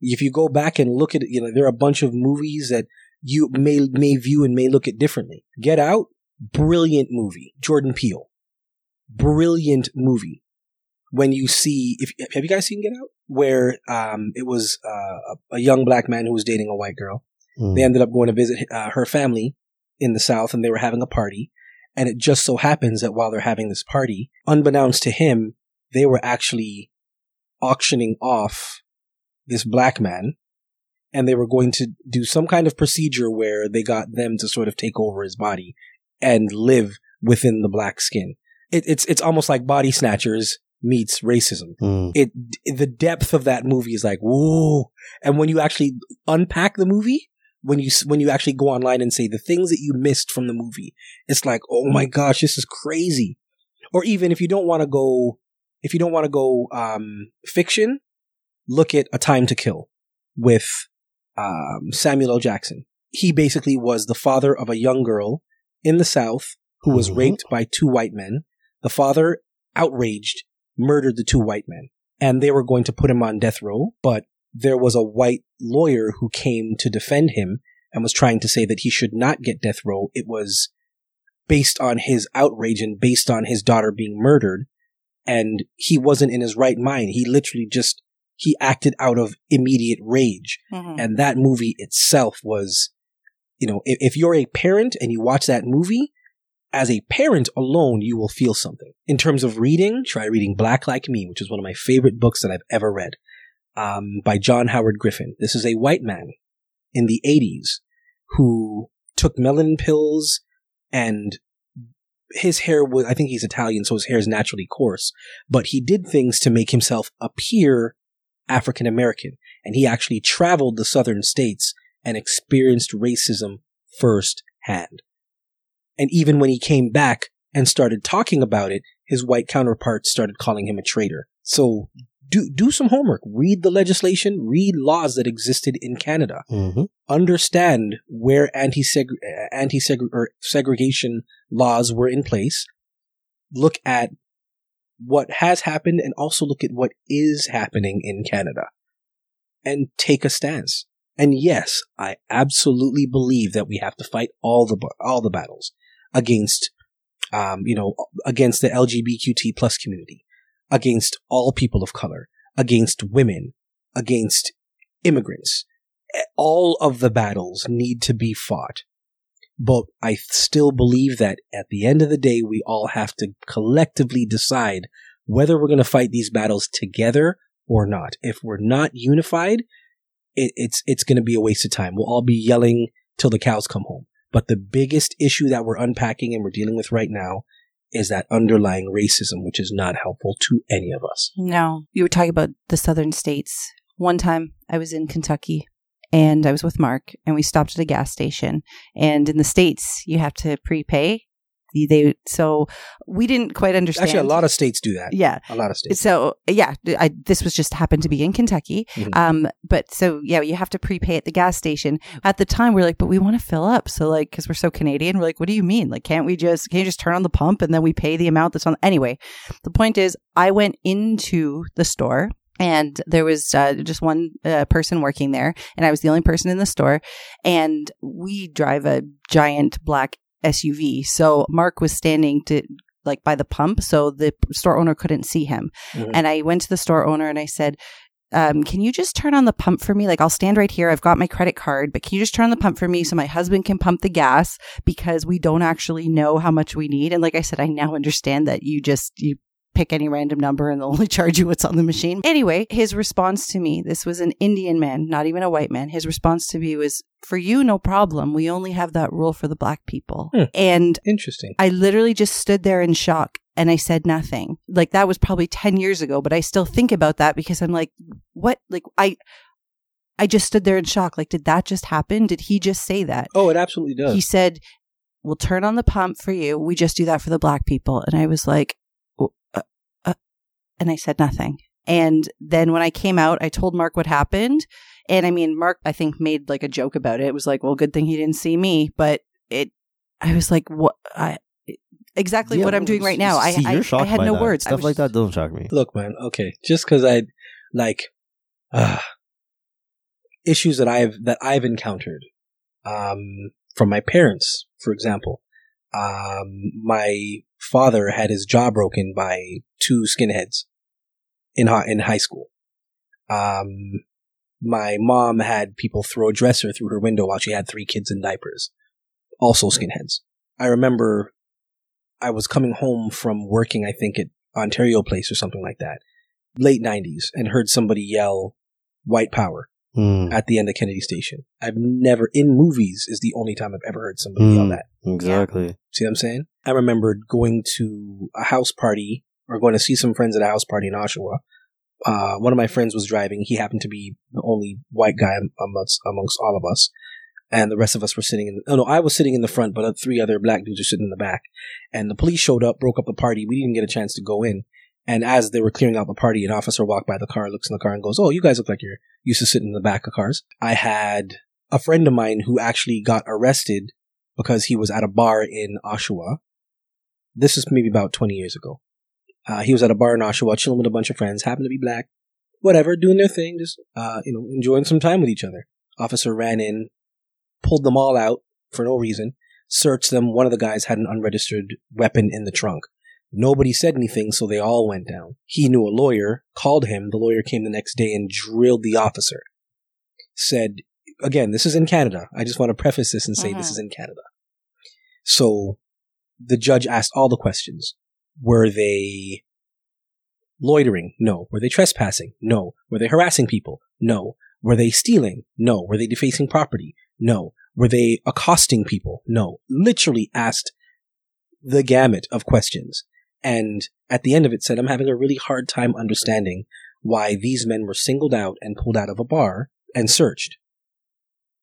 If you go back and look at it, you know, there are a bunch of movies that you may, may view and may look at differently. Get Out, brilliant movie. Jordan Peele, brilliant movie. When you see, if have you guys seen Get Out? Where um, it was uh, a, young black man who was dating a white girl. Hmm. They ended up going to visit uh, her family in the South, and they were having a party. And it just so happens that while they're having this party, unbeknownst to him, they were actually auctioning off this black man, and they were going to do some kind of procedure where they got them to sort of take over his body and live within the black skin. It, it's it's almost like body snatchers meets racism Hmm. it the depth of that movie is like whoa and when you actually unpack the movie when you when you actually go online and say the things that you missed from the movie it's like oh my gosh this is crazy. Or even if you don't want to go if you don't want to go um fiction look at a time to kill with um samuel l. Jackson. He basically was the father of a young girl in the south who was Mhm. raped by two white men. The father outraged murdered the two white men. And they were going to put him on death row, but there was a white lawyer who came to defend him and was trying to say that he should not get death row. It was based on his outrage and based on his daughter being murdered. And he wasn't in his right mind. He literally just, he acted out of immediate rage. Mhm. And that movie itself was, you know, if, if you're a parent and you watch that movie, as a parent alone, you will feel something. In terms of reading, try reading Black Like Me, which is one of my favorite books that I've ever read, um, by John Howard Griffin. This is a white man in the 80s who took melanin pills and his hair was, I think he's Italian, so his hair is naturally coarse, but he did things to make himself appear African American. And he actually traveled the southern states and experienced racism firsthand. And even when he came back and started talking about it, his white counterparts started calling him a traitor. So do, do some homework. Read the legislation, read laws that existed in Canada. Mhm. Understand where anti-seg- or segregation laws were in place. Look at what has happened and also look at what is happening in Canada. and take a stance. And yes, I absolutely believe that we have to fight all the all the battles against, um, you know, against the LGBTQ plus community, against all people of color, against women, against immigrants. All of the battles need to be fought. But I still believe that at the end of the day, we all have to collectively decide whether we're going to fight these battles together or not. If we're not unified, it, it's it's going to be a waste of time. We'll all be yelling till the cows come home. But the biggest issue that we're unpacking and we're dealing with right now is that underlying racism, which is not helpful to any of us. No. You were talking about the southern states. One time I was in Kentucky and I was with Mark and we stopped at a gas station. And in the States, you have to prepay. They so we didn't quite understand. Actually, a lot of states do that. yeah. A lot of states. So yeah, I, this was just happened to be in Kentucky. Mhm. Um, but so yeah, you have to prepay at the gas station. At the time, we are like, but we want to fill up. So like, because we're so Canadian, we're like, what do you mean? Like, can't we just can you just turn on the pump and then we pay the amount that's on? Anyway, the point is, I went into the store. And there was uh, just one uh, person working there, and I was the only person in the store. And we drive a giant black SUV. So Mark was standing to like by the pump, so the store owner couldn't see him. Mhm. And I went to the store owner and I said, um, "Can you just turn on the pump for me? Like, I'll stand right here. I've got my credit card, but can you just turn on the pump for me so my husband can pump the gas because we don't actually know how much we need." And like I said, I now understand that you just you pick any random number and they'll only charge you what's on the machine. Anyway, his response to me, this was an Indian man, not even a white man. His response to me was, "For you, no problem. We only have that rule for the black people." Hmm. And Interesting. I literally just stood there in shock and I said nothing. Like that was probably 10 years ago, but I still think about that because I'm like, what? Like I, I just stood there in shock. Like, did that just happen? Did he just say that? Oh, it absolutely does. He said, we'll turn on the pump for you. We just do that for the black people. And I was like, and I said nothing. And then when I came out, I told Mark what happened. And I mean, Mark, I think made like a joke about it. It was like, well, good thing he didn't see me, but it, I was like, what? I, exactly Yeah, what I'm doing right now. I, see, I, you're I had by no that. words. Stuff was like that just- doesn't shock me. Look, man. Okay, just because I like uh, issues that I've that I've encountered um, from my parents, for example. Um, my father had his jaw broken by two skinheads in hi- in high school. Um, my mom had people throw a dresser through her window while she had three kids in diapers, also skinheads. I remember I was coming home from working, I think at Ontario Place or something like that, late 90s, and heard somebody yell, white power Hmm, at the end of Kennedy Station. I've never, in movies, is the only time I've ever heard somebody yell Hmm. that. exactly. See what I'm saying? I remembered going to a house party or going to see some friends at a house party in Oshawa. Uh, one of my friends was driving. He happened to be the only white guy amongst, amongst all of us. And the rest of us were sitting in, oh no, I was sitting in the front, but three other black dudes were sitting in the back. And the police showed up, broke up the party. We didn't get a chance to go in. And as they were clearing out the party, an officer walked by the car, looks in the car and goes, Oh, you guys look like you're used to sitting in the back of cars. I had a friend of mine who actually got arrested because he was at a bar in Oshawa. This is maybe about 20 years ago. Uh, he was at a bar in Oshawa, chilling with a bunch of friends, happened to be black, whatever, doing their thing, just, uh, you know, enjoying some time with each other. Officer ran in, pulled them all out for no reason, searched them. One of the guys had an unregistered weapon in the trunk. Nobody said anything, so they all went down. He knew a lawyer, called him. The lawyer came the next day and drilled the officer. Said, again, this is in Canada. I just want to preface this and say this Mhm. is in Canada. So the judge asked all the questions. Were they loitering? No. Were they trespassing? No. Were they harassing people? No. Were they stealing? No. Were they defacing property? No. Were they accosting people? No. Literally asked the gamut of questions. And at the end of it said, I'm having a really hard time understanding why these men were singled out and pulled out of a bar and searched.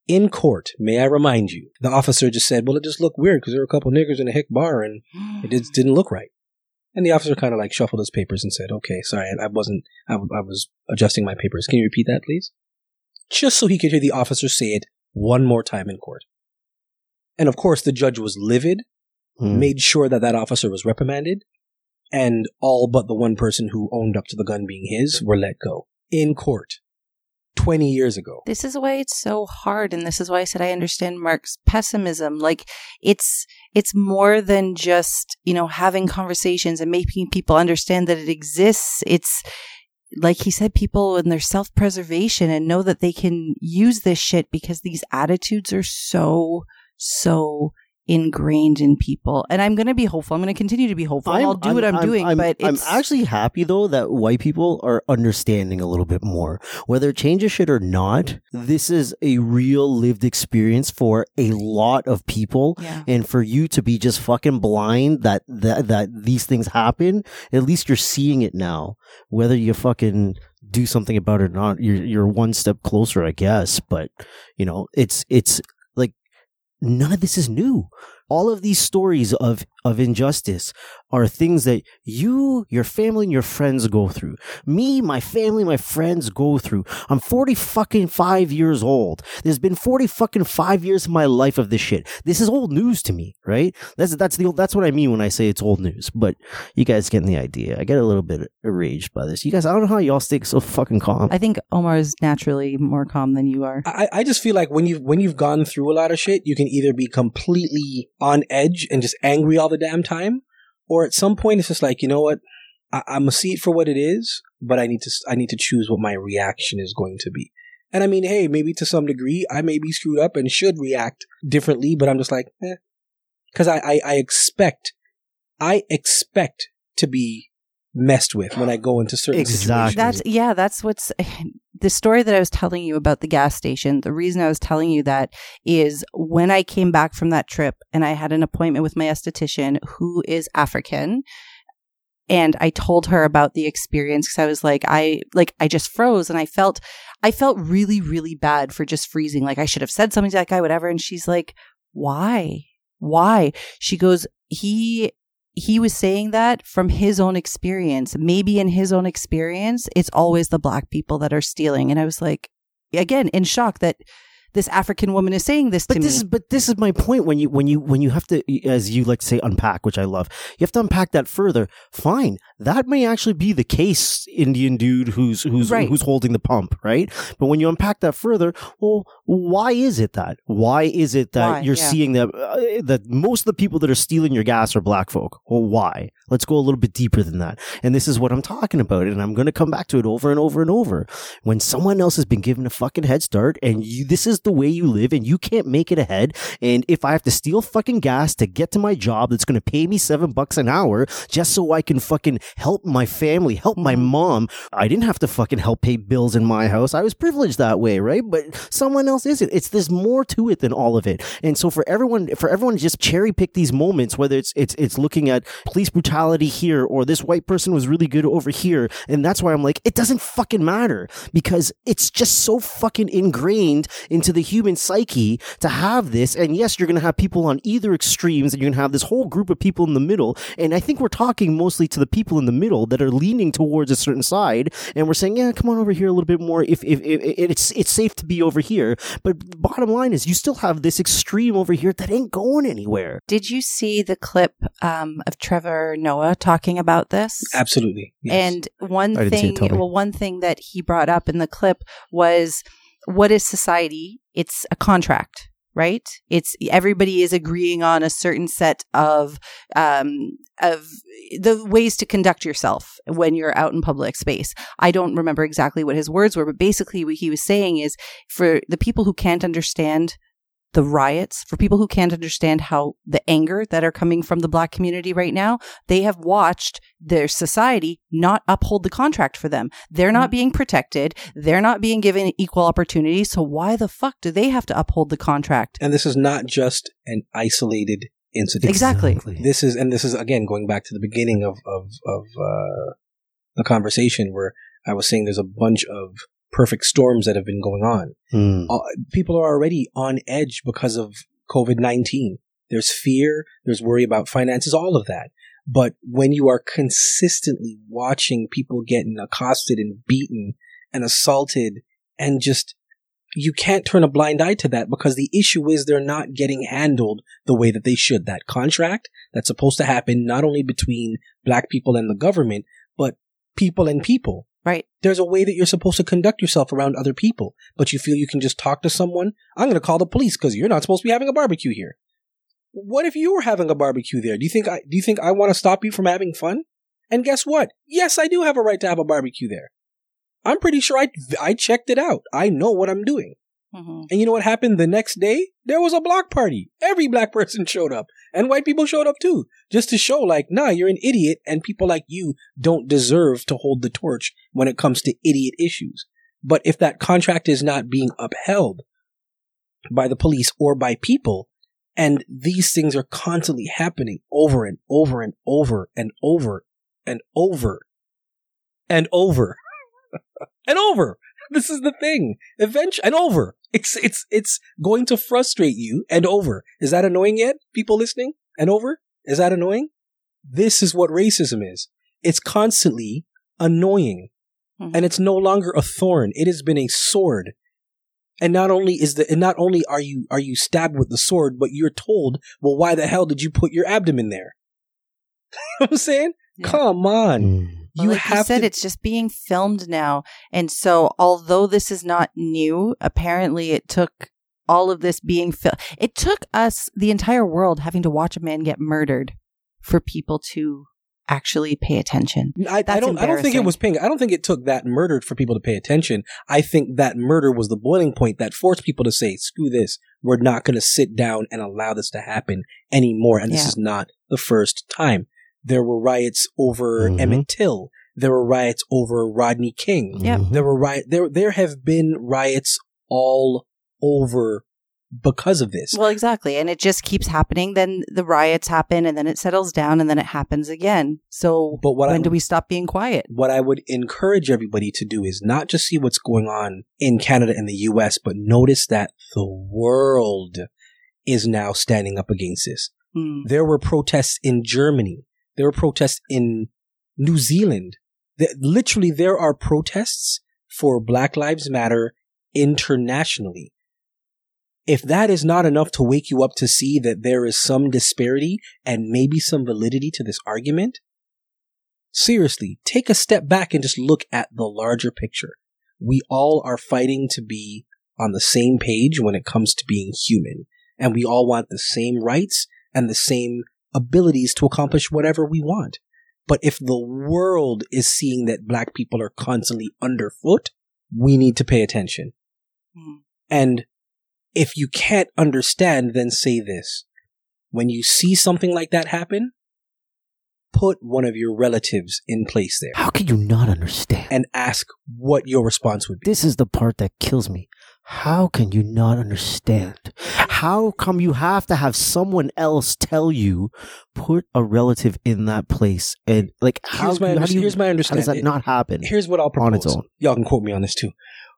In court, may I remind you, the officer just said, well, it just looked weird because there were a couple niggers in a hick bar and it just didn't look right. And the officer kind of like shuffled his papers and said, okay, sorry, I, I wasn't, I, w- I was adjusting my papers. Can you repeat that, please? Just so he could hear the officer say it one more time in court. And of course, the judge was livid, Hmm. made sure that that officer was reprimanded, and all but the one person who owned up to the gun being his were let go in court. 20 years ago. This is why it's so hard and this is why I said I understand Mark's pessimism. Like it's it's more than just, you know, having conversations and making people understand that it exists. It's like he said, people in their self preservation and know that they can use this shit because these attitudes are so, so ingrained in people. And I'm going to be hopeful. I'm going to continue to be hopeful. i will do what I'm, I'm doing. I'm, but I'm actually happy though that white people are understanding a little bit more. Whether it changes shit or not, this is a real lived experience for a lot of people. Yeah. And for you to be just fucking blind that, that, that these things happen, at least you're seeing it now. Whether you fucking do something about it or not, you're, you're one step closer, I guess. But, you know, it's, it's, none of this is new. All of these stories of, of injustice are things that you, your family, and your friends go through. Me, my family, my friends go through. I'm 40 fucking five years old. There's been 40 fucking five years of my life of this shit. This is old news to me, right? That's, that's the, that's what I mean when I say it's old news, but you guys getting the idea. I get a little bit enraged by this. You guys, I don't know how y'all stay so fucking calm. I think Omar is naturally more calm than you are. I, I just feel like when you've, when you've gone through a lot of shit, you can either be completely on edge and just angry all the damn time, or at some point it's just like you know what? I- i'm gonna see it for what it is but i need to i need to choose what my reaction is going to be. And i mean hey maybe to some degree i may be screwed up and should react differently but i'm just like eh. Because I, I i expect i expect to be messed with when I go into certain exactly. situations. That's yeah, that's what's the story that I was telling you about the gas station. The reason I was telling you that is when I came back from that trip and I had an appointment with my esthetician who is African and I told her about the experience because I was like, I like I just froze and I felt I felt really, really bad for just freezing. Like I should have said something to that guy, whatever. And she's like, Why? Why? She goes, he he was saying that from his own experience. Maybe in his own experience, it's always the black people that are stealing. And I was like, again, in shock that this African woman is saying this but to this me. Is, but this is my point. When you when you when you have to, as you like to say, unpack, which I love, you have to unpack that further. Fine, that may actually be the case, Indian dude who's who's right. who's holding the pump, right? But when you unpack that further, well, why is it that? Why is it that why? you're yeah. seeing that uh, that most of the people that are stealing your gas are black folk? Well, why? Let's go a little bit deeper than that. And this is what I'm talking about, and I'm going to come back to it over and over and over. When someone else has been given a fucking head start, and you, this is the way you live, and you can't make it ahead, and if I have to steal fucking gas to get to my job that's going to pay me seven bucks an hour just so I can fucking help my family, help my mm-hmm. mom, I didn't have to fucking help pay bills in my house. I was privileged that way, right? But someone else isn't. It's there's more to it than all of it. And so for everyone, for everyone to just cherry pick these moments, whether it's it's it's looking at police brutality here or this white person was really good over here. And that's why I'm like, it doesn't fucking matter because it's just so fucking ingrained into the human psyche to have this. And yes, you're going to have people on either extremes and you're going to have this whole group of people in the middle. And I think we're talking mostly to the people in the middle that are leaning towards a certain side. And we're saying, yeah, come on over here a little bit more. If, if, if, if it's, it's safe to be over here. But bottom line is you still have this extreme over here that ain't going anywhere. Did you see the clip um, of Trevor Noah talking about this? Absolutely. Yes. And one I thing, it, well, one thing that he brought up in the clip was what is society? It's a contract, right? It's everybody is agreeing on a certain set of um, of the ways to conduct yourself when you're out in public space. I don't remember exactly what his words were, but basically what he was saying is for the people who can't understand the riots, for people who can't understand how the anger that are coming from the black community right now, they have watched their society not uphold the contract for them. They're not being protected. They're not being given equal opportunity. So why the fuck do they have to uphold the contract? and this is not just an isolated incident. Exactly. This is, and this is again going back to the beginning of of of uh, the conversation where I was saying there's a bunch of perfect storms that have been going on. Hmm. Uh, people are already on edge because of COVID nineteen. There's fear. There's worry about finances. All of that. But when you are consistently watching people getting accosted and beaten and assaulted and just you can't turn a blind eye to that because the issue is they're not getting handled the way that they should. That contract that's supposed to happen not only between black people and the government, but people and people. Right. There's a way that you're supposed to conduct yourself around other people, but you feel you can just talk to someone. I'm going to call the police because you're not supposed to be having a barbecue here. What if you were having a barbecue there? Do you think I do you think I want to stop you from having fun? And guess what? Yes, I do have a right to have a barbecue there. I'm pretty sure I I checked it out. I know what I'm doing. Mhm. And you know what happened the next day? There was a block party. Every black person showed up. And white people showed up too. Just to show, like, nah, you're an idiot, and people like you don't deserve to hold the torch when it comes to idiot issues. But if that contract is not being upheld by the police or by people, and these things are constantly happening over and over and over and over and over and over and over. This is the thing. Eventually, and over. It's it's it's going to frustrate you and over. Is that annoying yet? People listening? And over? Is that annoying? This is what racism is. It's constantly annoying. Mhm. And it's no longer a thorn. It has been a sword. And not only is the and not only are you are you stabbed with the sword, but you're told, well, why the hell did you put your abdomen there? you know what I'm saying? Yeah. Come on. Mm. You like have you said, to it's just being filmed now. And so, although this is not new, apparently it took all of this being filmed. It took us, the entire world, having to watch a man get murdered for people to actually pay attention. I, I don't. I don't think it was paying. I don't think it took that murder for people to pay attention. I think that murder was the boiling point that forced people to say, "Screw this! We're not going to sit down and allow this to happen anymore." And this is not the first time. There were riots over Mhm. Emmett Till. There were riots over Rodney King. Yep. Mhm. There were riot. There there have been riots all over because of this. Well, exactly. And it just keeps happening. Then the riots happen and then it settles down and then it happens again. So, But what I- when do we stop being quiet? what I would encourage everybody to do is not just see what's going on in Canada and the US, but notice that the world is now standing up against this. Hmm. There were protests in Germany. There were protests in New Zealand. Th- literally, there are protests for Black Lives Matter internationally. If that is not enough to wake you up to see that there is some disparity and maybe some validity to this argument, seriously, take a step back and just look at the larger picture. We all are fighting to be on the same page when it comes to being human, and we all want the same rights and the same abilities to accomplish whatever we want. But if the world is seeing that black people are constantly underfoot, we need to pay attention. Hmm. And if you can't understand, then say this. When you see something like that happen, put one of your relatives in place there How can you not understand? and ask what your response would be. This is the part that kills me. How can you not understand? How come you have to have someone else tell you put a relative in that place and like how, Here's my, how do you, here's my how does that not happen? Here's what I'll propose. on its own? Y'all can quote me on this too.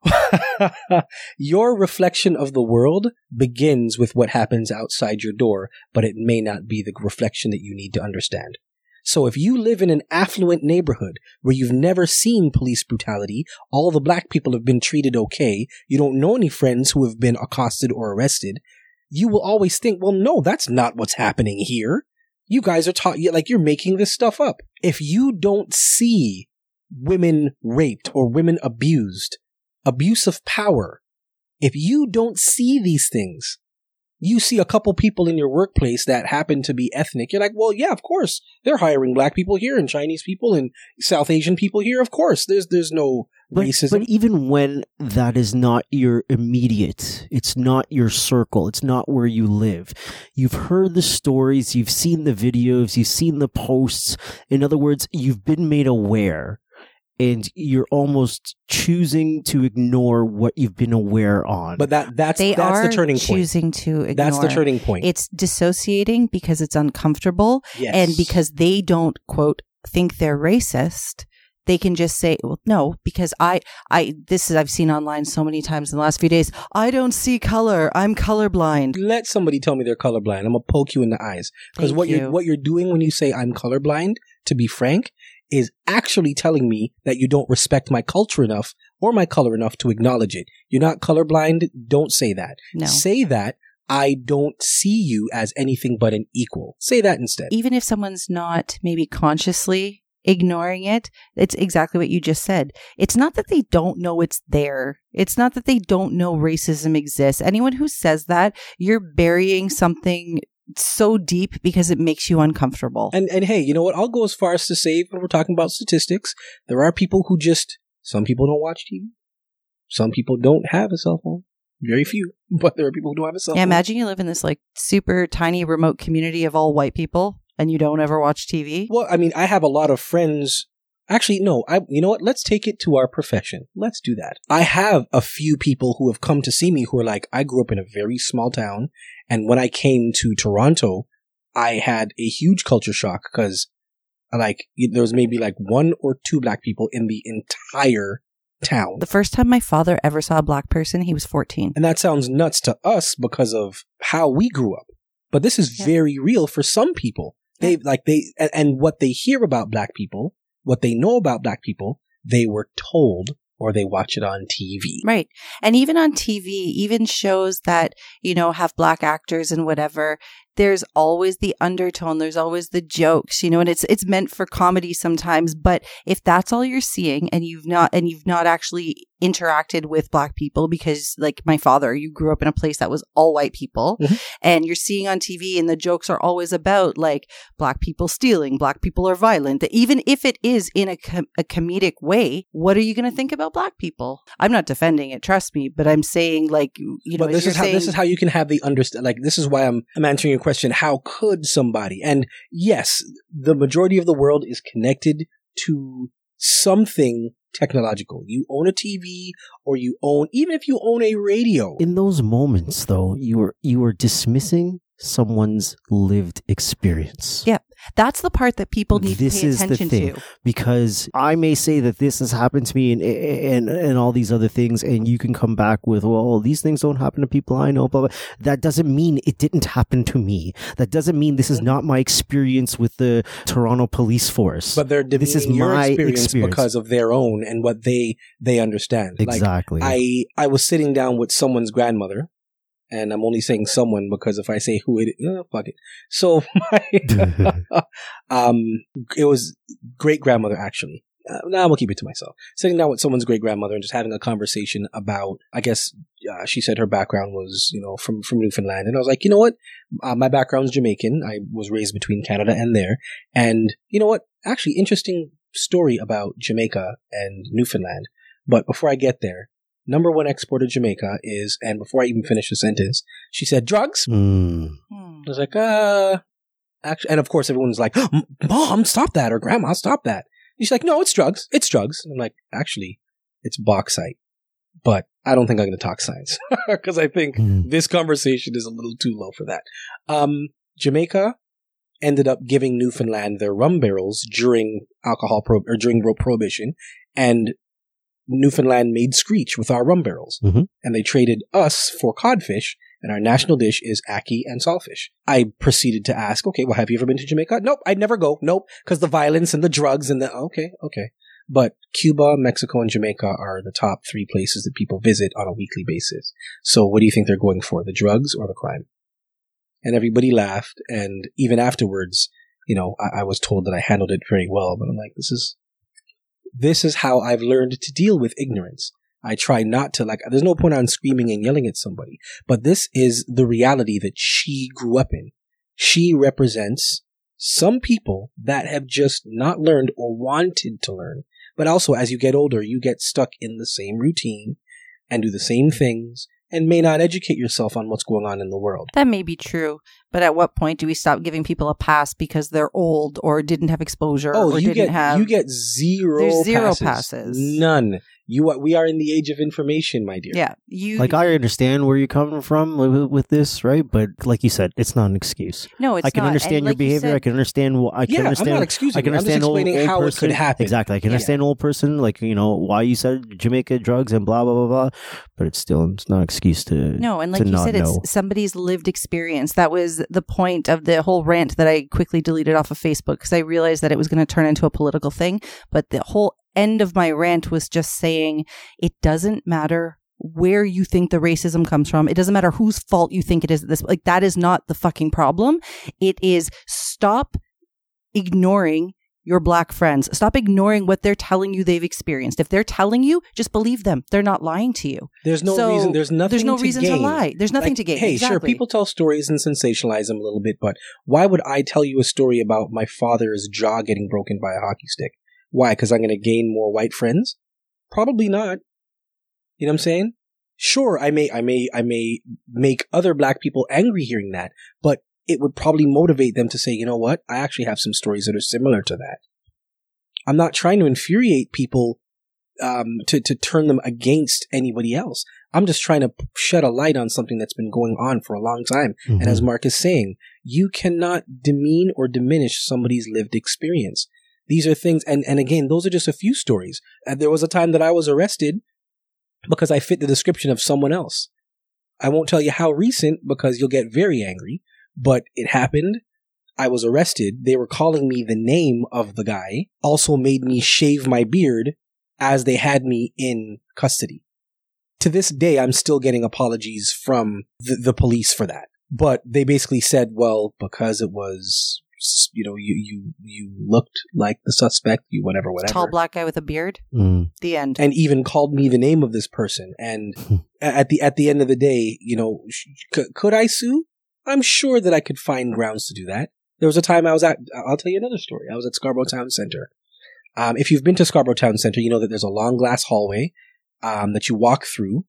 your reflection of the world begins with what happens outside your door, but it may not be the reflection that you need to understand. So if you live in an affluent neighborhood where you've never seen police brutality, all the black people have been treated okay, you don't know any friends who have been accosted or arrested, you will always think, well, no, that's not what's happening here. You guys are taught, like you're making this stuff up. If you don't see women raped or women abused, abuse of power, if you don't see these things, you see a couple people in your workplace that happen to be ethnic, you're like, well, yeah, of course. They're hiring black people here and Chinese people and South Asian people here. Of course. There's there's no But, racism. but even when that is not your immediate, it's not your circle, it's not where you live. You've heard the stories, you've seen the videos, you've seen the posts. In other words, you've been made aware and you're almost choosing to ignore what you've been aware on. but that that's They that's are the turning point. choosing to ignore. That's the turning point. It's dissociating because it's uncomfortable yes. and because they don't quote think they're racist they can just say well no because i i this is i've seen online so many times in the last few days i don't see color i'm colorblind let somebody tell me they're colorblind. I'm gonna poke you in the eyes because what you. you're what you're doing when you say I'm colorblind, to be frank, is actually telling me that you don't respect my culture enough or my color enough to acknowledge it. You're not colorblind. Don't say that. no Say that I don't see you as anything but an equal. Say that instead. even if someone's not maybe consciously ignoring it, it's exactly what you just said. It's not that they don't know it's there. It's not that they don't know racism exists. Anyone who says that, you're burying something so deep because it makes you uncomfortable. And and hey, you know what? I'll go as far as to say when we're talking about statistics, there are people who just some people don't watch TV. Some people don't have a cell phone. Very few, but there are people who don't have a cell yeah, phone. imagine you live in this like super tiny remote community of all white people and you don't ever watch TV. Well, I mean, I have a lot of friends. Actually, no. I, you know what? Let's take it to our profession. Let's do that. I have a few people who have come to see me who are like, I grew up in a very small town, and when I came to Toronto, I had a huge culture shock because, like, there was maybe like one or two black people in the entire town. The first time my father ever saw a black person, he was 14. And that sounds nuts to us because of how we grew up. But this is Yeah. very real for some people. They like they and, and what they hear about black people, what they know about black people, they were told or they watch it on TV. Right. And even on TV, even shows that, you know, have black actors and whatever, there's always the undertone, there's always the jokes, you know, and it's it's meant for comedy sometimes, but if that's all you're seeing and you've not and you've not actually interacted with black people because like my father, you grew up in a place that was all white people Mhm. and you're seeing on TV and the jokes are always about like black people stealing, black people are violent, even if it is in a, com- a comedic way, what are you going to think about black people? I'm not defending it, trust me, but I'm saying like you know, but this is how saying, this is how you can have the understand like this is why I'm I'm answering your question how could somebody and yes the majority of the world is connected to something technological you own a TV or you own even if you own a radio In those moments, though, you were you were dismissing someone's lived experience. Yeah. That's the part that people need This to pay is the attention thing. to. because I may say that this has happened to me and, and and all these other things, and you can come back with, well, these things don't happen to people I know, blah, blah. That doesn't mean it didn't happen to me. That doesn't mean this is not my experience with the Toronto Police Force. but they're This is your my experience, experience. because of their own and what they they understand like exactly. I I was sitting down with someone's grandmother, and I'm only saying someone because if I say who it, uh, fuck it. So my, um, it was great grandmother actually. Uh, now I'm gonna keep it to myself. Sitting down with someone's great grandmother and just having a conversation about, I guess uh, she said her background was, you know, from from Newfoundland, and I was like, you know what, uh, my background's Jamaican. I was raised between Canada and there, and you know what, actually, interesting story about Jamaica and Newfoundland. But before I get there, number one export of Jamaica is, and before I even finish the sentence, she said drugs. Mm. I was like, uh, actually, and of course everyone's like, mom, stop that, or grandma, stop that. And she's like, no, it's drugs. It's drugs. And I'm like, actually, it's bauxite. But I don't think I'm going to talk science because I think Mm. this conversation is a little too low for that. Um, Jamaica ended up giving Newfoundland their rum barrels during alcohol pro- or during prohibition, and Newfoundland made screech with our rum barrels, Mhm. and they traded us for codfish. And our national dish is ackee and saltfish. I proceeded to ask, okay, well, have you ever been to Jamaica? Nope, I'd never go. Nope, because the violence and the drugs and the okay, okay. But Cuba, Mexico, and Jamaica are the top three places that people visit on a weekly basis. So what do you think they're going for? The drugs or the crime? And everybody laughed. And even afterwards, you know, I, I was told that I handled it very well, but I'm like, this is, this is how I've learned to deal with ignorance. I try not to like, there's no point on screaming and yelling at somebody, but this is the reality that she grew up in. She represents some people that have just not learned or wanted to learn. But also, as you get older, you get stuck in the same routine and do the same things and may not educate yourself on what's going on in the world. That may be true, but at what point do we stop giving people a pass because they're old or didn't have exposure Oh, or you didn't get have you get zero There's zero passes. passes. None. You are, we are in the age of information, my dear. Yeah, you Like I understand where you're coming from with, with this, right? But like you said, it's not an excuse. No, it's I can not. understand And your like you behavior. I can understand. wh- I can Yeah, I'm understand. not excusing I can it. I'm just understand old, explaining old how it person. could happen. Exactly. I can Yeah. understand old person, like you know why you said Jamaica drugs and blah blah blah blah. But it's still it's not an excuse to No, and like you said, know. it's somebody's lived experience. That was the point of the whole rant that I quickly deleted off of Facebook because I realized that it was going to turn into a political thing. But the whole end of my rant was just saying it doesn't matter where you think the racism comes from. It doesn't matter whose fault you think it is. This like that is not the fucking problem. It is stop ignoring your black friends. Stop ignoring what they're telling you they've experienced. If they're telling you, just believe them. They're not lying to you. There's no So, reason. There's nothing. There's no to reason gain. to lie. There's nothing Like, to gain. Hey, sure, people tell stories and sensationalize them a little bit, but why would I tell you a story about my father's jaw getting broken by a hockey stick? Why? Because I'm going to gain more white friends? Probably not. You know what I'm saying? Sure, I may, I may, I may make other black people angry hearing that, but it would probably motivate them to say, you know what? I actually have some stories that are similar to that. I'm not trying to infuriate people um, to to turn them against anybody else. I'm just trying to shed a light on something that's been going on for a long time. And Mm-hmm. as Mark is saying, you cannot demean or diminish somebody's lived experience. These are things, and, and again, those are just a few stories. Uh, there was a time that I was arrested because I fit the description of someone else. I won't tell you how recent because you'll get very angry, but it happened. I was arrested. They were calling me the name of the guy, also made me shave my beard as they had me in custody. To this day, I'm still getting apologies from the, the police for that. But they basically said, well, because it was, you know, you, you, you looked like the suspect, you whatever, whatever. Tall black guy with a beard. Mm. The end. and even called me the name of this person. And at the, at the end of the day, you know, sh- c- could I sue? I'm sure that I could find grounds to do that. There was a time I was at, I'll tell you another story. I was at Scarborough Town Center. Um, if you've been to Scarborough Town Center, you know that there's a long glass hallway, um, that you walk through,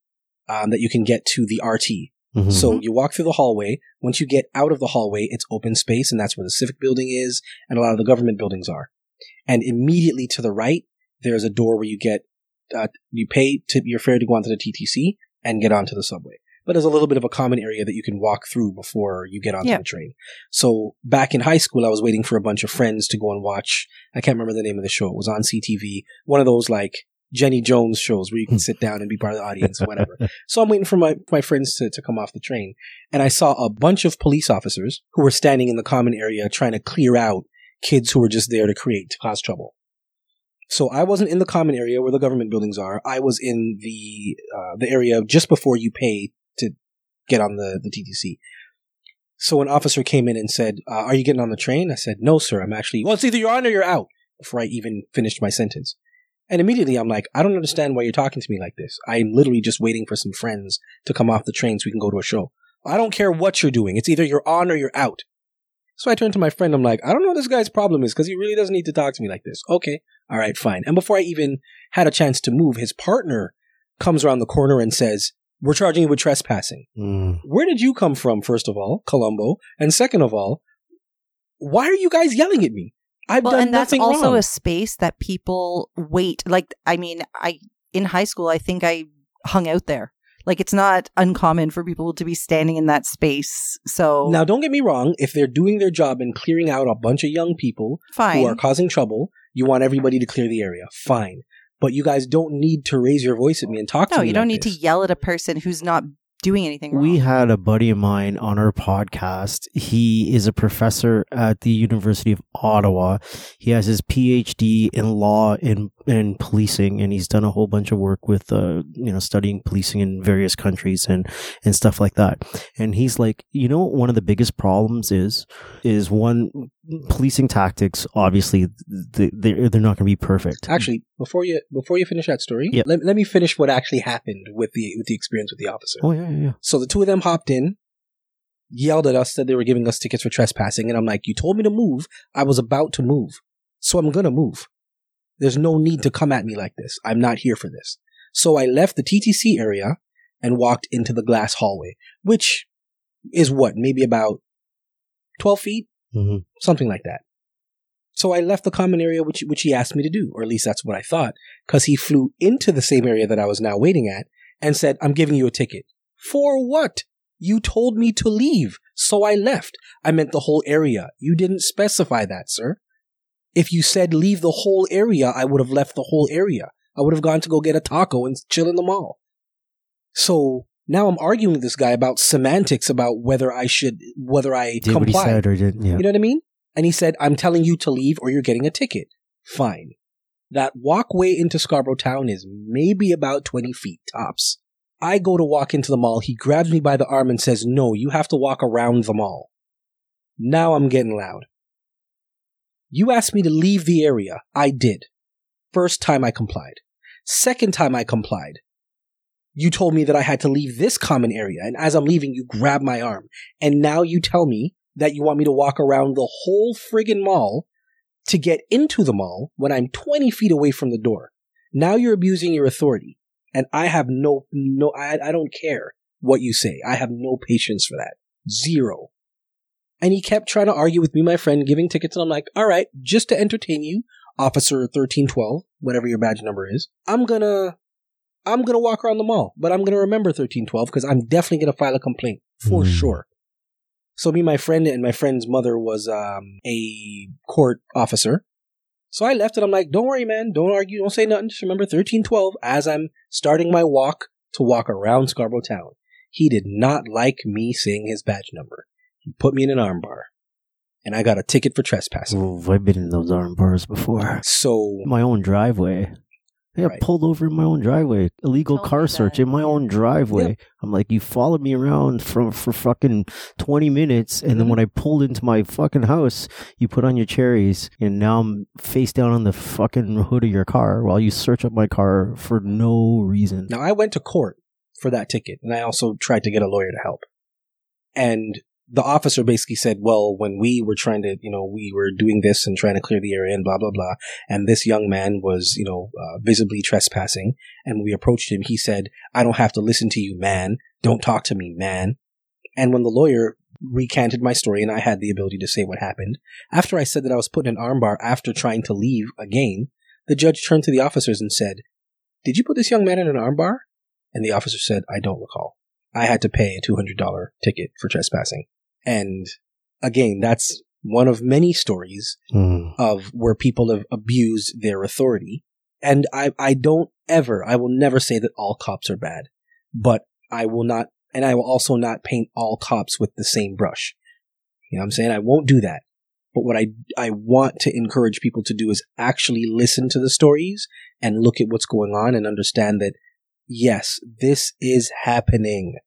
um, that you can get to the RT. Mhm. So you walk through the hallway. Once you get out of the hallway, it's open space, and that's where the civic building is, and a lot of the government buildings are. And immediately to the right, there's a door where you get, uh, you pay to your fare to go onto the TTC and get onto the subway. But there's a little bit of a common area that you can walk through before you get onto Yeah. the train. So back in high school, I was waiting for a bunch of friends to go and watch. I can't remember the name of the show. It was on CTV. One of those like Jenny Jones shows where you can sit down and be part of the audience, whatever. So I'm waiting for my, my friends to, to come off the train. And I saw a bunch of police officers who were standing in the common area trying to clear out kids who were just there to create, to cause trouble. So I wasn't in the common area where the government buildings are. I was in the, uh, the area just before you pay to get on the, the TTC. So an officer came in and said, uh, are you getting on the train? I said, no, sir. I'm actually, well, it's either you're on or you're out before I even finished my sentence. And immediately I'm like, I don't understand why you're talking to me like this. I'm literally just waiting for some friends to come off the train so we can go to a show. I don't care what you're doing. It's either you're on or you're out. So I turned to my friend. I'm like, I don't know what this guy's problem is because he really doesn't need to talk to me like this. Okay. All right, fine. And before I even had a chance to move, his partner comes around the corner and says, we're charging you with trespassing. Mm. Where did you come from, first of all, Columbo? And second of all, why are you guys yelling at me? I've well, done and that's nothing also wrong. a space that people wait. Like, I mean, I in high school, I think I hung out there. Like, it's not uncommon for people to be standing in that space. So Now, don't get me wrong. If they're doing their job and clearing out a bunch of young people fine. who are causing trouble, you want everybody to clear the area. Fine. But you guys don't need to raise your voice at me and talk to me. no, you don't like need this. to yell at a person who's not doing anything wrong. We had a buddy of mine on our podcast. He is a professor at the University of Ottawa. He has his PhD in law and policing, and he's done a whole bunch of work with, uh, you know, studying policing in various countries and and stuff like that. And he's like, you know, what one of the biggest problems is is one policing tactics. Obviously, th- they're they're not going to be perfect. Actually, before you before you finish that story, Yep. let, let me finish what actually happened with the with the experience with the officer. oh yeah, yeah, yeah. So the two of them hopped in, yelled at us, said they were giving us tickets for trespassing, and I'm like, "You told me to move. I was about to move, so I'm gonna move. There's no need to come at me like this. I'm not here for this." So I left the TTC area and walked into the glass hallway, which is what maybe about twelve feet, hmm something like that. So I left the common area, which which he asked me to do, or at least that's what I thought, because he flew into the same area that I was now waiting at and said, "I'm giving you a ticket for what? You told me to leave, so I left. I meant the whole area. You didn't specify that, sir. If you said leave the whole area, I would have left the whole area. I would have gone to go get a taco and chill in the mall. So." Now I'm arguing with this guy about semantics about whether I should, whether I Did what he said or didn't? Yeah. You know what I mean? And he said, I'm telling you to leave or you're getting a ticket. Fine. That walkway into Scarborough Town is maybe about 20 feet tops. I go to walk into the mall. He grabs me by the arm and says, No, you have to walk around the mall. Now I'm getting loud. You asked me to leave the area. I did. First time I complied. Second time I complied. You told me that I had to leave this common area, and as I'm leaving, you grab my arm. And now you tell me that you want me to walk around the whole friggin' mall to get into the mall when I'm 20 feet away from the door. Now you're abusing your authority. And I have no, no, I, I don't care what you say. I have no patience for that. Zero. And he kept trying to argue with me, my friend, giving tickets. And I'm like, all right, just to entertain you, officer 1312, whatever your badge number is, I'm gonna, I'm gonna walk around the mall, but I'm gonna remember 1312 because I'm definitely gonna file a complaint for Hmm. sure. So me, my friend, and my friend's mother was um, a court officer. So I left and I'm like, don't worry, man. Don't argue. Don't say nothing. Just remember 1312 as I'm starting my walk to walk around Scarborough Town. He did not like me saying his badge number. He put me in an armbar. And I got a ticket for trespassing. Ooh, I've been in those arm bars before. So, My own driveway. I got Right. pulled over in my own driveway. Illegal Told me car search in my own driveway. Yep. I'm like, you followed me around for for fucking twenty minutes, and then Mhm. when I pulled into my fucking house, you put on your cherries, and now I'm face down on the fucking hood of your car while you search up my car for no reason. Now I went to court for that ticket, and I also tried to get a lawyer to help. And the officer basically said, "Well, when we were trying to, you know, we were doing this and trying to clear the area and blah blah blah, and this young man was, you know, uh, visibly trespassing, and when we approached him. He said, "I don't have to listen to you, man. Don't talk to me, man." And when the lawyer recanted my story and I had the ability to say what happened, after I said that I was put in an armbar after trying to leave again, the judge turned to the officers and said, "Did you put this young man in an armbar?" And the officer said, I don't recall. I had to pay a $200 ticket for trespassing. And again, that's one of many stories Hmm. of where people have abused their authority. And I, I don't ever, I will never say that all cops are bad, but I will not, and I will also not paint all cops with the same brush. You know what I'm saying? I won't do that. But what I, I want to encourage people to do is actually listen to the stories and look at what's going on and understand that yes, this is happening.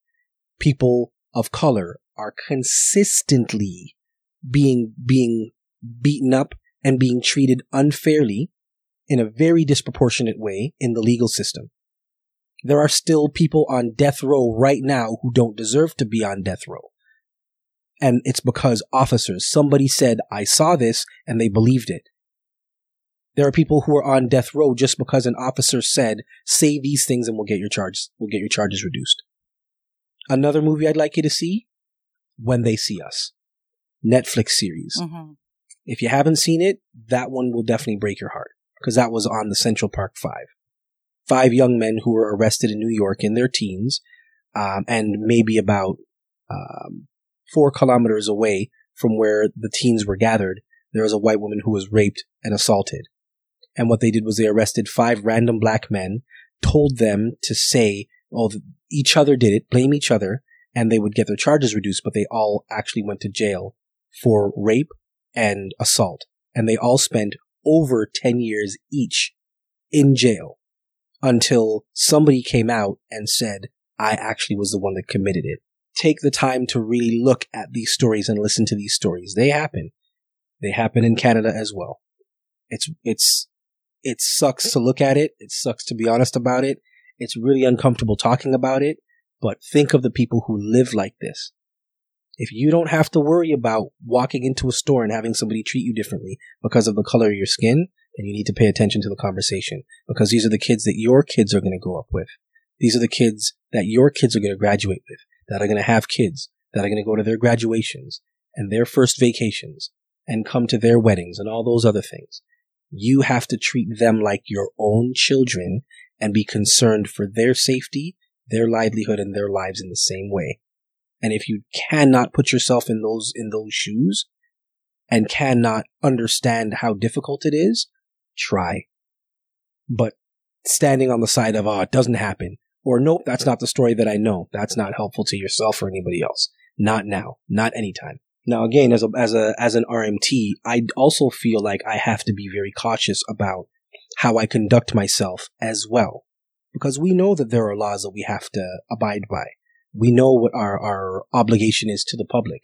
People of color are consistently being being beaten up and being treated unfairly in a very disproportionate way in the legal system. There are still people on death row right now who don't deserve to be on death row. And it's because officers, somebody said, I saw this, and they believed it. There are people who are on death row just because an officer said, say these things and we'll get your charges, we'll get your charges reduced. Another movie I'd like you to see, When They See Us. Netflix series. Mhm. If you haven't seen it, that one will definitely break your heart because that was on the Central Park Five. Five young men who were arrested in New York in their teens, um, and maybe about um, four kilometers away from where the teens were gathered, there was a white woman who was raped and assaulted. And what they did was they arrested five random black men, told them to say, th- each other did it, blame each other, and they would get their charges reduced, but they all actually went to jail for rape and assault. And they all spent over 10 years each in jail until somebody came out and said, I actually was the one that committed it. Take the time to really look at these stories and listen to these stories. They happen. They happen in Canada as well. It's, it's, it sucks to look at it. It sucks to be honest about it. It's really uncomfortable talking about it, but think of the people who live like this. If you don't have to worry about walking into a store and having somebody treat you differently because of the color of your skin, then you need to pay attention to the conversation because these are the kids that your kids are going to grow up with. These are the kids that your kids are going to graduate with, that are going to have kids, that are going to go to their graduations and their first vacations and come to their weddings and all those other things. You have to treat them like your own children and be concerned for their safety, their livelihood, and their lives in the same way. And if you cannot put yourself in those, in those shoes and cannot understand how difficult it is, try. But standing on the side of, oh, it doesn't happen, or nope, that's not the story that I know, that's not helpful to yourself or anybody else. Not now. Not anytime. Now again, as a, as a, as an RMT, I also feel like I have to be very cautious about how I conduct myself as well. Because we know that there are laws that we have to abide by. We know what our, our obligation is to the public.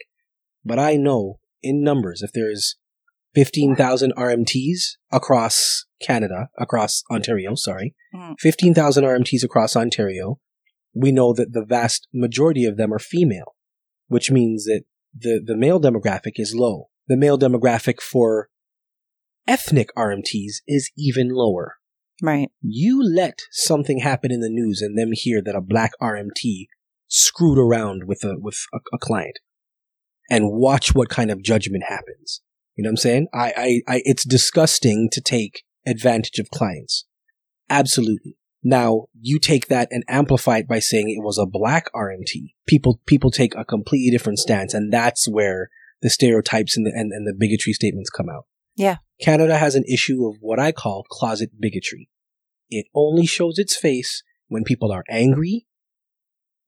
But I know in numbers, if there's 15,000 RMTs across Canada, across Ontario, sorry. Mm. 15,000 RMTs across Ontario. We know that the vast majority of them are female, which means that the, the male demographic is low. The male demographic for ethnic RMTs is even lower. Right. You let something happen in the news and them hear that a black RMT screwed around with a with a, a client and watch what kind of judgment happens. You know what I'm saying? I, I, I, it's disgusting to take advantage of clients. Absolutely. Now, you take that and amplify it by saying it was a black RMT. People, people take a completely different stance, and that's where the stereotypes and the, and, and the bigotry statements come out. Yeah. Canada has an issue of what I call closet bigotry. It only shows its face when people are angry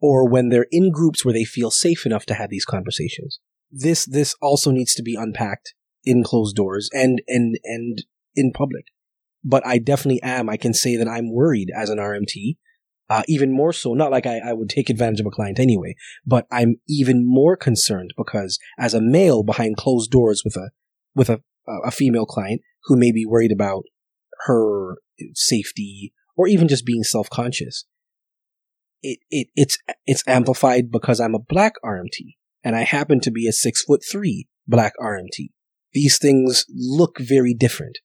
or when they're in groups where they feel safe enough to have these conversations. This, this also needs to be unpacked in closed doors and, and, and in public. But I definitely am. I can say that I'm worried as an RMT. Uh, even more so, not like I, I would take advantage of a client anyway, but I'm even more concerned because as a male behind closed doors with a, with a, a female client who may be worried about her safety or even just being self-conscious, it, it, it's, it's amplified because I'm a black RMT and I happen to be a six foot three black RMT. These things look very different.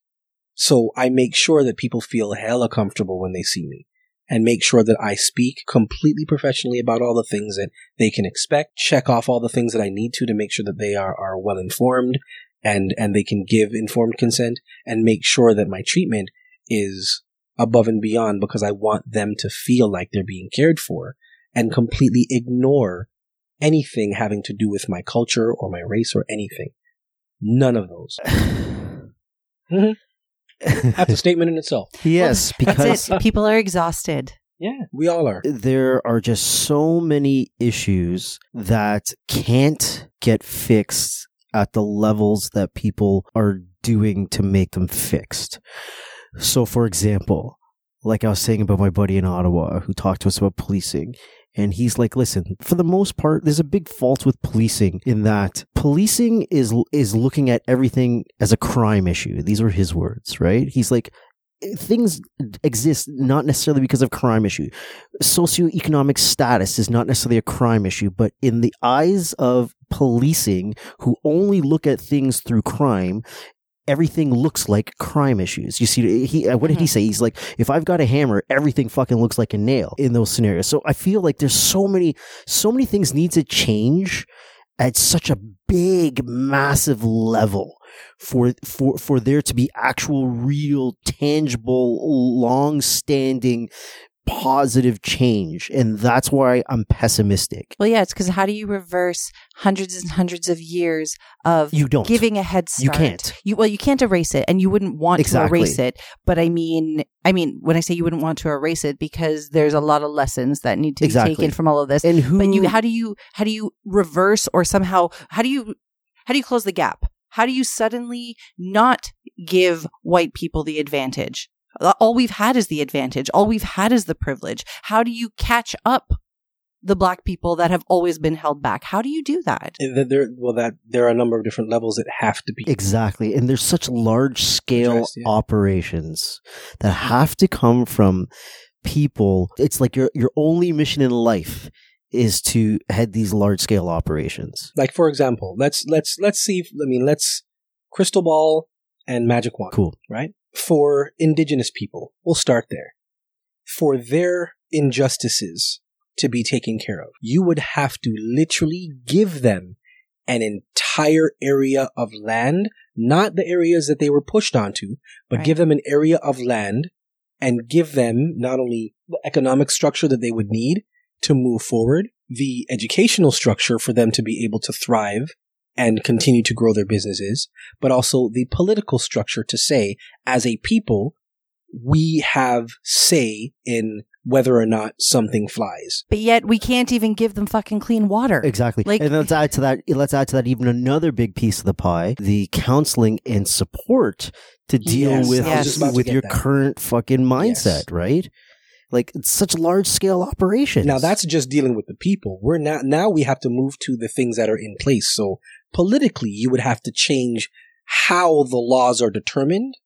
So I make sure that people feel hella comfortable when they see me and make sure that I speak completely professionally about all the things that they can expect, check off all the things that I need to to make sure that they are, are well informed and, and they can give informed consent and make sure that my treatment is above and beyond because I want them to feel like they're being cared for and completely ignore anything having to do with my culture or my race or anything. None of those. Mhm. That's a statement in itself. yes, because it. People are exhausted. Yeah, we all are. there are just so many issues that can't get fixed at the levels that people are doing to make them fixed. So, for example, like I was saying about my buddy in Ottawa who talked to us about policing. And he's like, listen, for the most part, there's a big fault with policing in that policing is, is looking at everything as a crime issue. These were his words, right? He's like, things exist not necessarily because of crime issue. Socioeconomic status is not necessarily a crime issue, but in the eyes of policing who only look at things through crime, everything looks like crime issues. You see, he uh, what did he say? He's like, if I've got a hammer, everything fucking looks like a nail in those scenarios. So I feel like there's so many, so many things need to change at such a big, massive level for for for there to be actual, real, tangible, long-standing positive change and that's why i'm pessimistic Well, yeah, it's because how do you reverse hundreds and hundreds of years of you don't giving a head start you can't You well, you can't erase it, and you wouldn't want Exactly. to erase it. But I mean, I mean, when I say you wouldn't want to erase it, because there's a lot of lessons that need to Exactly. be taken from all of this. and who But you, how do you, how do you reverse or somehow, how do you, how do you close the gap? How do you suddenly not give white people the advantage? All we've had is the advantage. All we've had is the privilege. How do you catch up the black people that have always been held back? How do you do that? That there, well, that there are a number of different levels that have to be. Exactly. And there's such large scale yeah. operations that have to come from people. It's like your your only mission in life is to head these large scale operations. Like for example, let's let's let's see. If, I mean, let's crystal ball and magic wand. Cool. right? For indigenous people, we'll start there. For their injustices to be taken care of, you would have to literally give them an entire area of land, not the areas that they were pushed onto, but Right. give them an area of land and give them not only the economic structure that they would need to move forward, the educational structure for them to be able to thrive and continue to grow their businesses, but also the political structure to say, as a people, we have say in whether or not something flies. But yet we can't even give them fucking clean water. Exactly. Like- and let's add to that let's add to that even another big piece of the pie, the counseling and support to deal Yes, with I was just about to with your that. current fucking mindset, Yes. right? Like it's such large scale operations. Now that's just dealing with the people. We're not, now we have to move to the things that are in place. So politically, you would have to change how the laws are determined.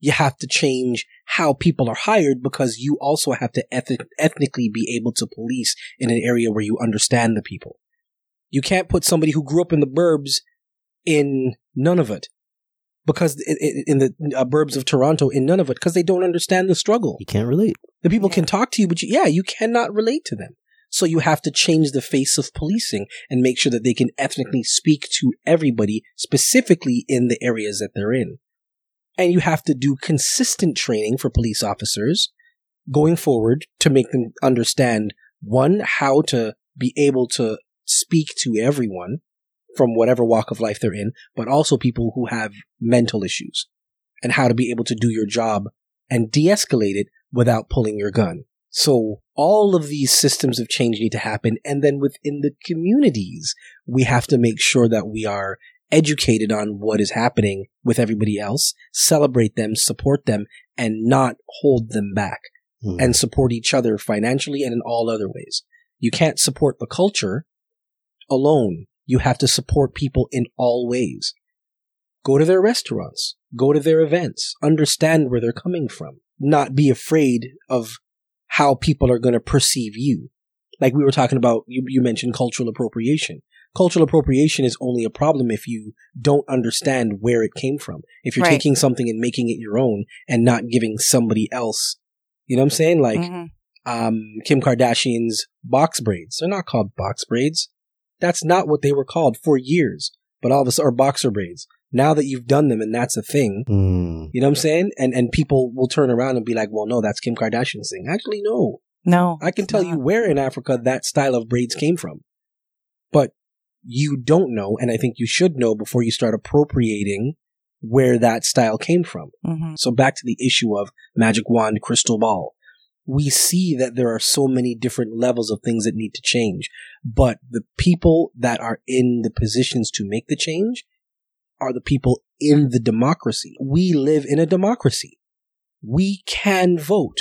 You have to change how people are hired because you also have to eth- ethnically be able to police in an area where you understand the people. You can't put somebody who grew up in the burbs in Nunavut because in the uh, burbs of Toronto in Nunavut, because they don't understand the struggle. You can't relate. The people yeah. can talk to you, but you, yeah, you cannot relate to them. So you have to change the face of policing and make sure that they can ethnically speak to everybody, specifically in the areas that they're in. And you have to do consistent training for police officers going forward to make them understand one, how to be able to speak to everyone from whatever walk of life they're in, but also people who have mental issues and how to be able to do your job and de-escalate it without pulling your gun. So all of these systems of change need to happen. And then within the communities, we have to make sure that we are educated on what is happening with everybody else, celebrate them, support them, and not hold them back mm. and support each other financially and in all other ways. You can't support the culture alone. You have to support people in all ways. Go to their restaurants, go to their events, understand where they're coming from, not be afraid of how people are going to perceive you. Like we were talking about, you, you mentioned cultural appropriation. Cultural appropriation is only a problem if you don't understand where it came from. If you're right. taking something and making it your own and not giving somebody else, you know what I'm saying? Like, mm-hmm. um, Kim Kardashian's box braids. They're not called box braids. That's not what they were called for years. But all of us are boxer braids now that you've done them and that's a thing, mm. you know what I'm saying? And and people will turn around and be like, well, no, that's Kim Kardashian's thing. Actually, no. No. I can tell not. you where in Africa that style of braids came from. But you don't know, and I think you should know before you start appropriating where that style came from. Mm-hmm. So back to the issue of magic wand, crystal ball. We see that there are so many different levels of things that need to change, but the people that are in the positions to make the change are the people in the democracy. We live in a democracy. We can vote.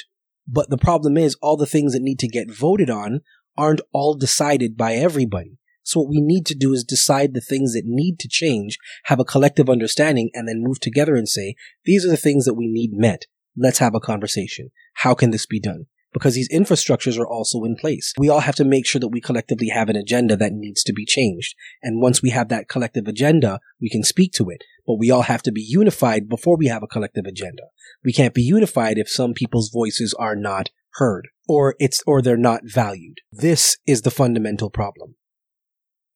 But the problem is all the things that need to get voted on aren't all decided by everybody. So what we need to do is decide the things that need to change, have a collective understanding, and then move together and say, these are the things that we need met. Let's have a conversation. How can this be done? because these infrastructures are also in place. We all have to make sure that we collectively have an agenda that needs to be changed. And once we have that collective agenda, we can speak to it. But we all have to be unified before we have a collective agenda. We can't be unified if some people's voices are not heard or it's, or they're not valued. This is the fundamental problem.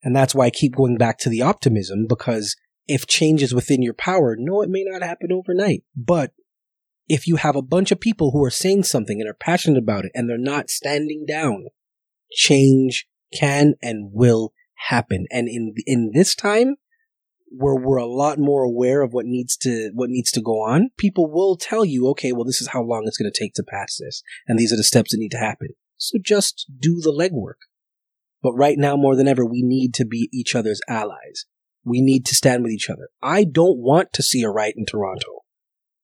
And that's why I keep going back to the optimism because if change is within your power, no, it may not happen overnight, but if you have a bunch of people who are saying something and are passionate about it and they're not standing down, change can and will happen. And in, in this time, where we're a lot more aware of what needs to what needs to go on, people will tell you, okay, well, this is how long it's going to take to pass this, and these are the steps that need to happen. So just do the legwork. But right now, more than ever, we need to be each other's allies. We need to stand with each other. I don't want to see a riot in Toronto.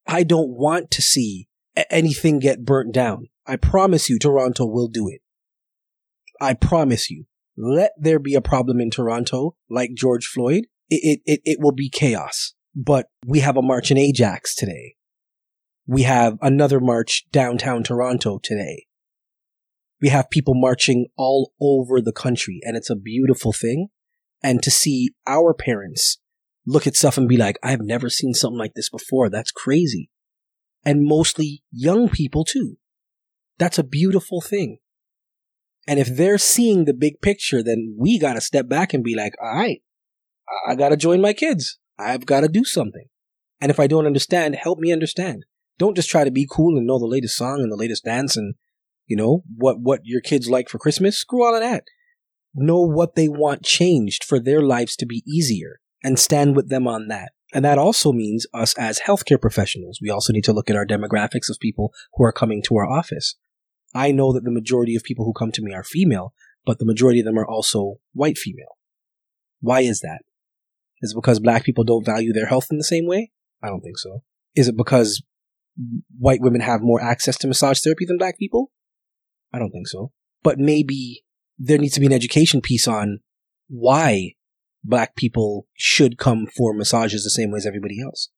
I don't want to see anything get burnt down. I promise you, Toronto will do it. I promise you. Let there be a problem in Toronto, like George Floyd. It, it, it, will be chaos. But we have a march in Ajax today. We have another march downtown Toronto today. We have people marching all over the country and it's a beautiful thing. And to see our parents look at stuff and be like, I've never seen something like this before. That's crazy. And mostly young people too. That's a beautiful thing. And if they're seeing the big picture, then we gotta step back and be like, all right, I gotta join my kids. I've gotta do something. And if I don't understand, help me understand. Don't just try to be cool and know the latest song and the latest dance and, you know, what, what your kids like for Christmas. Screw all of that. Know what they want changed for their lives to be easier and stand with them on that. And that also means us as healthcare professionals. We also need to look at our demographics of people who are coming to our office. I know that the majority of people who come to me are female, but the majority of them are also white female. Why is that? Is it because black people don't value their health in the same way? I don't think so. Is it because white women have more access to massage therapy than black people? I don't think so. But maybe there needs to be an education piece on why black people should come for massages the same way as everybody else.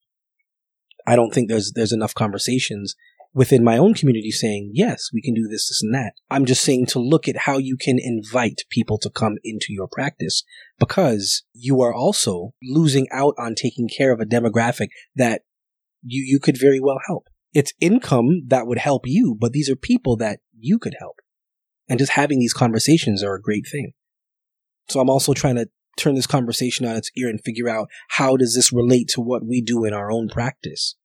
I don't think there's there's enough conversations within my own community saying, yes, we can do this, this, and that. I'm just saying to look at how you can invite people to come into your practice because you are also losing out on taking care of a demographic that you, you could very well help. It's income that would help you, but these are people that you could help. And just having these conversations are a great thing. So I'm also trying to turn this conversation on its ear and figure out how does this relate to what we do in our own practice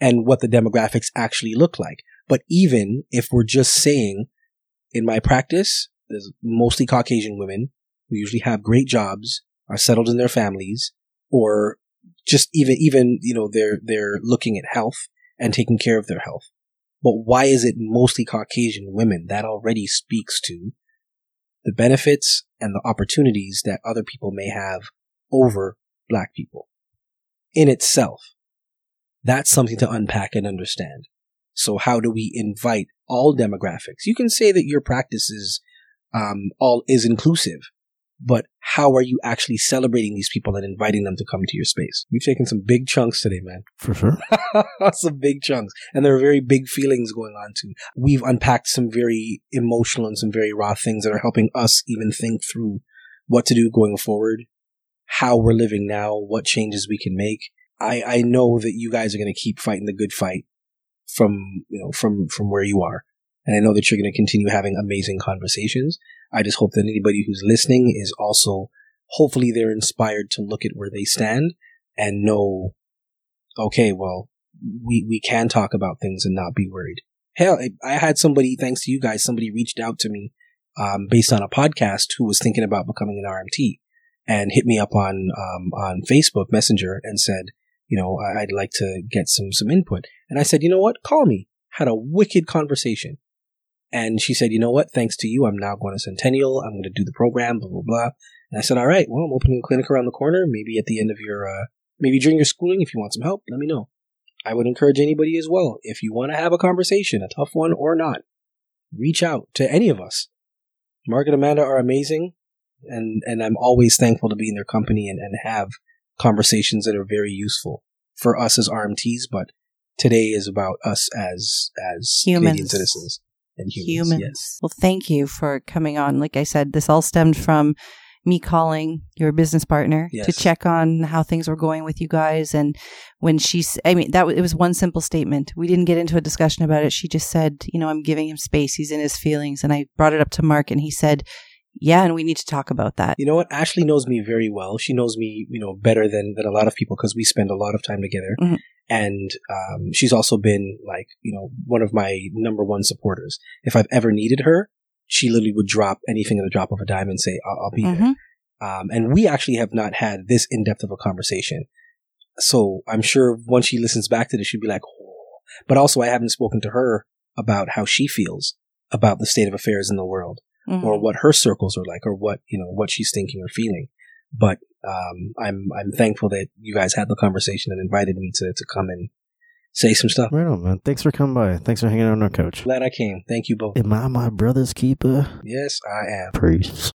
and what the demographics actually look like. But even if we're just saying in my practice, there's mostly Caucasian women who usually have great jobs, are settled in their families, or just even, even, you know, they're, they're looking at health and taking care of their health. But why is it mostly Caucasian women? That already speaks to the benefits and the opportunities that other people may have over black people in itself. That's something to unpack and understand. So how do we invite all demographics? You can say that your practice is um, all is inclusive, but how are you actually celebrating these people and inviting them to come to your space? We've taken some big chunks today, man. For sure. some big chunks. And there are very big feelings going on too. We've unpacked some very emotional and some very raw things that are helping us even think through what to do going forward, how we're living now, what changes we can make. I, I know that you guys are going to keep fighting the good fight from, you know, from, from where you are. And I know that you're going to continue having amazing conversations. I just hope that anybody who's listening is also, hopefully they're inspired to look at where they stand and know, okay, well, we, we can talk about things and not be worried. Hell, I had somebody, thanks to you guys, somebody reached out to me, um, based on a podcast who was thinking about becoming an RMT and hit me up on, um, on Facebook Messenger and said, you know, I'd like to get some, some input. And I said, you know what? Call me. Had a wicked conversation. And she said, you know what? Thanks to you, I'm now going to Centennial. I'm going to do the program, blah, blah, blah. And I said, all right, well, I'm opening a clinic around the corner. Maybe at the end of your, uh, maybe during your schooling, if you want some help, let me know. I would encourage anybody as well. If you want to have a conversation, a tough one or not, reach out to any of us. Mark and Amanda are amazing. And, and I'm always thankful to be in their company and, and have conversations that are very useful for us as RMTs, but today is about us as as Humans. Canadian citizens and humans. humans. Yes. Well, thank you for coming on. Like I said, this all stemmed from me calling your business partner to check on how things were going with you guys. And when she's, I mean, that it was one simple statement. We didn't get into a discussion about it. She just said, you know, I'm giving him space. He's in his feelings. And I brought it up to Mark and he said, yeah, and we need to talk about that. You know what? Ashley knows me very well. She knows me, you know, better than than a lot of people because we spend a lot of time together. Mhm. And um, she's also been like, you know, one of my number one supporters. If I've ever needed her, she literally would drop anything at the drop of a dime and say, "I'll, I'll be there." Mhm. Um, and we actually have not had this in depth of a conversation. So I'm sure once she listens back to this, she'll be like, oh. but also I haven't spoken to her about how she feels about the state of affairs in the world Mhm. or what her circles are like or what, you know, what she's thinking or feeling. But, um, I'm, I'm thankful that you guys had the conversation and invited me to, to come and say some stuff. Right on, man. Thanks for coming by. Thanks for hanging out on our couch. Glad I came. Thank you both. Am I my brother's keeper? Yes, I am. Priest.